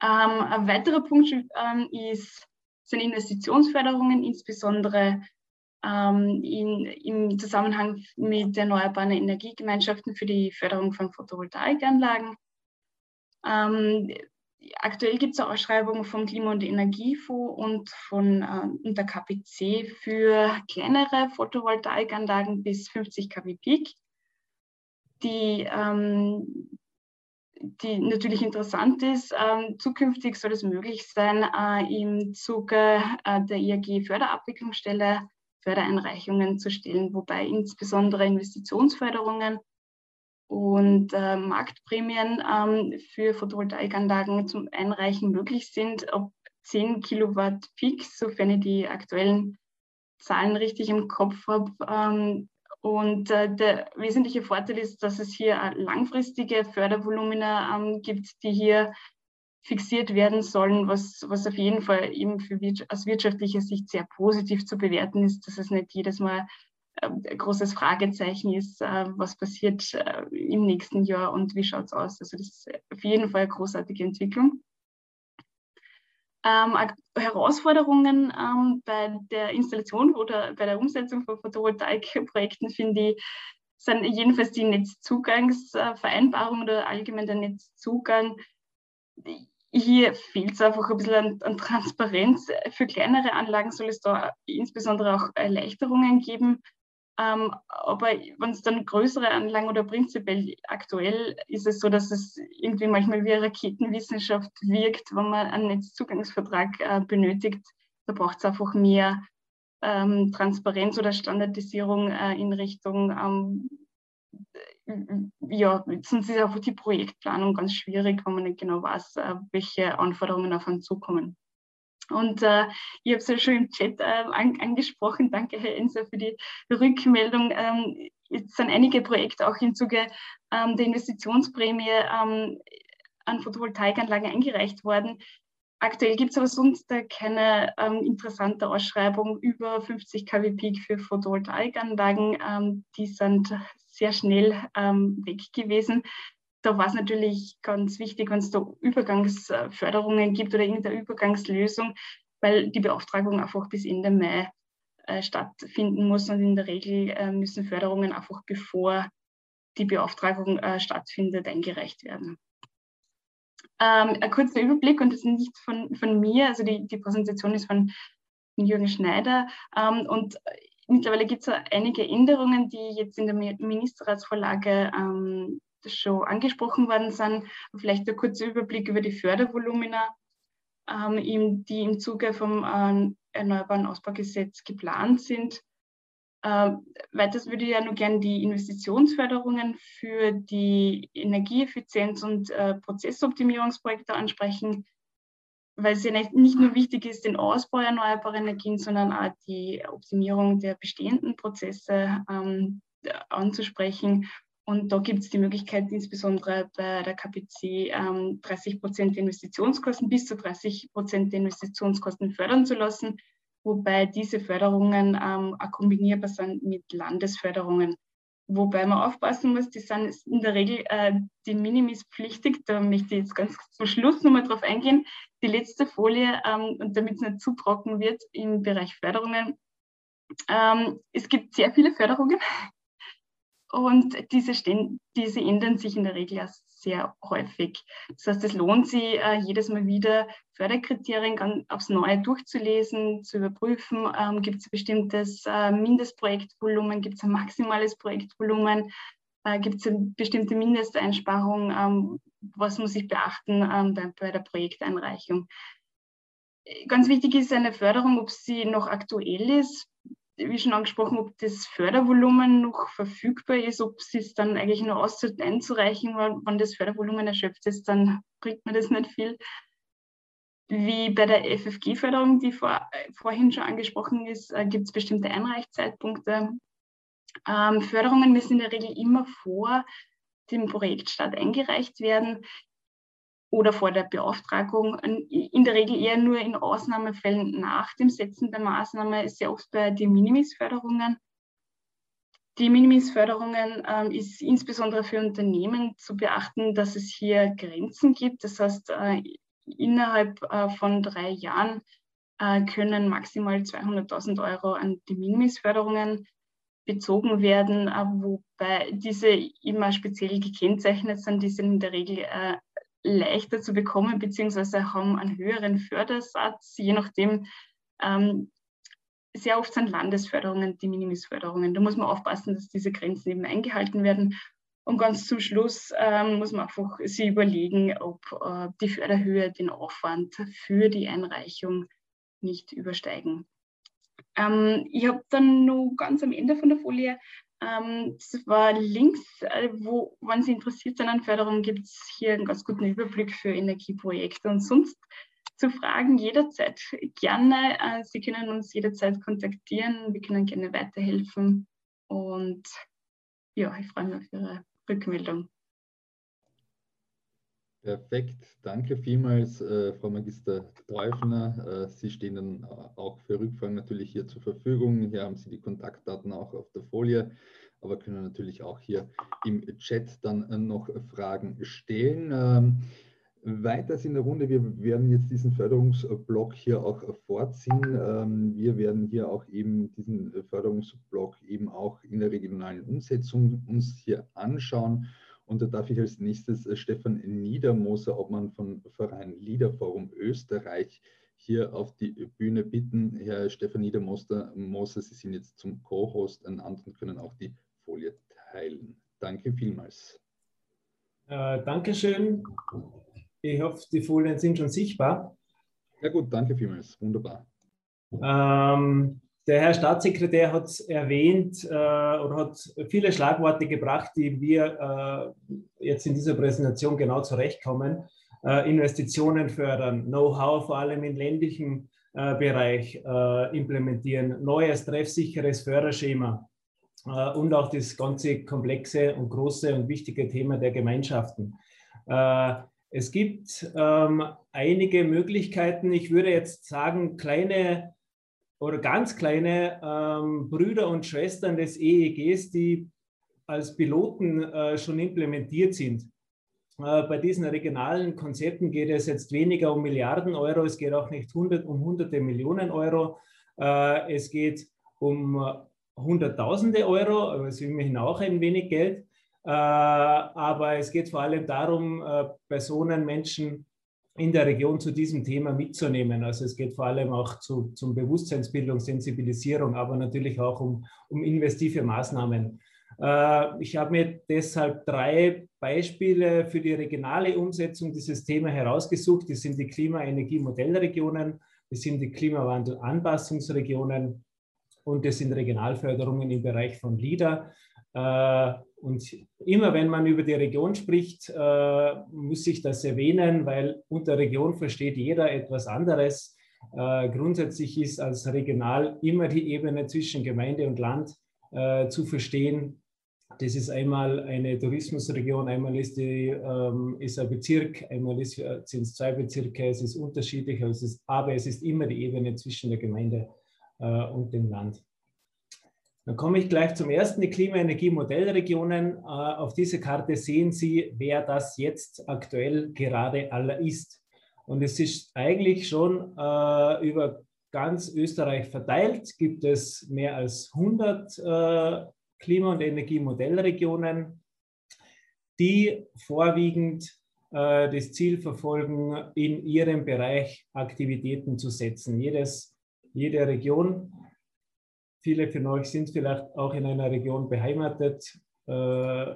Ähm, ein weiterer Punkt ähm, ist, sind Investitionsförderungen, insbesondere ähm, in, im Zusammenhang mit erneuerbaren Energiegemeinschaften für die Förderung von Photovoltaikanlagen. Ähm, aktuell gibt es eine Ausschreibung vom Klima- und Energiefonds und von äh, der KPC für kleinere Photovoltaikanlagen bis 50 kW Peak, die, ähm, die natürlich interessant ist. Ähm, zukünftig soll es möglich sein, äh, im Zuge äh, der IAG-Förderabwicklungsstelle Fördereinreichungen zu stellen, wobei insbesondere Investitionsförderungen und äh, Marktprämien ähm, für Photovoltaikanlagen zum Einreichen möglich sind, ob 10 Kilowatt fix, sofern ich die aktuellen Zahlen richtig im Kopf habe. Ähm, und äh, der wesentliche Vorteil ist, dass es hier langfristige Fördervolumina ähm, gibt, die hier fixiert werden sollen, was, was auf jeden Fall eben für, aus wirtschaftlicher Sicht sehr positiv zu bewerten ist, dass es nicht jedes Mal großes Fragezeichen ist, äh, was passiert äh, im nächsten Jahr und wie schaut es aus. Also das ist auf jeden Fall eine großartige Entwicklung. Ähm, Herausforderungen ähm, bei der Installation oder bei der Umsetzung von Photovoltaikprojekten finde ich, sind jedenfalls die Netzzugangsvereinbarung oder allgemein der Netzzugang. Hier fehlt es einfach ein bisschen an, an, Transparenz. Für kleinere Anlagen soll es da insbesondere auch Erleichterungen geben, ähm, aber wenn es dann größere Anlagen oder prinzipiell aktuell ist es so, dass es irgendwie manchmal wie Raketenwissenschaft wirkt, wenn man einen Netzzugangsvertrag äh, benötigt. Da braucht es einfach mehr ähm, Transparenz oder Standardisierung äh, in Richtung, ähm, ja, sonst ist einfach die Projektplanung ganz schwierig, wenn man nicht genau weiß, äh, welche Anforderungen auf einen zukommen. Und äh, ich habe es ja schon im Chat äh, an, angesprochen. Danke, Herr Enser, für die Rückmeldung. Ähm, es sind einige Projekte auch im Zuge ähm, der Investitionsprämie ähm, an Photovoltaikanlagen eingereicht worden. Aktuell gibt es aber sonst keine ähm, interessante Ausschreibung über 50 kW Peak für Photovoltaikanlagen. Ähm, die sind sehr schnell ähm, weg gewesen. Da war es natürlich ganz wichtig, wenn es da Übergangsförderungen gibt oder irgendeine Übergangslösung, weil die Beauftragung einfach bis Ende Mai äh, stattfinden muss und in der Regel äh, müssen Förderungen einfach bevor die Beauftragung äh, stattfindet, eingereicht werden. Ähm, ein kurzer Überblick, und das ist nicht von, von mir, also die, die Präsentation ist von Jürgen Schneider. Ähm, und mittlerweile gibt es einige Änderungen, die jetzt in der Ministerratsvorlage ähm, schon angesprochen worden sind. Vielleicht ein kurzer Überblick über die Fördervolumina, ähm, die im Zuge vom äh, Erneuerbaren Ausbaugesetz geplant sind. Äh, weiters würde ich ja nur gerne die Investitionsförderungen für die Energieeffizienz und äh, Prozessoptimierungsprojekte ansprechen, weil es ja nicht, nicht, nur wichtig ist, den Ausbau erneuerbarer Energien, sondern auch die Optimierung der bestehenden Prozesse ähm, anzusprechen. Und da gibt es die Möglichkeit, insbesondere bei der KPC ähm, 30 Prozent Investitionskosten bis zu 30 Prozent Investitionskosten fördern zu lassen wobei diese Förderungen ähm, auch kombinierbar sind mit Landesförderungen. Wobei man aufpassen muss, die sind in der Regel äh, die Minimis pflichtig. Da möchte ich jetzt ganz zum Schluss nochmal drauf eingehen. Die letzte Folie, ähm, und damit es nicht zu trocken wird im Bereich Förderungen. Ähm, es gibt sehr viele Förderungen und diese, stehen, diese ändern sich in der Regel erst sehr häufig. Das heißt, es lohnt sich äh, jedes Mal wieder, Förderkriterien aufs Neue durchzulesen, zu überprüfen. Ähm, gibt es ein bestimmtes äh, Mindestprojektvolumen, gibt es ein maximales Projektvolumen, äh, gibt es eine bestimmte Mindesteinsparung, ähm, was muss ich beachten ähm, bei, bei der Projekteinreichung. Ganz wichtig ist eine Förderung, ob sie noch aktuell ist wie schon angesprochen, ob das Fördervolumen noch verfügbar ist, ob es dann eigentlich nur einzureichen, weil wenn das Fördervolumen erschöpft ist, dann bringt mir das nicht viel. Wie bei der FFG-Förderung, die vor, vorhin schon angesprochen ist, äh, gibt es bestimmte Einreichzeitpunkte. Ähm, Förderungen müssen in der Regel immer vor dem Projektstart eingereicht werden oder vor der Beauftragung. In der Regel eher nur in Ausnahmefällen nach dem Setzen der Maßnahme, sehr oft bei den Minimis-Förderungen. Die Minimis-Förderungen ähm, ist insbesondere für Unternehmen zu beachten, dass es hier Grenzen gibt. Das heißt, äh, innerhalb äh, von drei Jahren äh, können maximal 200.000 Euro an die Minimis-Förderungen bezogen werden, äh, wobei diese immer speziell gekennzeichnet sind. Die sind in der Regel äh, leichter zu bekommen, beziehungsweise haben einen höheren Fördersatz, je nachdem. Ähm, sehr oft sind Landesförderungen die Minimisförderungen. Da muss man aufpassen, dass diese Grenzen eben eingehalten werden. Und ganz zum Schluss ähm, muss man einfach sich überlegen, ob äh, die Förderhöhe den Aufwand für die Einreichung nicht übersteigen. Ähm, ich habe dann noch ganz am Ende von der Folie ähm, das war links, äh, wo, wenn Sie interessiert sind an Förderung, gibt es hier einen ganz guten Überblick für Energieprojekte und sonst zu Fragen jederzeit gerne. Äh, Sie können uns jederzeit kontaktieren, wir können gerne weiterhelfen und ja, ich freue mich auf Ihre Rückmeldung. Perfekt, danke vielmals, äh, Frau Magister Treufner. Äh, Sie stehen dann auch für Rückfragen natürlich hier zur Verfügung. Hier haben Sie die Kontaktdaten auch auf der Folie, aber können natürlich auch hier im Chat dann äh, noch Fragen stellen. Ähm, weiters in der Runde, wir werden jetzt diesen Förderungsblock hier auch vorziehen. Ähm, wir werden hier auch eben diesen Förderungsblock eben auch in der regionalen Umsetzung uns hier anschauen und da darf ich als nächstes äh, Stefan Niedermoser, Obmann von Verein Liederforum Österreich, hier auf die Bühne bitten. Herr Stefan Niedermoser, Moser, Sie sind jetzt zum Co-Host ernannt und können auch die Folie teilen. Danke vielmals. Äh, Dankeschön. Ich hoffe, die Folien sind schon sichtbar. Ja gut, danke vielmals. Wunderbar. Ähm, der Herr Staatssekretär hat es erwähnt äh, oder hat viele Schlagworte gebracht, die wir äh, jetzt in dieser Präsentation genau zurechtkommen. Äh, Investitionen fördern, Know-how vor allem im ländlichen äh, Bereich äh, implementieren, neues, treffsicheres Förderschema äh, und auch das ganze komplexe und große und wichtige Thema der Gemeinschaften. es gibt ähm, einige Möglichkeiten. Ich würde jetzt sagen, kleine oder ganz kleine ähm, Brüder und Schwestern des EEGs, die als Piloten äh, schon implementiert sind. Äh, bei diesen regionalen Konzepten geht es jetzt weniger um Milliarden Euro, es geht auch nicht um hunderte Millionen Euro. Äh, es geht um Hunderttausende Euro, aber es ist immerhin auch ein wenig Geld. Aber es geht vor allem darum, Personen, Menschen in der Region zu diesem Thema mitzunehmen. Also es geht vor allem auch zu, zum Bewusstseinsbildung, Sensibilisierung, aber natürlich auch um, um investive Maßnahmen. Äh, ich habe mir deshalb drei Beispiele für die regionale Umsetzung dieses Themas herausgesucht. Das sind die Klima-Energie-Modellregionen, das sind die Klimawandel-Anpassungsregionen und das sind Regionalförderungen im Bereich von LIDA. Äh, und immer wenn man über die Region spricht, äh, muss ich das erwähnen, weil unter Region versteht jeder etwas anderes. Äh, grundsätzlich ist als regional immer die Ebene zwischen Gemeinde und Land zu verstehen. Das ist einmal eine Tourismusregion, einmal ist, die, ähm, ist ein Bezirk, einmal sind es zwei Bezirke, es ist unterschiedlich, es ist, aber es ist immer die Ebene zwischen der Gemeinde und dem Land. Dann komme ich gleich zum ersten, die Klima-Energie-Modellregionen. Äh, auf dieser Karte sehen Sie, wer das jetzt aktuell gerade aller ist. Und es ist eigentlich schon äh, über ganz Österreich verteilt, gibt es mehr als 100 äh, Klima- und Energiemodellregionen, die vorwiegend das Ziel verfolgen, in ihrem Bereich Aktivitäten zu setzen. Jedes, jede Region Viele von euch sind vielleicht auch in einer Region beheimatet. Äh,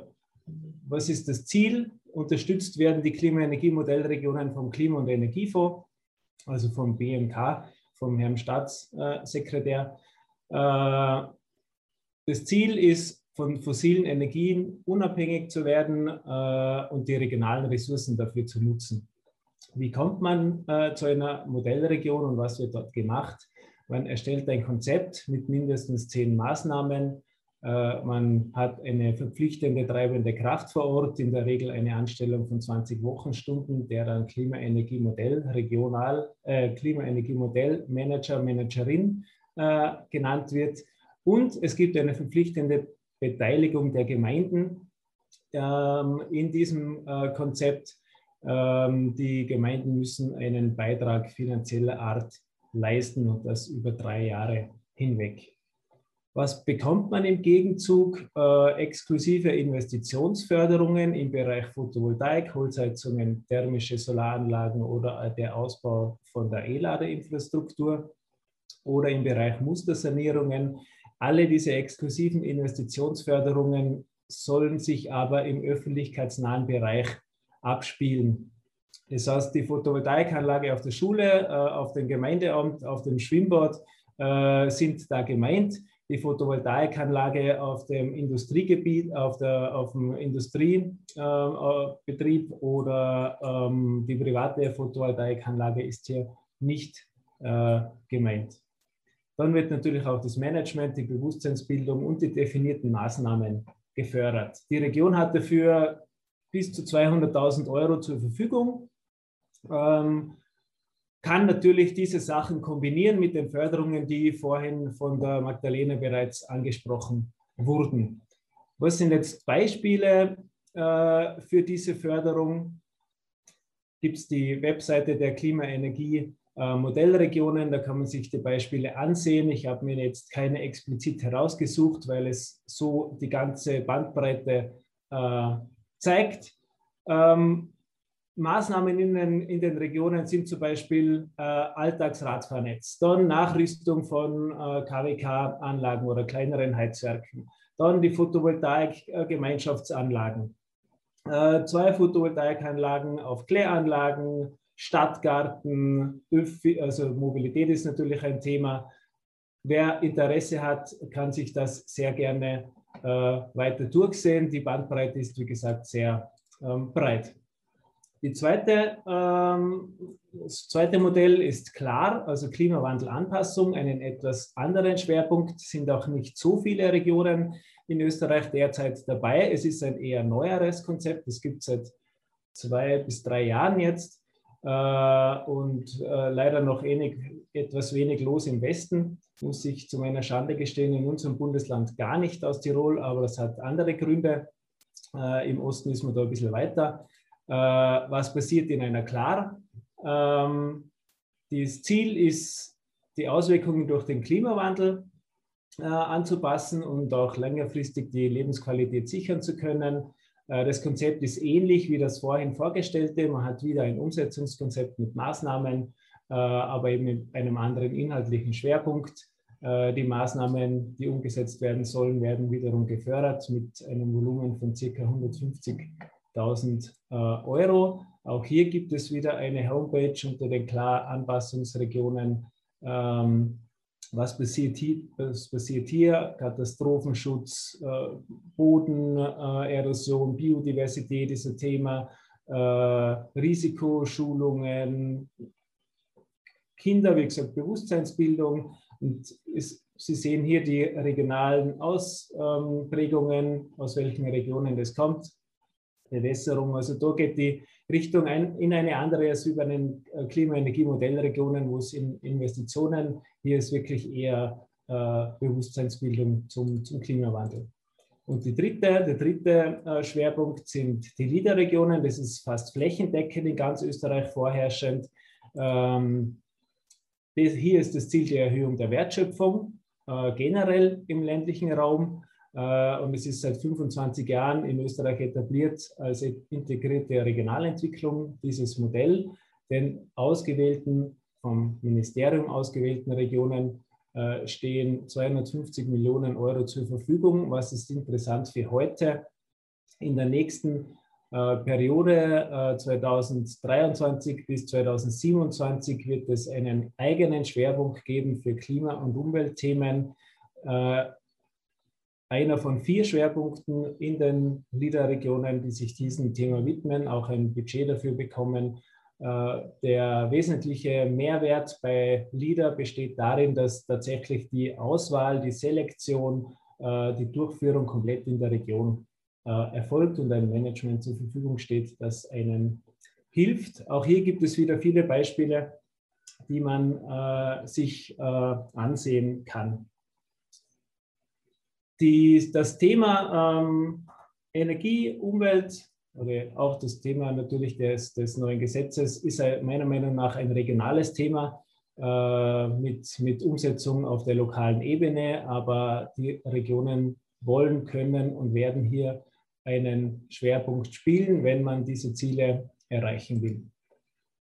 was ist das Ziel? Unterstützt werden die Klima-Energie-Modellregionen vom Klima- und Energiefonds, also vom BMK, vom Herrn Staatssekretär. Äh, das Ziel ist, von fossilen Energien unabhängig zu werden äh, und die regionalen Ressourcen dafür zu nutzen. Wie kommt man zu einer Modellregion und was wird dort gemacht? Man erstellt ein Konzept mit mindestens zehn Maßnahmen. Äh, man hat eine verpflichtende treibende Kraft vor Ort, in der Regel eine Anstellung von 20 Wochenstunden, der dann Klimaenergiemodell, regional äh, Klimaenergiemodell, Manager, Managerin äh, genannt wird. Und es gibt eine verpflichtende Beteiligung der Gemeinden ähm, in diesem äh, Konzept. Ähm, die Gemeinden müssen einen Beitrag finanzieller Art leisten und das über drei Jahre hinweg. Was bekommt man im Gegenzug? Äh, exklusive Investitionsförderungen im Bereich Photovoltaik, Holzheizungen, thermische Solaranlagen oder der Ausbau von der E-Ladeinfrastruktur oder im Bereich Mustersanierungen. Alle diese exklusiven Investitionsförderungen sollen sich aber im öffentlichkeitsnahen Bereich abspielen. Das heißt, die Photovoltaikanlage auf der Schule, äh, auf dem Gemeindeamt, auf dem Schwimmbad äh, sind da gemeint. Die Photovoltaikanlage auf dem Industriegebiet, auf, der, auf dem Industriebetrieb äh, oder ähm, die private Photovoltaikanlage ist hier nicht gemeint. Dann wird natürlich auch das Management, die Bewusstseinsbildung und die definierten Maßnahmen gefördert. Die Region hat dafür bis zu 200.000 Euro zur Verfügung ähm, kann natürlich diese Sachen kombinieren mit den Förderungen, die vorhin von der Magdalena bereits angesprochen wurden. Was sind jetzt Beispiele äh, für diese Förderung? Gibt es die Webseite der Klimaenergie äh, Modellregionen, da kann man sich die Beispiele ansehen. Ich habe mir jetzt keine explizit herausgesucht, weil es so die ganze Bandbreite äh, zeigt. Ähm, Maßnahmen in den, in den Regionen sind zum Beispiel äh, Alltagsradfahrnetz, dann Nachrüstung von äh, KWK-Anlagen oder kleineren Heizwerken, dann die Photovoltaik-Gemeinschaftsanlagen, äh, zwei Photovoltaikanlagen auf Kläranlagen, Stadtgarten, Öffi, also Mobilität ist natürlich ein Thema. Wer Interesse hat, kann sich das sehr gerne äh, weiter durchsehen. Die Bandbreite ist, wie gesagt, sehr ähm, breit. Die zweite, ähm, das zweite Modell ist klar, also Klimawandelanpassung, einen etwas anderen Schwerpunkt, sind auch nicht so viele Regionen in Österreich derzeit dabei. Es ist ein eher neueres Konzept, es gibt seit zwei bis drei Jahren jetzt und äh, leider noch wenig, etwas wenig los im Westen, muss ich zu meiner Schande gestehen, in unserem Bundesland gar nicht aus Tirol, aber das hat andere Gründe. Äh, Im Osten ist man da ein bisschen weiter. was passiert in einer Klar. Ähm, das Ziel ist, die Auswirkungen durch den Klimawandel anzupassen und auch längerfristig die Lebensqualität sichern zu können. Das Konzept ist ähnlich wie das vorhin vorgestellte. Man hat wieder ein Umsetzungskonzept mit Maßnahmen, aber eben mit einem anderen inhaltlichen Schwerpunkt. Äh, die Maßnahmen, die umgesetzt werden sollen, werden wiederum gefördert mit einem Volumen von ca. 150.000 äh, Euro. Auch hier gibt es wieder eine Homepage unter den klar Anpassungsregionen. Ähm, was passiert, hier, was passiert hier? Katastrophenschutz, äh, Bodenerosion, Biodiversität ist ein Thema, Risikoschulungen, Kinder, wie gesagt, Bewusstseinsbildung. Und ist, Sie sehen hier die regionalen Ausprägungen, aus welchen Regionen das kommt. Bewässerung, also da geht die Richtung ein, in eine andere als über den äh, Klima-Energie-Modellregionen, wo es in Investitionen, hier ist wirklich eher äh, Bewusstseinsbildung zum, zum Klimawandel. Und die dritte, der dritte äh, Schwerpunkt sind die LIDA-Regionen. Das ist fast flächendeckend in ganz Österreich vorherrschend. Ähm, hier ist das Ziel die Erhöhung der Wertschöpfung äh, generell im ländlichen Raum. Äh, und es ist seit 25 Jahren in Österreich etabliert als integrierte Regionalentwicklung dieses Modell. Den ausgewählten, vom Ministerium ausgewählten Regionen äh, stehen 250 Millionen Euro zur Verfügung. Was ist interessant für heute? In der nächsten äh, Periode 2023 äh, bis 2027 wird es einen eigenen Schwerpunkt geben für Klima- und Umweltthemen. Äh, einer von vier Schwerpunkten in den LIDA-Regionen, die sich diesem Thema widmen, auch ein Budget dafür bekommen. Der wesentliche Mehrwert bei LIDA besteht darin, dass tatsächlich die Auswahl, die Selektion, die Durchführung komplett in der Region äh, erfolgt und ein Management zur Verfügung steht, das einen hilft. Auch hier gibt es wieder viele Beispiele, die man äh, sich äh, ansehen kann. Die, das Thema ähm, Energie, Umwelt oder auch das Thema natürlich des, des neuen Gesetzes ist meiner Meinung nach ein regionales Thema äh, mit, mit Umsetzung auf der lokalen Ebene, aber die Regionen wollen, können und werden hier einen Schwerpunkt spielen, wenn man diese Ziele erreichen will.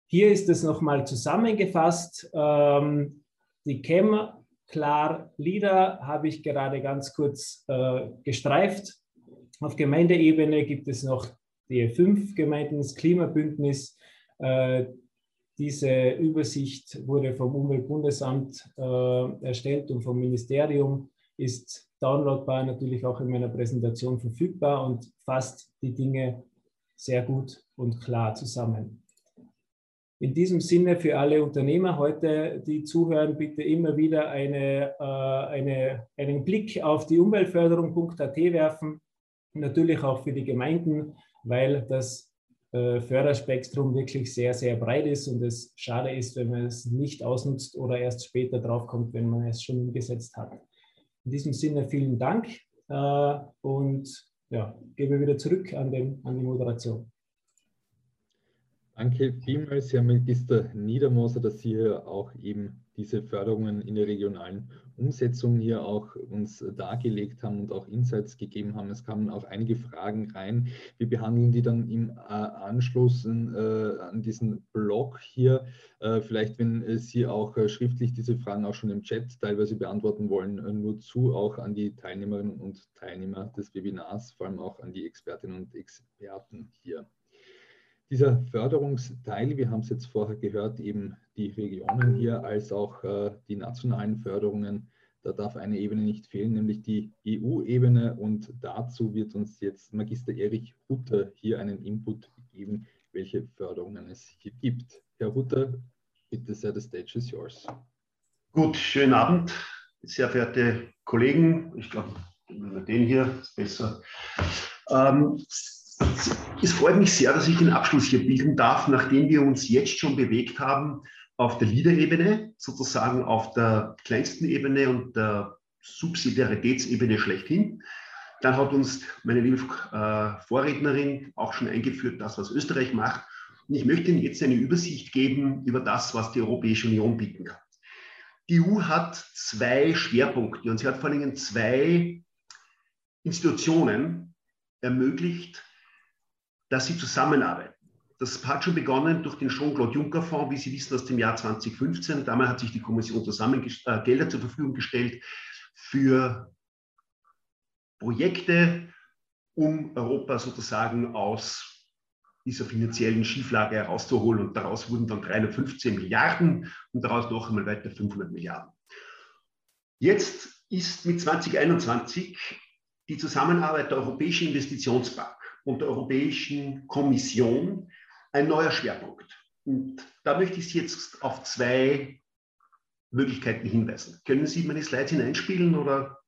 Hier ist es nochmal zusammengefasst. Ähm, die Chem Klar Lieder habe ich gerade ganz kurz äh, gestreift. Auf Gemeindeebene gibt es noch die fünf Gemeinden, das Klimabündnis. Äh, diese Übersicht wurde vom Umweltbundesamt äh, erstellt und vom Ministerium ist downloadbar, natürlich auch in meiner Präsentation verfügbar und fasst die Dinge sehr gut und klar zusammen. In diesem Sinne für alle Unternehmer heute, die zuhören, bitte immer wieder eine, äh, eine, einen Blick auf die Umweltförderung.at werfen. Natürlich auch für die Gemeinden, weil das äh, Förderspektrum wirklich sehr, sehr breit ist und es schade ist, wenn man es nicht ausnutzt oder erst später draufkommt, wenn man es schon umgesetzt hat. In diesem Sinne vielen Dank äh, und ja, gebe wieder zurück an, den, an die Moderation. Danke vielmals, Herr Magister Niedermoser, dass Sie hier auch eben diese Förderungen in der regionalen Umsetzung hier auch uns dargelegt haben und auch Insights gegeben haben. Es kamen auch einige Fragen rein. Wir behandeln die dann im äh, Anschluss äh, an diesen Blog hier. Äh, vielleicht, wenn Sie auch schriftlich diese Fragen auch schon im Chat teilweise beantworten wollen, nur zu, auch an die Teilnehmerinnen und Teilnehmer des Webinars, vor allem auch an die Expertinnen und Experten hier. Dieser Förderungsteil, wir haben es jetzt vorher gehört, eben die Regionen hier als auch äh, die nationalen Förderungen, da darf eine Ebene nicht fehlen, nämlich die EU-Ebene. Und dazu wird uns jetzt Magister Erich Hutter hier einen Input geben, welche Förderungen es hier gibt. Herr Hutter, bitte sehr, the stage is yours. Gut, schönen Abend, sehr verehrte Kollegen. Ich glaube, den hier ist besser. Ähm, es freut mich sehr, dass ich den Abschluss hier bilden darf, nachdem wir uns jetzt schon bewegt haben auf der Leader-Ebene, sozusagen auf der kleinsten Ebene und der Subsidiaritätsebene schlechthin. Dann hat uns meine liebe äh, Vorrednerin auch schon eingeführt, das, was Österreich macht. Und ich möchte Ihnen jetzt eine Übersicht geben über das, was die Europäische Union bieten kann. Die EU hat zwei Schwerpunkte und sie hat vor allen Dingen zwei Institutionen ermöglicht, dass sie zusammenarbeiten. Das hat schon begonnen durch den Jean-Claude Juncker Fonds, wie Sie wissen, aus dem Jahr 2015. Damals hat sich die Kommission zusammen äh, Gelder zur Verfügung gestellt für Projekte, um Europa sozusagen aus dieser finanziellen Schieflage herauszuholen. Und daraus wurden dann 315 Milliarden und daraus noch einmal weiter 500 Milliarden. Jetzt ist mit 2021 die Zusammenarbeit der Europäischen Investitionsbank und der Europäischen Kommission ein neuer Schwerpunkt. Und da möchte ich Sie jetzt auf zwei Möglichkeiten hinweisen. Können Sie meine Slides hineinspielen oder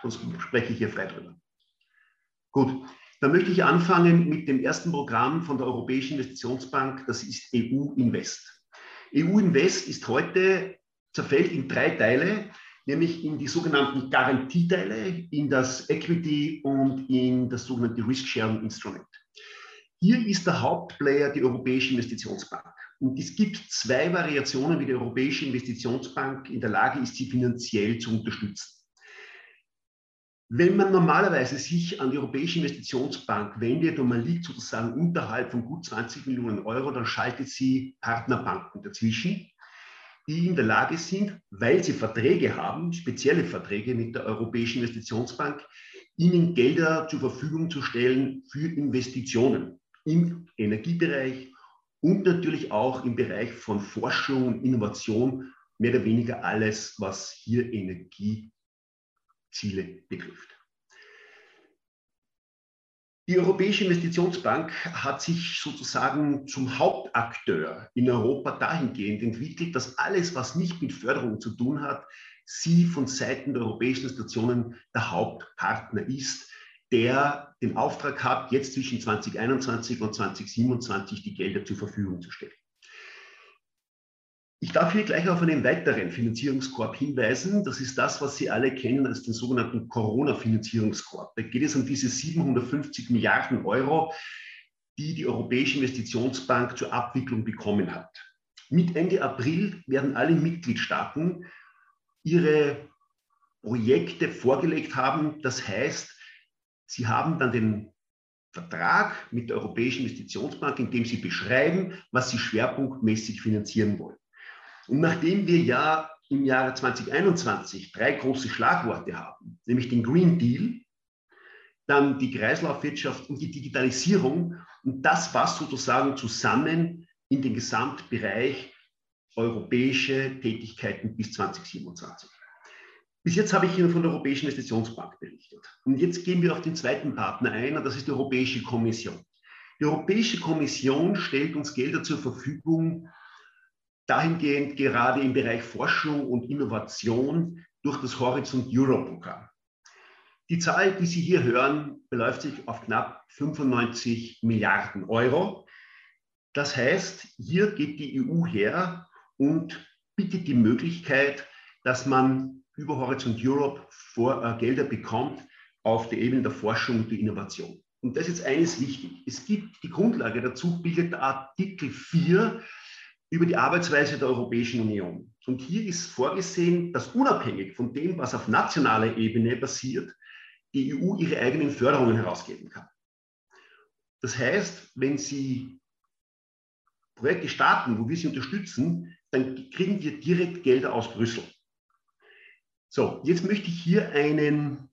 sonst spreche ich hier frei drüber? Gut, dann möchte ich anfangen mit dem ersten Programm von der Europäischen Investitionsbank, das ist EU Invest. EU Invest ist heute zerfällt in drei Teile, nämlich in die sogenannten Garantieteile, in das Equity und in das sogenannte Risk Sharing Instrument. Hier ist der Hauptplayer die Europäische Investitionsbank. Und es gibt zwei Variationen, wie die Europäische Investitionsbank in der Lage ist, sie finanziell zu unterstützen. Wenn man normalerweise sich an die Europäische Investitionsbank wendet und man liegt sozusagen unterhalb von gut 20 Millionen Euro, dann schaltet sie Partnerbanken dazwischen, die in der Lage sind, weil sie Verträge haben, spezielle Verträge mit der Europäischen Investitionsbank, ihnen Gelder zur Verfügung zu stellen für Investitionen im Energiebereich und natürlich auch im Bereich von Forschung und Innovation, mehr oder weniger alles, was hier Energieziele betrifft. Die Europäische Investitionsbank hat sich sozusagen zum Hauptakteur in Europa dahingehend entwickelt, dass alles, was nicht mit Förderung zu tun hat, sie von Seiten der europäischen Institutionen der Hauptpartner ist, der den Auftrag hat, jetzt zwischen 2021 und 2027 die Gelder zur Verfügung zu stellen. Ich darf hier gleich auf einen weiteren Finanzierungskorb hinweisen. Das ist das, was Sie alle kennen als den sogenannten Corona-Finanzierungskorb. Da geht es um diese 750 Milliarden Euro, die die Europäische Investitionsbank zur Abwicklung bekommen hat. Mit Ende April werden alle Mitgliedstaaten ihre Projekte vorgelegt haben. Das heißt, sie haben dann den Vertrag mit der Europäischen Investitionsbank, in dem sie beschreiben, was sie schwerpunktmäßig finanzieren wollen. Und nachdem wir ja im Jahre 2021 drei große Schlagworte haben, nämlich den Green Deal, dann die Kreislaufwirtschaft und die Digitalisierung und das passt sozusagen zusammen in den Gesamtbereich europäische Tätigkeiten bis 2027. Bis jetzt habe ich Ihnen von der Europäischen Investitionsbank berichtet. Und jetzt gehen wir auf den zweiten Partner ein, und das ist die Europäische Kommission. Die Europäische Kommission stellt uns Gelder zur Verfügung, dahingehend gerade im Bereich Forschung und Innovation durch das Horizont Europe Programm. Die Zahl, die Sie hier hören, beläuft sich auf knapp 95 Milliarden Euro. Das heißt, hier geht die EU her und bietet die Möglichkeit, dass man über Horizont Europe vor, äh, Gelder bekommt auf der Ebene der Forschung und der Innovation. Und das ist eines wichtig. Es gibt die Grundlage dazu, bildet Artikel 4 über die Arbeitsweise der Europäischen Union. Und hier ist vorgesehen, dass unabhängig von dem, was auf nationaler Ebene passiert, die EU ihre eigenen Förderungen herausgeben kann. Das heißt, wenn Sie Projekte starten, wo wir sie unterstützen, dann kriegen wir direkt Gelder aus Brüssel. So, jetzt möchte ich hier einen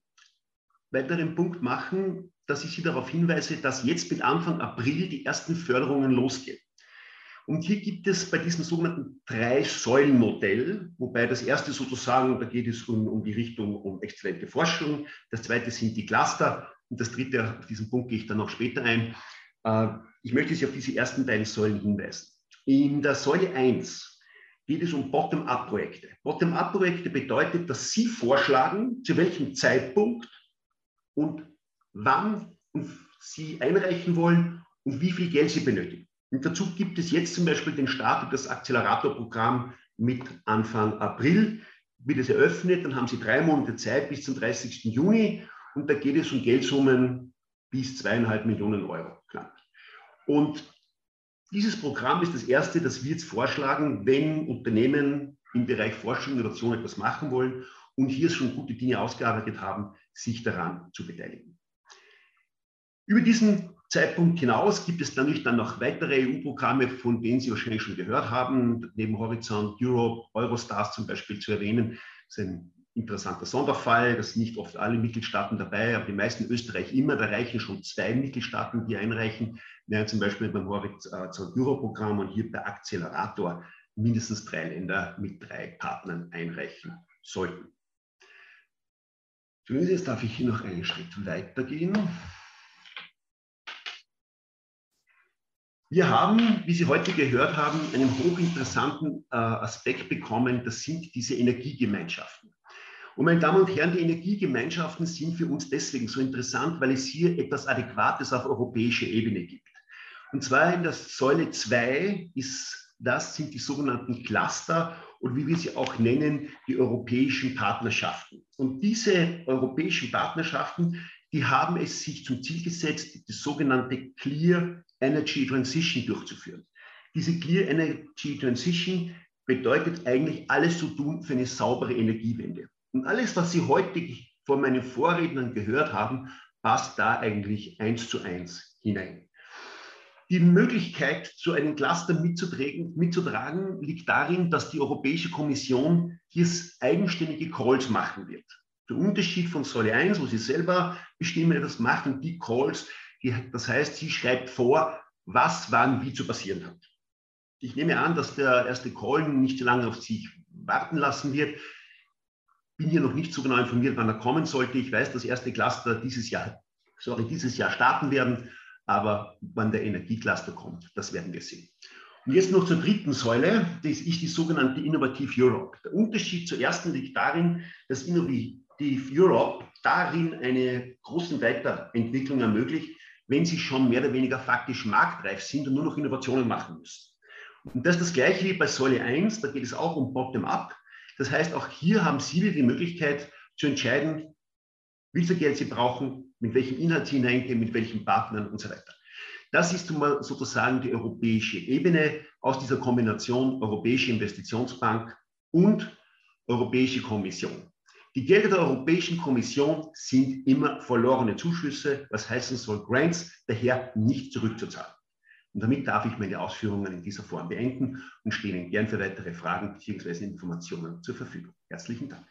weiteren Punkt machen, dass ich Sie darauf hinweise, dass jetzt mit Anfang April die ersten Förderungen losgehen. Und hier gibt es bei diesem sogenannten Drei-Säulen-Modell, wobei das erste sozusagen, da geht es um, um die Richtung um exzellente Forschung, das zweite sind die Cluster und das dritte, auf diesen Punkt gehe ich dann noch später ein. Äh, ich möchte Sie auf diese ersten beiden Säulen hinweisen. In der Säule 1 geht es um Bottom-up-Projekte. Bottom-up-Projekte bedeutet, dass Sie vorschlagen, zu welchem Zeitpunkt und wann Sie einreichen wollen und wie viel Geld Sie benötigen. Und dazu gibt es jetzt zum Beispiel den Start und das Accelerator-Programm mit Anfang April. Wird es eröffnet, dann haben Sie drei Monate Zeit bis zum 30. Juni Und da geht es um Geldsummen bis zweieinhalb Millionen Euro knapp. Und dieses Programm ist das erste, das wir jetzt vorschlagen, wenn Unternehmen im Bereich Forschung und Innovation etwas machen wollen und hier schon gute Dinge ausgearbeitet haben, sich daran zu beteiligen. Über diesen Zeitpunkt hinaus gibt es natürlich dann noch weitere EU-Programme, von denen Sie wahrscheinlich schon gehört haben, neben Horizont Europe, Eurostars zum Beispiel zu erwähnen. Das ist ein interessanter Sonderfall, da sind nicht oft alle Mitgliedstaaten dabei, aber die meisten Österreich immer, da reichen schon zwei Mitgliedstaaten, die einreichen, während zum Beispiel beim Horizont Europe-Programm und hier bei Accelerator mindestens drei Länder mit drei Partnern einreichen sollten. Jetzt darf ich hier noch einen Schritt weitergehen. Wir haben, wie Sie heute gehört haben, einen hochinteressanten äh, Aspekt bekommen. Das sind diese Energiegemeinschaften. Und meine Damen und Herren, die Energiegemeinschaften sind für uns deswegen so interessant, weil es hier etwas Adäquates auf europäischer Ebene gibt. Und zwar in der Säule 2 ist, das sind die sogenannten Cluster und wie wir sie auch nennen, die europäischen Partnerschaften. Und diese europäischen Partnerschaften, die haben es sich zum Ziel gesetzt, die sogenannte Clear Energy Transition durchzuführen. Diese Clear Energy Transition bedeutet eigentlich alles zu tun für eine saubere Energiewende. Und alles, was Sie heute von meinen Vorrednern gehört haben, passt da eigentlich eins zu eins hinein. Die Möglichkeit, zu einem Cluster mitzutragen, mitzutragen, liegt darin, dass die Europäische Kommission hier eigenständige Calls machen wird. Der Unterschied von Säule 1, wo sie selber bestimmen, etwas macht, und die Calls, das heißt, sie schreibt vor, was wann wie zu passieren hat. Ich nehme an, dass der erste Call nicht so lange auf sich warten lassen wird. Bin hier noch nicht so genau informiert, wann er kommen sollte. Ich weiß, dass erste Cluster dieses Jahr, sorry, dieses Jahr starten werden, aber wann der Energiecluster kommt, das werden wir sehen. Und jetzt noch zur dritten Säule, das ist die sogenannte Innovative Europe. Der Unterschied zur ersten liegt darin, dass Innovative Europe darin eine große Weiterentwicklung ermöglicht, wenn sie schon mehr oder weniger faktisch marktreif sind und nur noch Innovationen machen müssen. Und das ist das Gleiche wie bei Säule 1, da geht es auch um Bottom-up. Das heißt, auch hier haben Sie die Möglichkeit zu entscheiden, wie viel Geld Sie brauchen, mit welchem Inhalt Sie hineingehen, mit welchen Partnern und so weiter. Das ist sozusagen die europäische Ebene aus dieser Kombination Europäische Investitionsbank und Europäische Kommission. Die Gelder der Europäischen Kommission sind immer verlorene Zuschüsse, was heißen soll, Grants, daher nicht zurückzuzahlen. Und damit darf ich meine Ausführungen in dieser Form beenden und stehe Ihnen gern für weitere Fragen bzw. Informationen zur Verfügung. Herzlichen Dank.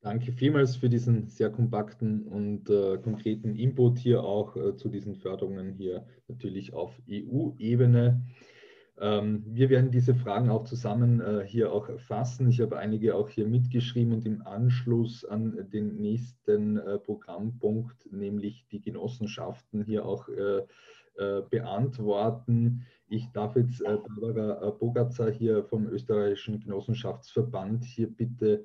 Danke vielmals für diesen sehr kompakten und äh, konkreten Input hier auch äh, zu diesen Förderungen hier natürlich auf EU-Ebene. Ähm, wir werden diese Fragen auch zusammen äh, hier auch fassen. Ich habe einige auch hier mitgeschrieben und im Anschluss an den nächsten äh, Programmpunkt, nämlich die Genossenschaften, hier auch äh, beantworten. Ich darf jetzt Barbara Bogatzer hier vom österreichischen Genossenschaftsverband hier bitte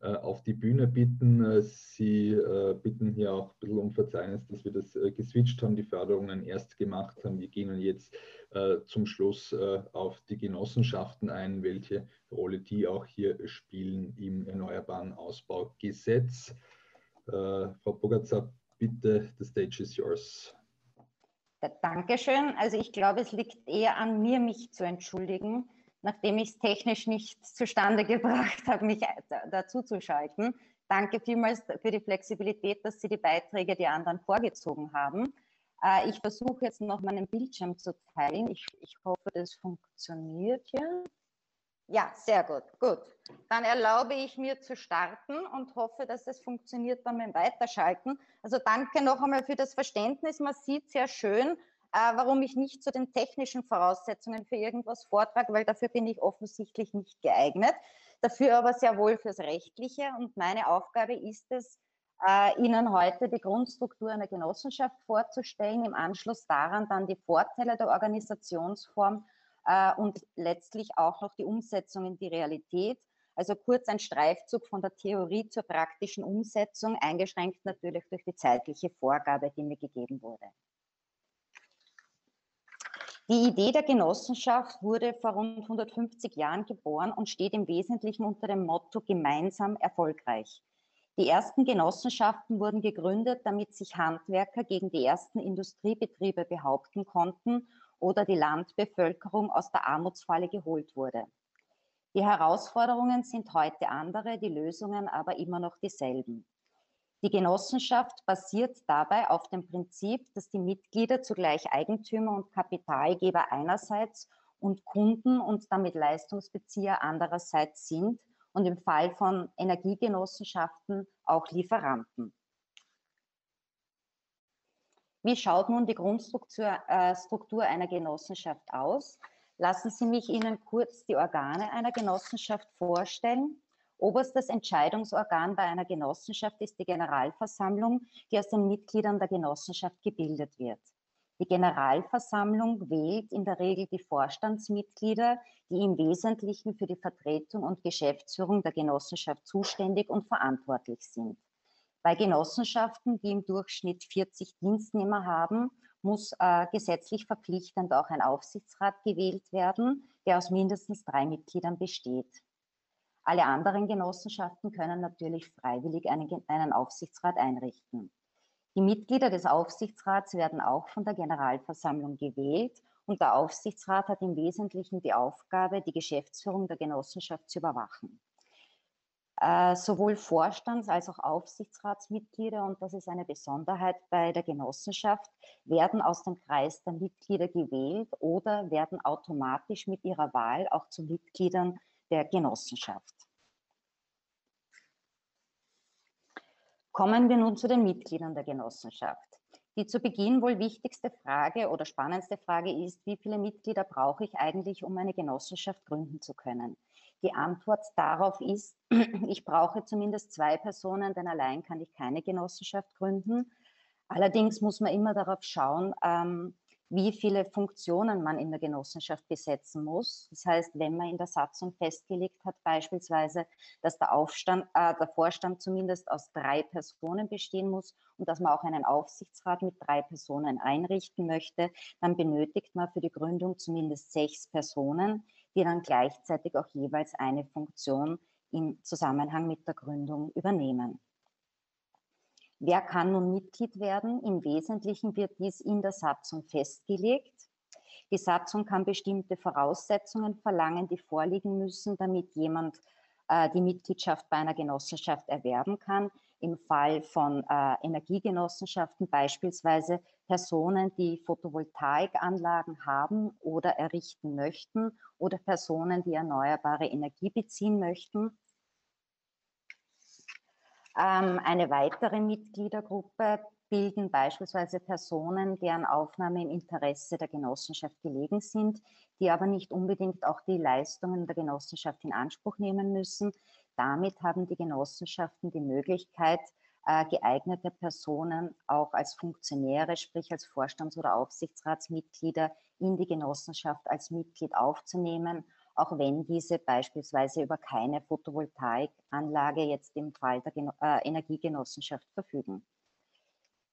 auf die Bühne bitten. Sie bitten hier auch ein bisschen um Verzeihnis, dass wir das geswitcht haben, die Förderungen erst gemacht haben. Wir gehen jetzt äh, zum Schluss äh, auf die Genossenschaften ein, welche Rolle die auch hier spielen im Erneuerbaren Ausbaugesetz. Äh, Frau Bogatzer, bitte, the stage is yours. Dankeschön. Also ich glaube, es liegt eher an mir, mich zu entschuldigen, nachdem ich es technisch nicht zustande gebracht habe, mich dazu zu schalten. Danke vielmals für die Flexibilität, dass Sie die Beiträge die anderen vorgezogen haben. Äh, ich versuche jetzt noch meinen Bildschirm zu teilen. Ich, ich hoffe, das funktioniert hier. Ja, sehr gut. Gut. Dann erlaube ich mir zu starten und hoffe, dass es funktioniert beim Weiterschalten. Also danke noch einmal für das Verständnis. Man sieht sehr schön, äh, warum ich nicht zu den technischen Voraussetzungen für irgendwas vortrage, weil dafür bin ich offensichtlich nicht geeignet. Dafür aber sehr wohl fürs Rechtliche. Und meine Aufgabe ist es, äh, Ihnen heute die Grundstruktur einer Genossenschaft vorzustellen, im Anschluss daran dann die Vorteile der Organisationsform äh, und letztlich auch noch die Umsetzung in die Realität. Also kurz ein Streifzug von der Theorie zur praktischen Umsetzung, eingeschränkt natürlich durch die zeitliche Vorgabe, die mir gegeben wurde. Die Idee der Genossenschaft wurde vor rund 150 Jahren geboren und steht im Wesentlichen unter dem Motto gemeinsam erfolgreich. Die ersten Genossenschaften wurden gegründet, damit sich Handwerker gegen die ersten Industriebetriebe behaupten konnten oder die Landbevölkerung aus der Armutsfalle geholt wurde. Die Herausforderungen sind heute andere, die Lösungen aber immer noch dieselben. Die Genossenschaft basiert dabei auf dem Prinzip, dass die Mitglieder zugleich Eigentümer und Kapitalgeber einerseits und Kunden und damit Leistungsbezieher andererseits sind und im Fall von Energiegenossenschaften auch Lieferanten. Wie schaut nun die Grundstruktur äh, Struktur einer Genossenschaft aus? Lassen Sie mich Ihnen kurz die Organe einer Genossenschaft vorstellen. Oberstes Entscheidungsorgan bei einer Genossenschaft ist die Generalversammlung, die aus den Mitgliedern der Genossenschaft gebildet wird. Die Generalversammlung wählt in der Regel die Vorstandsmitglieder, die im Wesentlichen für die Vertretung und Geschäftsführung der Genossenschaft zuständig und verantwortlich sind. Bei Genossenschaften, die im Durchschnitt 40 Dienstnehmer haben, muss äh, gesetzlich verpflichtend auch ein Aufsichtsrat gewählt werden, der aus mindestens drei Mitgliedern besteht. Alle anderen Genossenschaften können natürlich freiwillig einen, einen Aufsichtsrat einrichten. Die Mitglieder des Aufsichtsrats werden auch von der Generalversammlung gewählt und der Aufsichtsrat hat im Wesentlichen die Aufgabe, die Geschäftsführung der Genossenschaft zu überwachen. Äh, sowohl Vorstands- als auch Aufsichtsratsmitglieder, und das ist eine Besonderheit bei der Genossenschaft, werden aus dem Kreis der Mitglieder gewählt oder werden automatisch mit ihrer Wahl auch zu Mitgliedern der Genossenschaft. Kommen wir nun zu den Mitgliedern der Genossenschaft. Die zu Beginn wohl wichtigste Frage oder spannendste Frage ist, wie viele Mitglieder brauche ich eigentlich, um eine Genossenschaft gründen zu können? Die Antwort darauf ist, ich brauche zumindest zwei Personen, denn allein kann ich keine Genossenschaft gründen. Allerdings muss man immer darauf schauen, ähm, wie viele Funktionen man in der Genossenschaft besetzen muss. Das heißt, wenn man in der Satzung festgelegt hat, beispielsweise, dass der, Aufstand, äh, der Vorstand zumindest aus drei Personen bestehen muss und dass man auch einen Aufsichtsrat mit drei Personen einrichten möchte, dann benötigt man für die Gründung zumindest sechs Personen, die dann gleichzeitig auch jeweils eine Funktion im Zusammenhang mit der Gründung übernehmen. Wer kann nun Mitglied werden? Im Wesentlichen wird dies in der Satzung festgelegt. Die Satzung kann bestimmte Voraussetzungen verlangen, die vorliegen müssen, damit jemand äh, die Mitgliedschaft bei einer Genossenschaft erwerben kann. Im Fall von äh, Energiegenossenschaften beispielsweise Personen, die Photovoltaikanlagen haben oder errichten möchten oder Personen, die erneuerbare Energie beziehen möchten. Ähm, eine weitere Mitgliedergruppe bilden beispielsweise Personen, deren Aufnahme im Interesse der Genossenschaft gelegen sind, die aber nicht unbedingt auch die Leistungen der Genossenschaft in Anspruch nehmen müssen. Damit haben die Genossenschaften die Möglichkeit, äh, geeignete Personen auch als Funktionäre, sprich als Vorstands- oder Aufsichtsratsmitglieder in die Genossenschaft als Mitglied aufzunehmen auch wenn diese beispielsweise über keine Photovoltaikanlage jetzt im Fall der Gen äh, Energiegenossenschaft verfügen.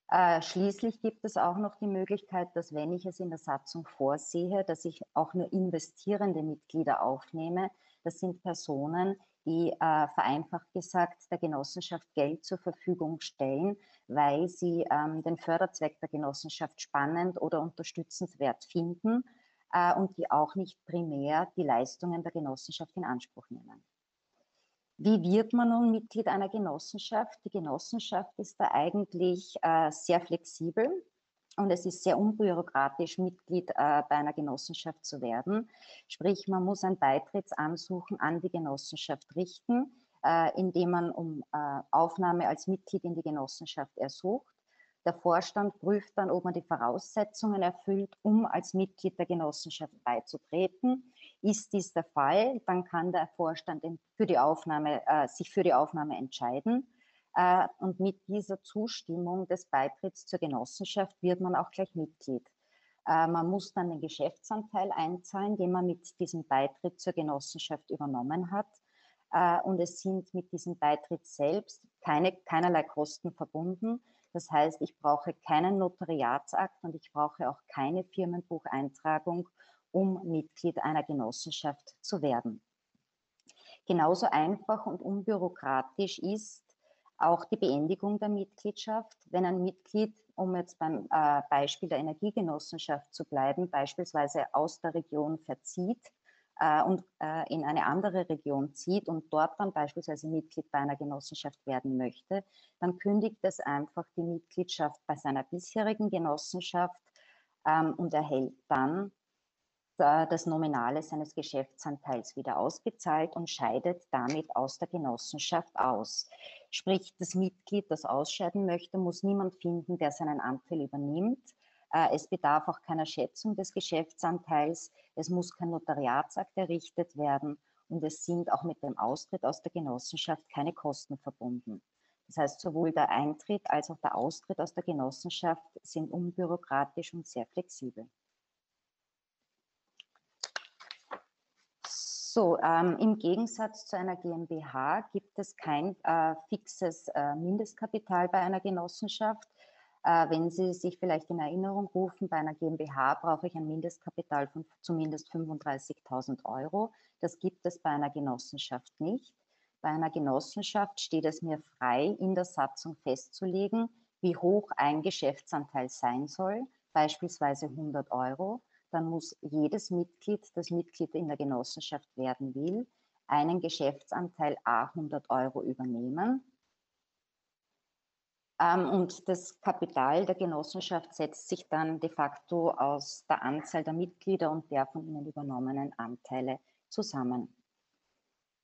Äh, schließlich gibt es auch noch die Möglichkeit, dass wenn ich es in der Satzung vorsehe, dass ich auch nur investierende Mitglieder aufnehme. Das sind Personen, die äh, vereinfacht gesagt der Genossenschaft Geld zur Verfügung stellen, weil sie ähm, den Förderzweck der Genossenschaft spannend oder unterstützenswert finden äh, und die auch nicht primär die Leistungen der Genossenschaft in Anspruch nehmen. Wie wird man nun Mitglied einer Genossenschaft? Die Genossenschaft ist da eigentlich äh, sehr flexibel und es ist sehr unbürokratisch, Mitglied äh, bei einer Genossenschaft zu werden. Sprich, man muss ein Beitrittsansuchen an die Genossenschaft richten, indem man um Aufnahme als Mitglied in die Genossenschaft ersucht. Der Vorstand prüft dann, ob man die Voraussetzungen erfüllt, um als Mitglied der Genossenschaft beizutreten. Ist dies der Fall, dann kann der Vorstand für die Aufnahme, äh, sich für die Aufnahme entscheiden. Äh, und mit dieser Zustimmung des Beitritts zur Genossenschaft wird man auch gleich Mitglied. Äh, man muss dann den Geschäftsanteil einzahlen, den man mit diesem Beitritt zur Genossenschaft übernommen hat. Äh, und es sind mit diesem Beitritt selbst keine, keinerlei Kosten verbunden. Das heißt, ich brauche keinen Notariatsakt und ich brauche auch keine Firmenbucheintragung, um Mitglied einer Genossenschaft zu werden. Genauso einfach und unbürokratisch ist Auch die Beendigung der Mitgliedschaft, wenn ein Mitglied, um jetzt beim äh, Beispiel der Energiegenossenschaft zu bleiben, beispielsweise aus der Region verzieht äh, und äh, in eine andere Region zieht und dort dann beispielsweise Mitglied bei einer Genossenschaft werden möchte, dann kündigt es einfach die Mitgliedschaft bei seiner bisherigen Genossenschaft ähm, und erhält dann das Nominale seines Geschäftsanteils wieder ausgezahlt und scheidet damit aus der Genossenschaft aus. Sprich, das Mitglied, das ausscheiden möchte, muss niemand finden, der seinen Anteil übernimmt. Äh, es bedarf auch keiner Schätzung des Geschäftsanteils. Es muss kein Notariatsakt errichtet werden und es sind auch mit dem Austritt aus der Genossenschaft keine Kosten verbunden. Das heißt, sowohl der Eintritt als auch der Austritt aus der Genossenschaft sind unbürokratisch und sehr flexibel. So, ähm, im Gegensatz zu einer GmbH gibt es kein äh, fixes äh, Mindestkapital bei einer Genossenschaft. Äh, wenn Sie sich vielleicht in Erinnerung rufen, bei einer GmbH brauche ich ein Mindestkapital von zumindest 35.000 Euro. Das gibt es bei einer Genossenschaft nicht. Bei einer Genossenschaft steht es mir frei, in der Satzung festzulegen, wie hoch ein Geschäftsanteil sein soll, beispielsweise 100 Euro dann muss jedes Mitglied, das Mitglied in der Genossenschaft werden will, einen Geschäftsanteil A 100 Euro übernehmen. Ähm, und das Kapital der Genossenschaft setzt sich dann de facto aus der Anzahl der Mitglieder und der von ihnen übernommenen Anteile zusammen.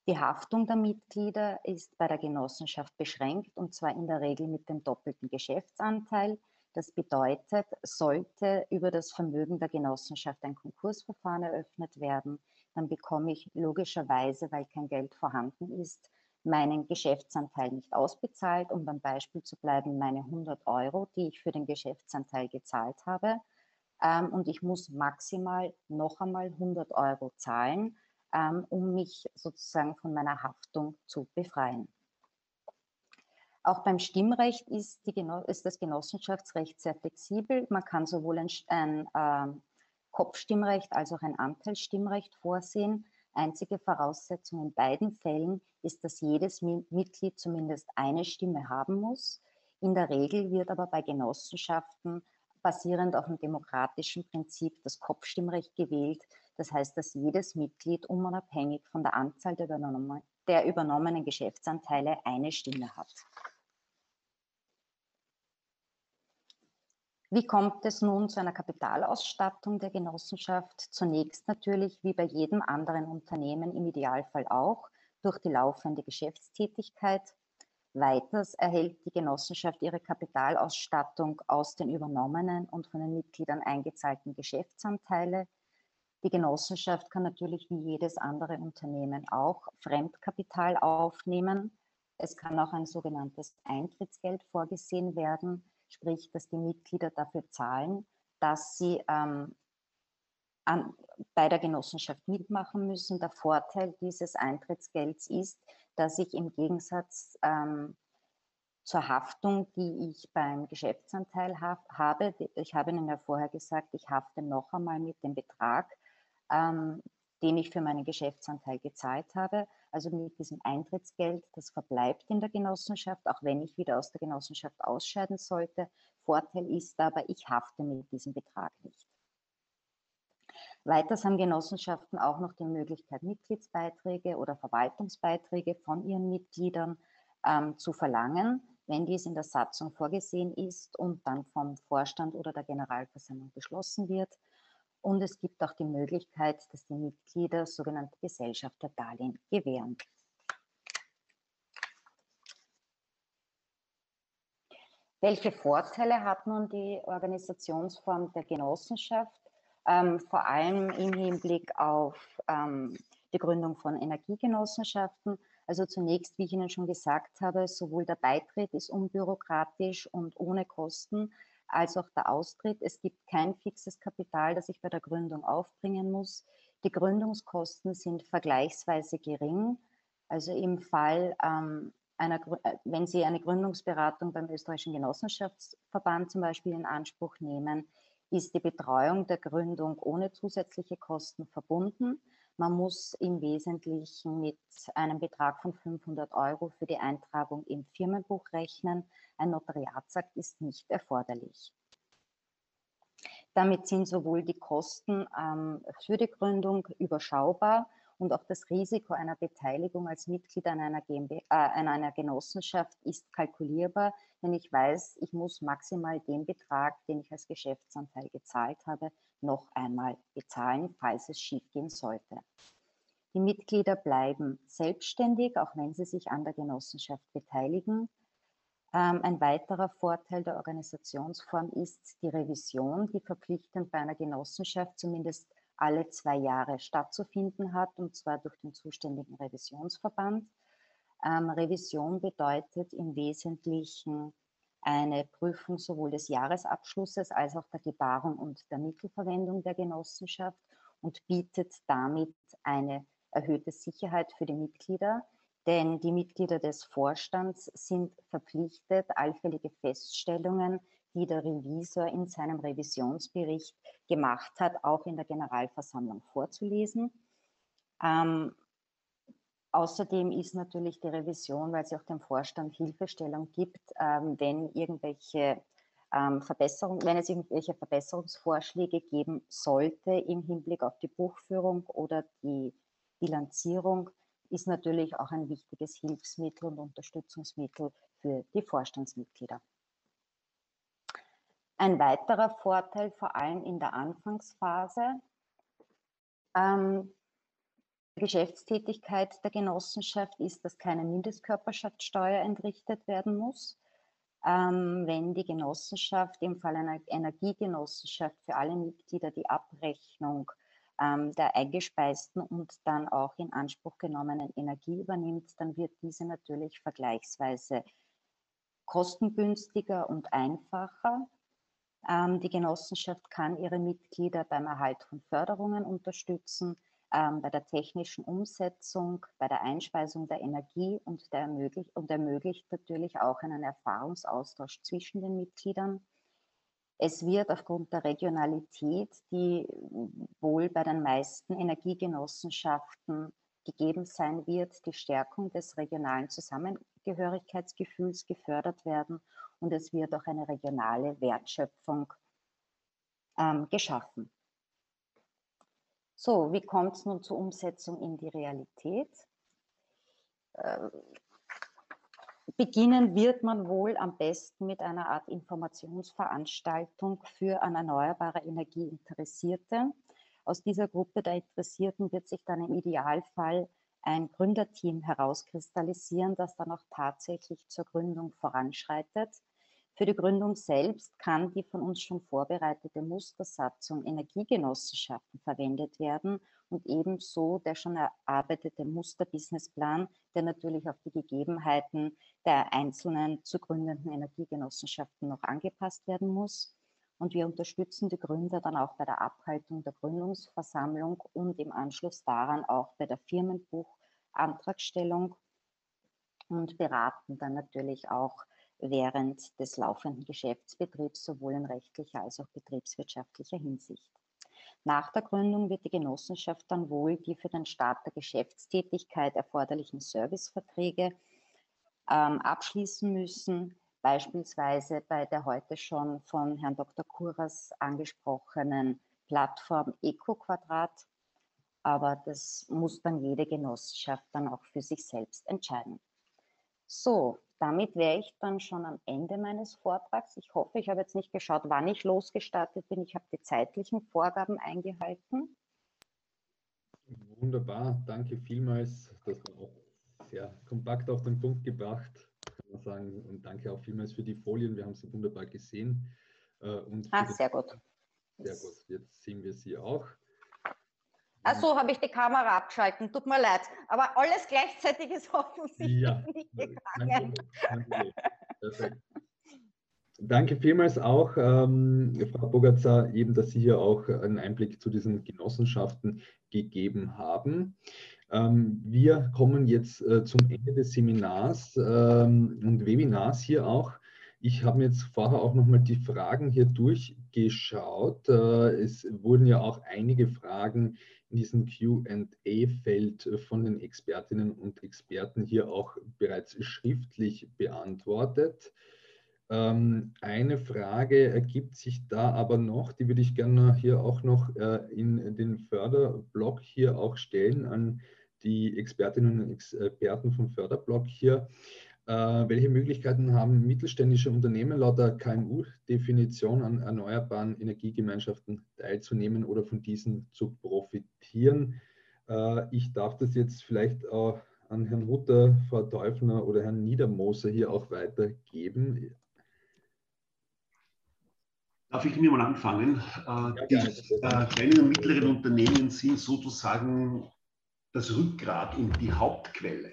Die Haftung der Mitglieder ist bei der Genossenschaft beschränkt und zwar in der Regel mit dem doppelten Geschäftsanteil. Das bedeutet, sollte über das Vermögen der Genossenschaft ein Konkursverfahren eröffnet werden, dann bekomme ich logischerweise, weil kein Geld vorhanden ist, meinen Geschäftsanteil nicht ausbezahlt, um beim Beispiel zu bleiben, meine 100 Euro, die ich für den Geschäftsanteil gezahlt habe. Ähm, und ich muss maximal noch einmal 100 Euro zahlen, ähm, um mich sozusagen von meiner Haftung zu befreien. Auch beim Stimmrecht ist, ist, das Genossenschaftsrecht sehr flexibel. Man kann sowohl ein, ein äh, Kopfstimmrecht als auch ein Anteilsstimmrecht vorsehen. Einzige Voraussetzung in beiden Fällen ist, dass jedes Mitglied zumindest eine Stimme haben muss. In der Regel wird aber bei Genossenschaften basierend auf dem demokratischen Prinzip das Kopfstimmrecht gewählt. Das heißt, dass jedes Mitglied unabhängig von der Anzahl der, übernommenen, der übernommenen Geschäftsanteile eine Stimme hat. Wie kommt es nun zu einer Kapitalausstattung der Genossenschaft? Zunächst natürlich, wie bei jedem anderen Unternehmen, im Idealfall auch, durch die laufende Geschäftstätigkeit. Weiters erhält die Genossenschaft ihre Kapitalausstattung aus den übernommenen und von den Mitgliedern eingezahlten Geschäftsanteile. Die Genossenschaft kann natürlich wie jedes andere Unternehmen auch Fremdkapital aufnehmen. Es kann auch ein sogenanntes Eintrittsgeld vorgesehen werden sprich, dass die Mitglieder dafür zahlen, dass sie ähm, an, bei der Genossenschaft mitmachen müssen. Der Vorteil dieses Eintrittsgelds ist, dass ich im Gegensatz ähm, zur Haftung, die ich beim Geschäftsanteil haf, habe, ich habe Ihnen ja vorher gesagt, ich hafte noch einmal mit dem Betrag, ähm, den ich für meinen Geschäftsanteil gezahlt habe. Also mit diesem Eintrittsgeld, das verbleibt in der Genossenschaft, auch wenn ich wieder aus der Genossenschaft ausscheiden sollte. Vorteil ist aber, ich hafte mit diesem Betrag nicht. Weiters haben Genossenschaften auch noch die Möglichkeit, Mitgliedsbeiträge oder Verwaltungsbeiträge von ihren Mitgliedern ähm, zu verlangen, wenn dies in der Satzung vorgesehen ist und dann vom Vorstand oder der Generalversammlung beschlossen wird. Und es gibt auch die Möglichkeit, dass die Mitglieder sogenannte Gesellschafterdarlehen gewähren. Welche Vorteile hat nun die Organisationsform der Genossenschaft? Ähm, vor allem im Hinblick auf ähm, die Gründung von Energiegenossenschaften. Also zunächst, wie ich Ihnen schon gesagt habe, sowohl der Beitritt ist unbürokratisch und ohne Kosten als auch der Austritt. Es gibt kein fixes Kapital, das ich bei der Gründung aufbringen muss. Die Gründungskosten sind vergleichsweise gering. Also im Fall ähm, einer, äh, wenn Sie eine Gründungsberatung beim österreichischen Genossenschaftsverband zum Beispiel in Anspruch nehmen, ist die Betreuung der Gründung ohne zusätzliche Kosten verbunden. Man muss im Wesentlichen mit einem Betrag von 500 Euro für die Eintragung im Firmenbuch rechnen. Ein Notariatsakt ist nicht erforderlich. Damit sind sowohl die Kosten ähm, für die Gründung überschaubar und auch das Risiko einer Beteiligung als Mitglied an einer, GmbH, äh, an einer Genossenschaft ist kalkulierbar, denn ich weiß, ich muss maximal den Betrag, den ich als Geschäftsanteil gezahlt habe, noch einmal bezahlen, falls es schiefgehen sollte. Die Mitglieder bleiben selbstständig, auch wenn sie sich an der Genossenschaft beteiligen. Ähm, ein weiterer Vorteil der Organisationsform ist die Revision, die verpflichtend bei einer Genossenschaft zumindest alle zwei Jahre stattzufinden hat, und zwar durch den zuständigen Revisionsverband. Ähm, Revision bedeutet im Wesentlichen eine Prüfung sowohl des Jahresabschlusses als auch der Gebarung und der Mittelverwendung der Genossenschaft und bietet damit eine erhöhte Sicherheit für die Mitglieder, denn die Mitglieder des Vorstands sind verpflichtet, allfällige Feststellungen, die der Revisor in seinem Revisionsbericht gemacht hat, auch in der Generalversammlung vorzulesen. Ähm, außerdem ist natürlich die Revision, weil sie auch dem Vorstand Hilfestellung gibt, ähm, wenn irgendwelche ähm, Verbesserungen, wenn es irgendwelche Verbesserungsvorschläge geben sollte im Hinblick auf die Buchführung oder die Bilanzierung, ist natürlich auch ein wichtiges Hilfsmittel und Unterstützungsmittel für die Vorstandsmitglieder. Ein weiterer Vorteil, vor allem in der Anfangsphase, ähm, Geschäftstätigkeit der Genossenschaft ist, dass keine Mindestkörperschaftssteuer entrichtet werden muss. Ähm, wenn die Genossenschaft, im Fall einer Energiegenossenschaft, für alle Mitglieder die Abrechnung ähm, der eingespeisten und dann auch in Anspruch genommenen Energie übernimmt, dann wird diese natürlich vergleichsweise kostengünstiger und einfacher. Ähm, die Genossenschaft kann ihre Mitglieder beim Erhalt von Förderungen unterstützen, bei der technischen Umsetzung, bei der Einspeisung der Energie und, der ermöglicht, und ermöglicht natürlich auch einen Erfahrungsaustausch zwischen den Mitgliedern. Es wird aufgrund der Regionalität, die wohl bei den meisten Energiegenossenschaften gegeben sein wird, die Stärkung des regionalen Zusammengehörigkeitsgefühls gefördert werden und es wird auch eine regionale Wertschöpfung ähm, geschaffen. So, wie kommt es nun zur Umsetzung in die Realität? Äh, beginnen wird man wohl am besten mit einer Art Informationsveranstaltung für an erneuerbare Energie Interessierte. Aus dieser Gruppe der Interessierten wird sich dann im Idealfall ein Gründerteam herauskristallisieren, das dann auch tatsächlich zur Gründung voranschreitet. Für die Gründung selbst kann die von uns schon vorbereitete Mustersatzung Energiegenossenschaften verwendet werden und ebenso der schon erarbeitete Musterbusinessplan, der natürlich auf die Gegebenheiten der einzelnen zu gründenden Energiegenossenschaften noch angepasst werden muss. Und wir unterstützen die Gründer dann auch bei der Abhaltung der Gründungsversammlung und im Anschluss daran auch bei der Firmenbuchantragstellung und beraten dann natürlich auch während des laufenden Geschäftsbetriebs sowohl in rechtlicher als auch betriebswirtschaftlicher Hinsicht. Nach der Gründung wird die Genossenschaft dann wohl die für den Start der Geschäftstätigkeit erforderlichen Serviceverträge ähm, abschließen müssen, beispielsweise bei der heute schon von Herrn Dr. Kuras angesprochenen Plattform EcoQuadrat. Aber das muss dann jede Genossenschaft dann auch für sich selbst entscheiden. So, damit wäre ich dann schon am Ende meines Vortrags. Ich hoffe, ich habe jetzt nicht geschaut, wann ich losgestartet bin. Ich habe die zeitlichen Vorgaben eingehalten. Wunderbar, danke vielmals. Das war auch sehr kompakt auf den Punkt gebracht, kann man sagen. Und danke auch vielmals für die Folien. Wir haben sie wunderbar gesehen. Äh, und ah, sehr gut. Sehr gut, jetzt sehen wir sie auch. Achso, habe ich die Kamera abgeschalten, tut mir leid. Aber alles gleichzeitig ist offensichtlich ja, nicht gegangen. Perfekt. Danke vielmals auch, ähm, Frau Bogatzer, eben, dass Sie hier auch einen Einblick zu diesen Genossenschaften gegeben haben. Ähm, wir kommen jetzt äh, zum Ende des Seminars ähm, und Webinars hier auch. Ich habe mir jetzt vorher auch nochmal die Fragen hier durchgeschaut. Äh, es wurden ja auch einige Fragen in diesem QA-Feld von den Expertinnen und Experten hier auch bereits schriftlich beantwortet. Ähm, eine Frage ergibt sich da aber noch, die würde ich gerne hier auch noch äh, in den Förderblock hier auch stellen an die Expertinnen und Experten vom Förderblock hier. Äh, welche Möglichkeiten haben mittelständische Unternehmen laut der KMU-Definition an erneuerbaren Energiegemeinschaften teilzunehmen oder von diesen zu profitieren? Äh, ich darf das jetzt vielleicht an Herrn Hutter, Frau Teufner oder Herrn Niedermoser hier auch weitergeben. Darf ich mir mal anfangen? Äh, die äh, kleinen und mittleren Unternehmen sind sozusagen das Rückgrat und die Hauptquelle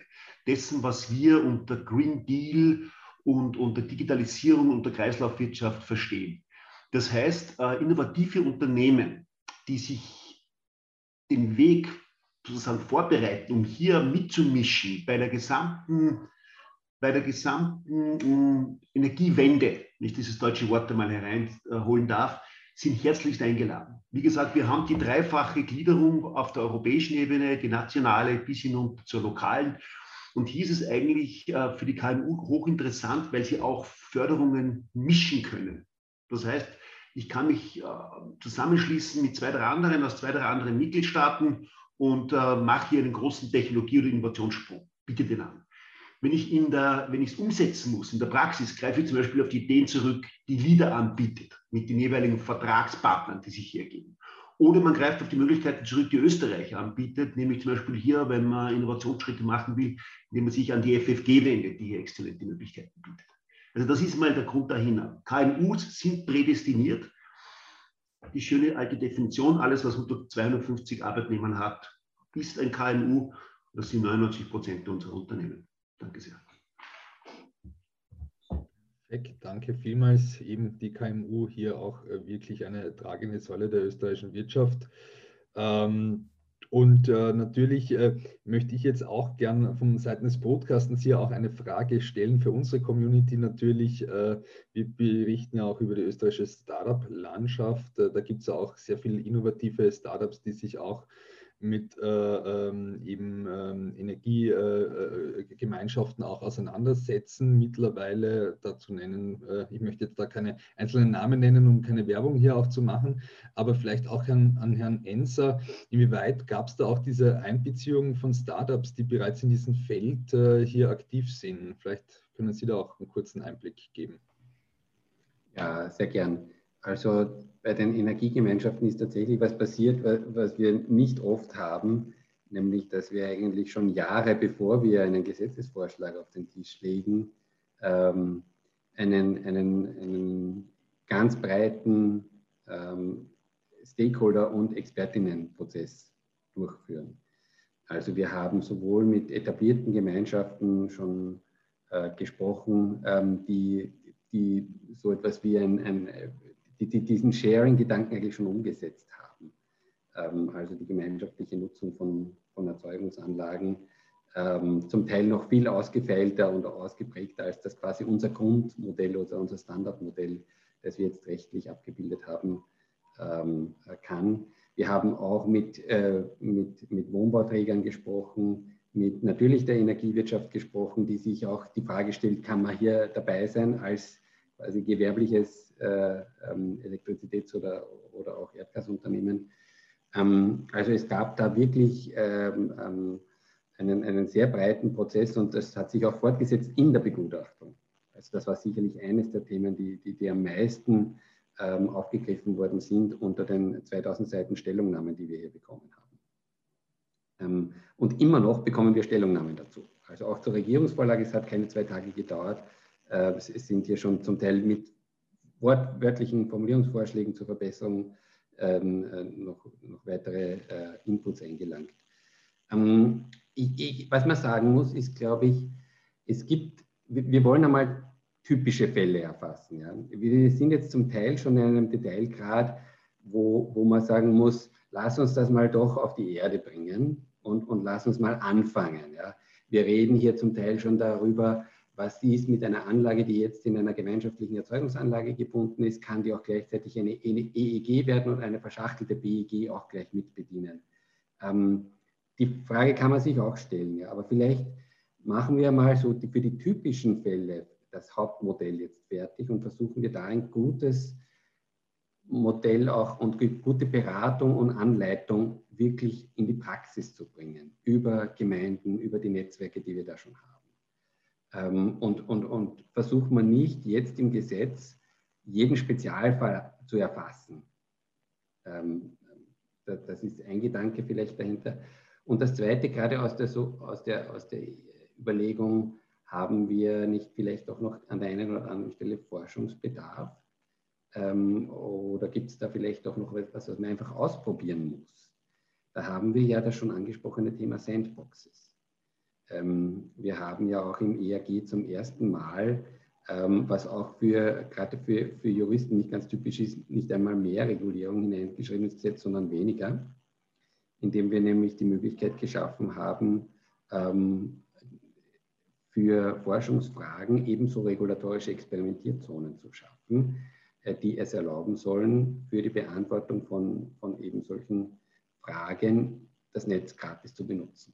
dessen, was wir unter Green Deal und unter Digitalisierung und der Kreislaufwirtschaft verstehen. Das heißt, äh, innovative Unternehmen, die sich den Weg sozusagen vorbereiten, um hier mitzumischen bei der gesamten bei der gesamten hm, Energiewende, wenn ich dieses deutsche Wort einmal hereinholen darf, sind herzlichst eingeladen. Wie gesagt, wir haben die dreifache Gliederung auf der europäischen Ebene, die nationale bis hin zur lokalen. Und hier ist es eigentlich äh, für die KMU hochinteressant, weil sie auch Förderungen mischen können. Das heißt, ich kann mich äh, zusammenschließen mit zwei, drei anderen aus zwei, drei anderen Mitgliedstaaten und äh, mache hier einen großen Technologie- oder Innovationssprung. Bitte den an. Wenn ich es umsetzen muss, in der Praxis, greife ich zum Beispiel auf die Ideen zurück, die LIDA anbietet, mit den jeweiligen Vertragspartnern, die sich hier geben. Oder man greift auf die Möglichkeiten zurück, die Österreich anbietet, nämlich zum Beispiel hier, wenn man Innovationsschritte machen will, indem man sich an die FFG wendet, die hier exzellente Möglichkeiten bietet. Also das ist mal der Grund dahinter. KMUs sind prädestiniert. Die schöne alte Definition, alles, was unter 250 Arbeitnehmern hat, ist ein KMU. Das sind 99 Prozent unserer Unternehmen. Danke sehr. Perfekt, danke vielmals. Eben die KMU hier auch äh, wirklich eine tragende Säule der österreichischen Wirtschaft. Ähm, und äh, natürlich äh, möchte ich jetzt auch gern von Seiten des Podcastens hier auch eine Frage stellen für unsere Community natürlich. Äh, wir berichten ja auch über die österreichische Startup-Landschaft. Äh, da gibt es auch sehr viele innovative Startups, die sich auch mit äh, ähm, eben ähm, Energiegemeinschaften äh, auch auseinandersetzen. Mittlerweile dazu nennen, äh, ich möchte jetzt da keine einzelnen Namen nennen, um keine Werbung hier auch zu machen, aber vielleicht auch an, an Herrn Enser, inwieweit gab es da auch diese Einbeziehung von Startups, die bereits in diesem Feld äh, hier aktiv sind? Vielleicht können Sie da auch einen kurzen Einblick geben. Ja, sehr gern. Also bei den Energiegemeinschaften ist tatsächlich was passiert, was wir nicht oft haben, nämlich dass wir eigentlich schon Jahre bevor wir einen Gesetzesvorschlag auf den Tisch legen, ähm, einen, einen, einen ganz breiten ähm, Stakeholder- und Expertinnenprozess durchführen. Also wir haben sowohl mit etablierten Gemeinschaften schon äh, gesprochen, ähm, die, die so etwas wie ein, ein die, die diesen Sharing-Gedanken eigentlich schon umgesetzt haben. Ähm, also die gemeinschaftliche Nutzung von, von Erzeugungsanlagen, ähm, zum Teil noch viel ausgefeilter und ausgeprägter als das quasi unser Grundmodell oder unser Standardmodell, das wir jetzt rechtlich abgebildet haben, ähm, kann. Wir haben auch mit, äh, mit, mit Wohnbauträgern gesprochen, mit natürlich der Energiewirtschaft gesprochen, die sich auch die Frage stellt, kann man hier dabei sein als quasi gewerbliches Elektrizitäts- oder, oder auch Erdgasunternehmen. Ähm, also es gab da wirklich ähm, ähm, einen, einen sehr breiten Prozess und das hat sich auch fortgesetzt in der Begutachtung. Also das war sicherlich eines der Themen, die, die, die am meisten ähm, aufgegriffen worden sind unter den 2000 Seiten Stellungnahmen, die wir hier bekommen haben. Ähm, und immer noch bekommen wir Stellungnahmen dazu. Also auch zur Regierungsvorlage, es hat keine zwei Tage gedauert. Äh, es sind hier schon zum Teil mit wortwörtlichen Formulierungsvorschlägen zur Verbesserung ähm, äh, noch, noch, weitere äh, Inputs eingelangt. Ähm, ich, ich, was man sagen muss, ist, glaube ich, es gibt, wir wollen einmal typische Fälle erfassen. Ja. Wir sind jetzt zum Teil schon in einem Detailgrad, wo, wo man sagen muss, lass uns das mal doch auf die Erde bringen und, und lass uns mal anfangen. Ja. Wir reden hier zum Teil schon darüber, Was ist mit einer Anlage, die jetzt in einer gemeinschaftlichen Erzeugungsanlage gebunden ist, kann die auch gleichzeitig eine EEG werden und eine verschachtelte BEG auch gleich mit bedienen. Ähm, die Frage kann man sich auch stellen, ja, aber vielleicht machen wir mal so die, für die typischen Fälle das Hauptmodell jetzt fertig und versuchen wir da ein gutes Modell auch und gute Beratung und Anleitung wirklich in die Praxis zu bringen, über Gemeinden, über die Netzwerke, die wir da schon haben. Ähm, und, und, und versucht man nicht jetzt im Gesetz jeden Spezialfall zu erfassen. Ähm, das ist ein Gedanke vielleicht dahinter. Und das Zweite, gerade aus der, aus der, aus der Überlegung, haben wir nicht vielleicht auch noch an der einen oder anderen Stelle Forschungsbedarf? Ähm, oder gibt es da vielleicht auch noch etwas, was man einfach ausprobieren muss? Da haben wir ja das schon angesprochene Thema Sandboxes. Ähm, wir haben ja auch im ERG zum ersten Mal, ähm, was auch für gerade für, für Juristen nicht ganz typisch ist, nicht einmal mehr Regulierung hineingeschrieben ins Gesetz, sondern weniger, indem wir nämlich die Möglichkeit geschaffen haben, ähm, für Forschungsfragen ebenso regulatorische Experimentierzonen zu schaffen, äh, die es erlauben sollen, für die Beantwortung von, von eben solchen Fragen das Netz gratis zu benutzen.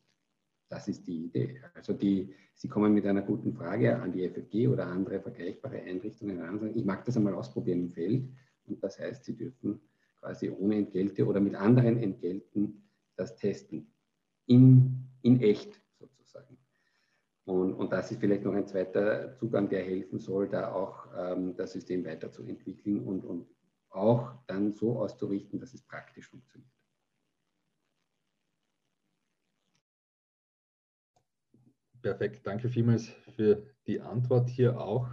Das ist die Idee. Also die, Sie kommen mit einer guten Frage an die FFG oder andere vergleichbare Einrichtungen ran und sagen, ich mag das einmal ausprobieren im Feld. Und das heißt, Sie dürfen quasi ohne Entgelte oder mit anderen Entgelten das testen. In, in echt sozusagen. Und, und das ist vielleicht noch ein zweiter Zugang, der helfen soll, da auch ähm, das System weiterzuentwickeln und, und auch dann so auszurichten, dass es praktisch funktioniert. Perfekt, danke vielmals für die Antwort hier auch.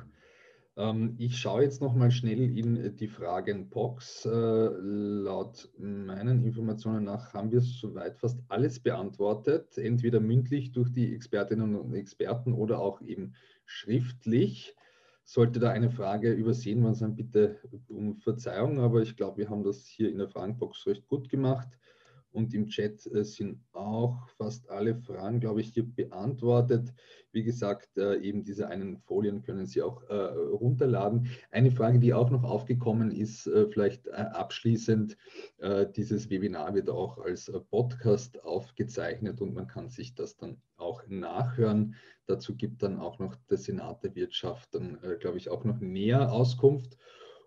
Ähm, ich schaue jetzt noch mal schnell in die Fragenbox. Äh, laut meinen Informationen nach haben wir soweit fast alles beantwortet, entweder mündlich durch die Expertinnen und Experten oder auch eben schriftlich. Sollte da eine Frage übersehen worden sein, bitte um Verzeihung, aber ich glaube, wir haben das hier in der Fragenbox recht gut gemacht und im Chat äh, sind auch fast alle Fragen, glaube ich, hier beantwortet. Wie gesagt, äh, eben diese einen Folien können Sie auch äh, runterladen. Eine Frage, die auch noch aufgekommen ist, vielleicht abschließend, dieses Webinar wird auch als Podcast aufgezeichnet und man kann sich das dann auch nachhören. Dazu gibt dann auch noch der Senat der Wirtschaft dann, glaube ich, auch noch näher Auskunft.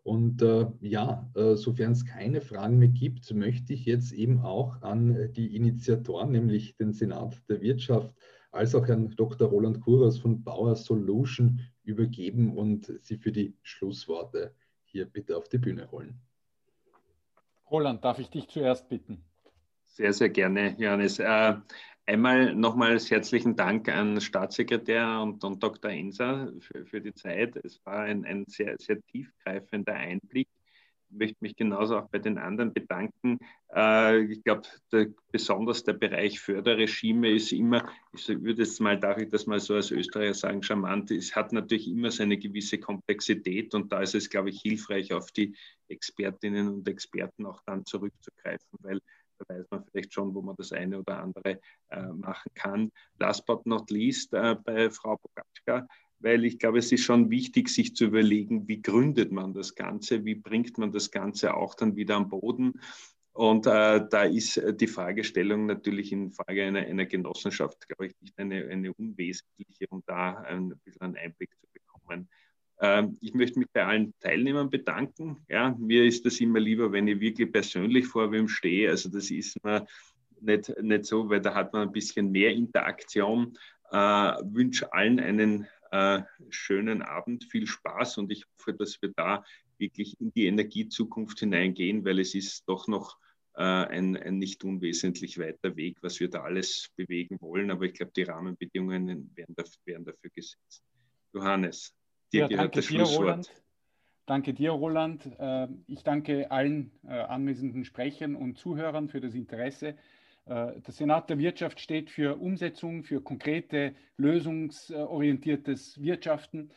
Und äh, ja, äh, sofern es keine Fragen mehr gibt, möchte ich jetzt eben auch an die Initiatoren, nämlich den Senat der Wirtschaft, als auch Herrn Dr. Roland Kuras von Bauer Solution übergeben und Sie für die Schlussworte hier bitte auf die Bühne holen. Roland, darf ich dich zuerst bitten? Sehr, sehr gerne, Johannes. Äh, Einmal nochmals herzlichen Dank an Staatssekretär und, und Dr. Enser für, für, die Zeit. Es war ein, ein sehr, sehr tiefgreifender Einblick. Ich möchte mich genauso auch bei den anderen bedanken. Äh, ich glaube, besonders der Bereich Förderregime ist immer, ich würde jetzt mal, darf ich das mal so als Österreicher sagen, charmant, es hat natürlich immer seine gewisse Komplexität und da ist es, glaube ich, hilfreich, auf die Expertinnen und Experten auch dann zurückzugreifen, weil da weiß man vielleicht schon, wo man das eine oder andere äh, machen kann. Last but not least äh, bei Frau Bogatschka, weil ich glaube, es ist schon wichtig, sich zu überlegen, wie gründet man das Ganze, wie bringt man das Ganze auch dann wieder am Boden. Und äh, da ist die Fragestellung natürlich in Frage einer, einer Genossenschaft, glaube ich, nicht eine, eine unwesentliche, um da ein bisschen einen Einblick zu bekommen. Ähm, ich möchte mich bei allen Teilnehmern bedanken. Ja, mir ist das immer lieber, wenn ich wirklich persönlich vor wem stehe. Also das ist mir nicht, nicht so, weil da hat man ein bisschen mehr Interaktion. Äh, wünsche allen einen äh, schönen Abend, viel Spaß und ich hoffe, dass wir da wirklich in die Energiezukunft hineingehen, weil es ist doch noch äh, ein, ein nicht unwesentlich weiter Weg, was wir da alles bewegen wollen. Aber ich glaube, die Rahmenbedingungen werden werden dafür gesetzt. Johannes. Dir ja, danke dir, Roland. Danke dir, Roland. Äh, ich danke allen äh, anwesenden Sprechern und Zuhörern für das Interesse. Äh, der Senat der Wirtschaft steht für Umsetzung, für konkrete, lösungsorientiertes Wirtschaften.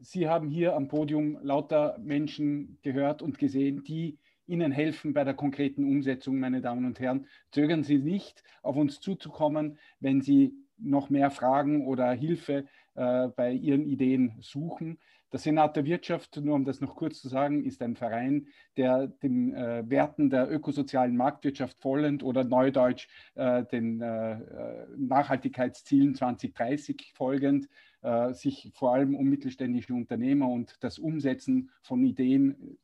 Sie haben hier am Podium lauter Menschen gehört und gesehen, die Ihnen helfen bei der konkreten Umsetzung, meine Damen und Herren. Zögern Sie nicht, auf uns zuzukommen, wenn Sie noch mehr Fragen oder Hilfe äh, bei ihren Ideen suchen. Der Senat der Wirtschaft, nur um das noch kurz zu sagen, ist ein Verein, der den äh, Werten der ökosozialen Marktwirtschaft vollend oder neudeutsch äh, den äh, äh Nachhaltigkeitszielen 2030 folgend äh, sich vor allem um mittelständische Unternehmer und das Umsetzen von Ideen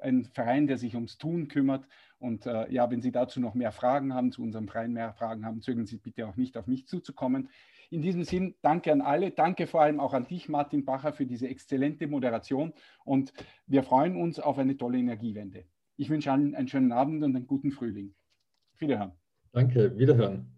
ein Verein, der sich ums Tun kümmert. Und äh, ja, wenn Sie dazu noch mehr Fragen haben, zu unserem Verein mehr Fragen haben, zögern Sie bitte auch nicht auf mich zuzukommen. In diesem Sinn, danke an alle. Danke vor allem auch an dich, Martin Bacher, für diese exzellente Moderation. Und wir freuen uns auf eine tolle Energiewende. Ich wünsche allen einen schönen Abend und einen guten Frühling. Wiederhören. Danke, wiederhören.